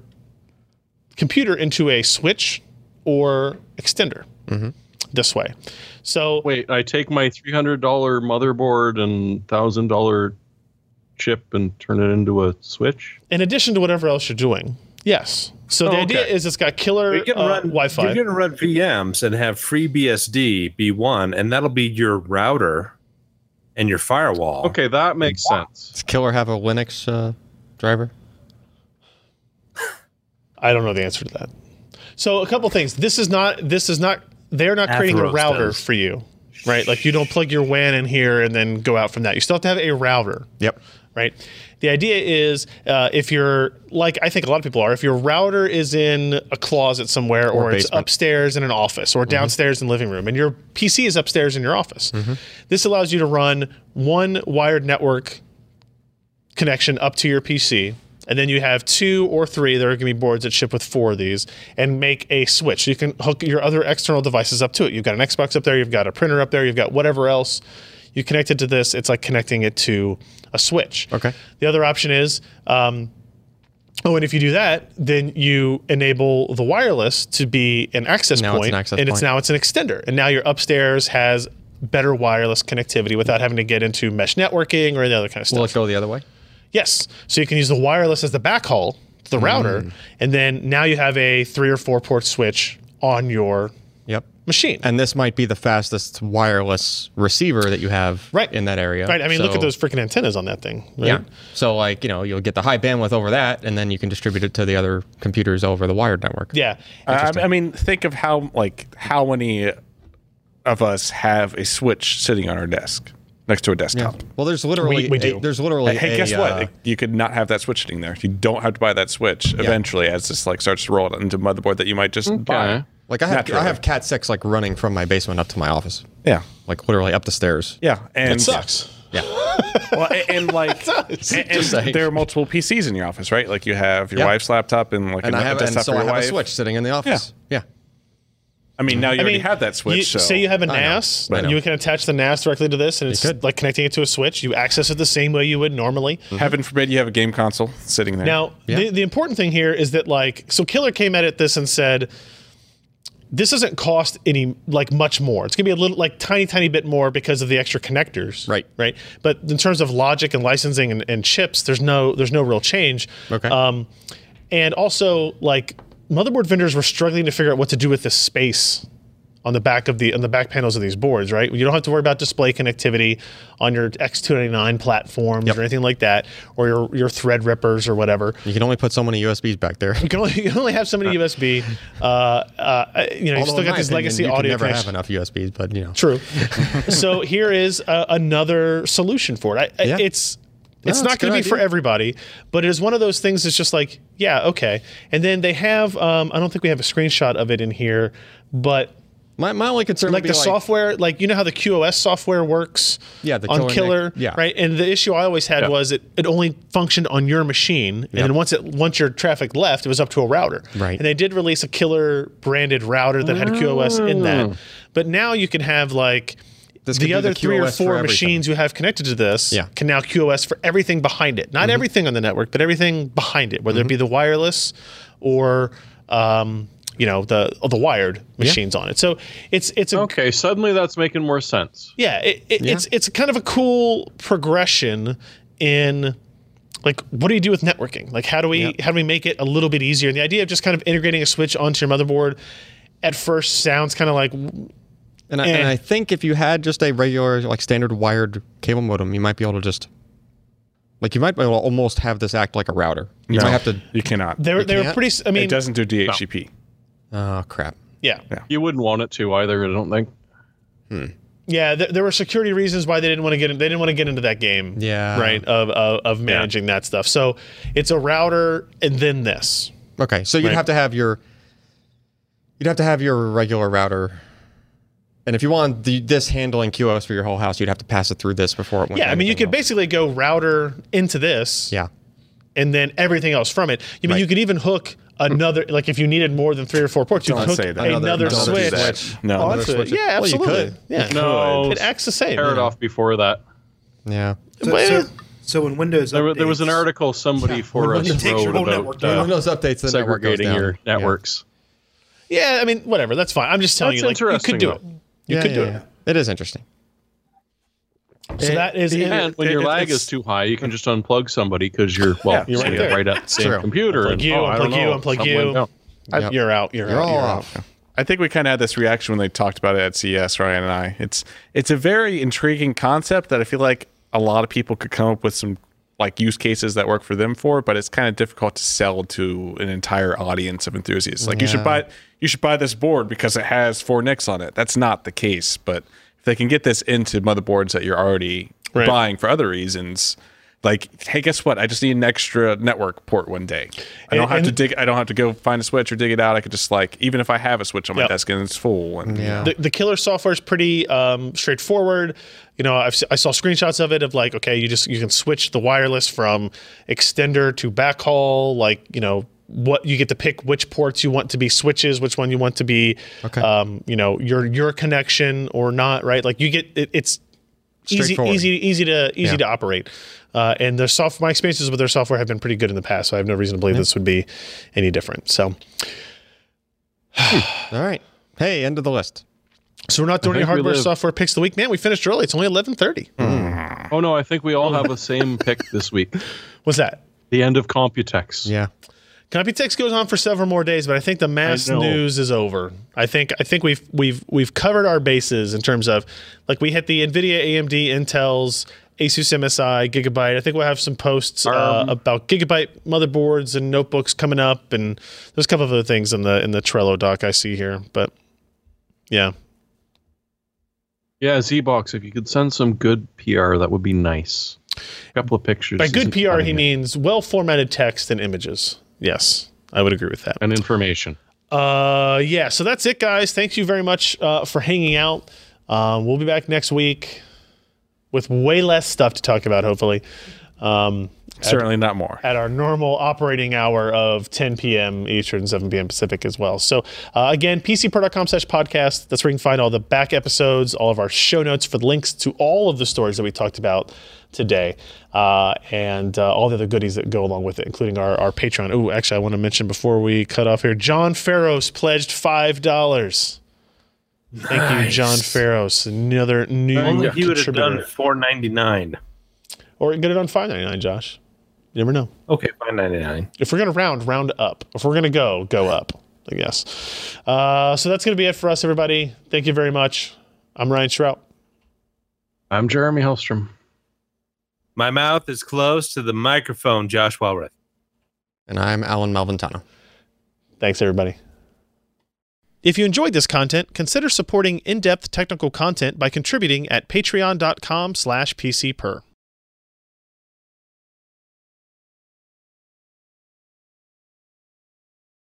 computer into a switch or extender? Mm-hmm. this way. So Wait, I take my three hundred dollar motherboard and thousand dollar chip and turn it into a switch. in addition to whatever else you're doing, yes. So the Oh, idea okay. is it's got killer you can uh, run Wi-Fi. You're going to run VMs and have free BSD B1, and that'll be your router and your firewall. Okay, that makes sense. Does Killer have a Linux uh, driver? I don't know the answer to that. So a couple things. This is not. This is not. They're not creating a router does. for you, right? Like you don't plug your WAN in here and then go out from that. You still have to have a router, Yep. Right? The idea is uh, if you're like I think a lot of people are, if your router is in a closet somewhere or, it's upstairs in an office or downstairs in the living room and your PC is upstairs in your office, this allows you to run one wired network connection up to your PC. And then you have two or three. There are going to be boards that ship with four of these, and make a switch. You can hook your other external devices up to it. You've got an Xbox up there. You've got a printer up there. You've got whatever else. You connect it to this. It's like connecting it to a switch. Okay. The other option is, um, oh, and if you do that, then you enable the wireless to be an access Now point, an access and it's now it's an extender, and now your upstairs has better wireless connectivity without having to get into mesh networking or any other kind of stuff. Will it go the other way? Yes. So you can use the wireless as the backhaul the router, Mm. and then now you have a three or four port switch on your Yep. machine. And this might be the fastest wireless receiver that you have Right. in that area. right. I mean, look at those freaking antennas on that thing. Right? Yeah. So like, you know, you'll get the high bandwidth over that and then you can distribute it to the other computers over the wired network. Yeah. I, I mean, think of how like how many of us have a switch sitting on our desk next to a desktop. Well, there's literally We- we a- do. there's literally Hey, a, guess what? uh, you could not have that switch sitting there. You don't have to buy that switch eventually as this like starts to roll it into motherboard that you might just buy. Okay. like I have Naturally. I have Cat six like running from my basement up to my office, Yeah. like literally up the stairs. Yeah. And It sucks. Yeah. Well, and, and like, and, and there are multiple PCs in your office, right? Like you have your Yeah. wife's laptop and like And a I have a and desktop so for I your have a switch sitting in the office. Yeah. yeah. I mean, now you I already mean, have that switch. You, so. Say you have a. NAS, I know. you can attach the NAS directly to this, and it's could. like connecting it to a switch. You access it the same way you would normally. Mm-hmm. Heaven forbid you have a game console sitting there. Now, Yeah. the, the important thing here is that like, so Killer came at it this and said, this doesn't cost any like much more. It's gonna be a little like tiny, tiny bit more because of the extra connectors. Right. Right. But in terms of logic and licensing and, and chips, there's no there's no real change. Okay. Um, and also like motherboard vendors were struggling to figure out what to do with this space on the back of the on the back panels of these boards, right? You don't have to worry about display connectivity on your X299 platforms Yep. or anything like that, or your your Threadrippers or whatever. You can only put so many USBs back there. You can only, you can only have so many USB. Uh, uh, you know, you still got this opinion, legacy you audio never connection. have enough USBs, but you know. True. so here is uh, another solution for it. I, Yeah. It's it's not going to be for everybody, but it is one of those things that's just like, yeah, okay. And then they have, um, I don't think we have a screenshot of it in here, but My, my only concern like the be software, like you know how the QoS software works Yeah, the on Killer yeah. right? And the issue I always had Yeah. was it, it only functioned on your machine, and then once it once your traffic left, it was up to a router. Right. And they did release a Killer branded router that had QoS in that, but now you can have like. This the other the three or four machines you have connected to this Yeah. Mm-hmm. can now QoS for everything behind it. Not everything on the network, but everything behind it, whether it be the wireless or um, you know the the wired machines on it. So it's it's a Okay, suddenly that's making more sense. yeah, it, it, it's it's kind of a cool progression in like what do you do with networking? Like how do we how do we make it a little bit easier? And the idea of just kind of integrating a switch onto your motherboard at first sounds kind of like And I, Eh. and I think if you had just a regular, like standard wired cable modem, you might be able to just, like, you might be able to almost have this act like a router. You No, might have to. You cannot. they were they were can't? pretty. I mean, it doesn't do DHCP. Oh crap! yeah, You wouldn't want it to either, I don't think. Hmm. yeah. Th- there were security reasons why they didn't want to get in, they didn't want to get into that game. Yeah. right. Of of, of managing that stuff. So it's a router and then this. Okay, so you'd Right. have to have your, you'd have to have your regular router, and if you want the, this handling QoS for your whole house, you'd have to pass it through this before it went. Yeah, I mean, you could else. basically go router into this. Yeah. and then everything else from it. You mean Right. you could even hook another, like if you needed more than three or four ports, you Don't could hook say that. another, Another- Don't switch. that. No. onto Another switch. Yeah, Well, you absolutely. could. Yeah, No, it acts the same. tear it off before that. Yeah. So, Well, so, so in Windows, There, wa- there was an article somebody for us Windows your wrote about network uh. Windows updates the network goes segregating down. your networks. Yeah, I mean, whatever. That's fine. I'm just telling That's you, like, you could do though. it. You Yeah, could yeah, do yeah. it. It is interesting. So that is in, And when it- your it- lag is too high, you can just unplug somebody because you're well, Yeah, you're right sitting there. right at the same computer. Unplug and, you, oh, I unplug you, unplug you. went down. Yep. you're out. You're, You're out. all You're off. out. I think we kind of had this reaction when they talked about it at CES, Ryan and I. It's it's a very intriguing concept that I feel like a lot of people could come up with some like use cases that work for them for, but it's kind of difficult to sell to an entire audience of enthusiasts. Like you should buy you should buy this board because it has four NICs on it. That's not the case, but if they can get this into motherboards that you're already Right. buying for other reasons, like hey, guess what? I just need an extra network port one day. I don't And- have to dig. I don't have to go find a switch or dig it out. I could just like even if I have a switch on my Yep. desk and it's full. And Yeah. the, the killer software is pretty um, straightforward. You know, I've, si saw screenshots of it of like, okay, you just you can switch the wireless from extender to backhaul. Like, you know, what you get to pick which ports you want to be switches, which one you want to be, Okay. um, you know, your your connection or not, right? Like you get it, it's easy, easy, easy to easy Yeah. to operate. Uh, and their soft, my experiences with their software have been pretty good in the past, so I have no reason to believe this would be any different. So, All right. Hey, end of the list. so we're not doing any hardware software picks of the week, man. We finished early. It's only eleven thirty. Oh no, I think we all have the same pick this week. What's that? The end of Computex. Yeah. Computex goes on for several more days, but I think the mass news is over. I think I think we've we've we've covered our bases in terms of like we hit the Nvidia, AMD, Intel's, Asus MSI, Gigabyte. I think we'll have some posts uh, Um, about Gigabyte motherboards and notebooks coming up, and there's a couple of other things in the in the Trello doc I see here. But yeah, Yeah, ZBox, if you could send some good PR, that would be nice. A couple of pictures. by good PR he means well formatted text and images. Yes, I would agree with that. and information. Uh, yeah. So that's it, guys. Thank you very much uh, for hanging out. Um, we'll be back next week with way less stuff to talk about. Hopefully, um, certainly not more. at our normal operating hour of 10 p.m. Eastern, 7 p.m. Pacific as well. So uh, again, pcper.com slash podcast. That's where you can find all the back episodes, all of our show notes for the links to all of the stories that we talked about today, uh, and uh, all the other goodies that go along with it, including our, our Patreon. Oh, actually, I want to mention before we cut off here, John Farros pledged $5. Thank you, John Farros. Another new Only he would have done four ninety nine. Or get it on 5.99, Josh. You never know. Okay, five ninety nine. if we're gonna round, round up. If we're gonna go, go up. I guess. Uh, so that's gonna be it for us, everybody. Thank you very much. I'm Ryan Shrout. I'm Jeremy Hellstrom. My mouth is close to the microphone, Josh Walrath. And I'm Allyn Malventano. Thanks, everybody. If you enjoyed this content, consider supporting in-depth technical content by contributing at patreon.com slash pcper.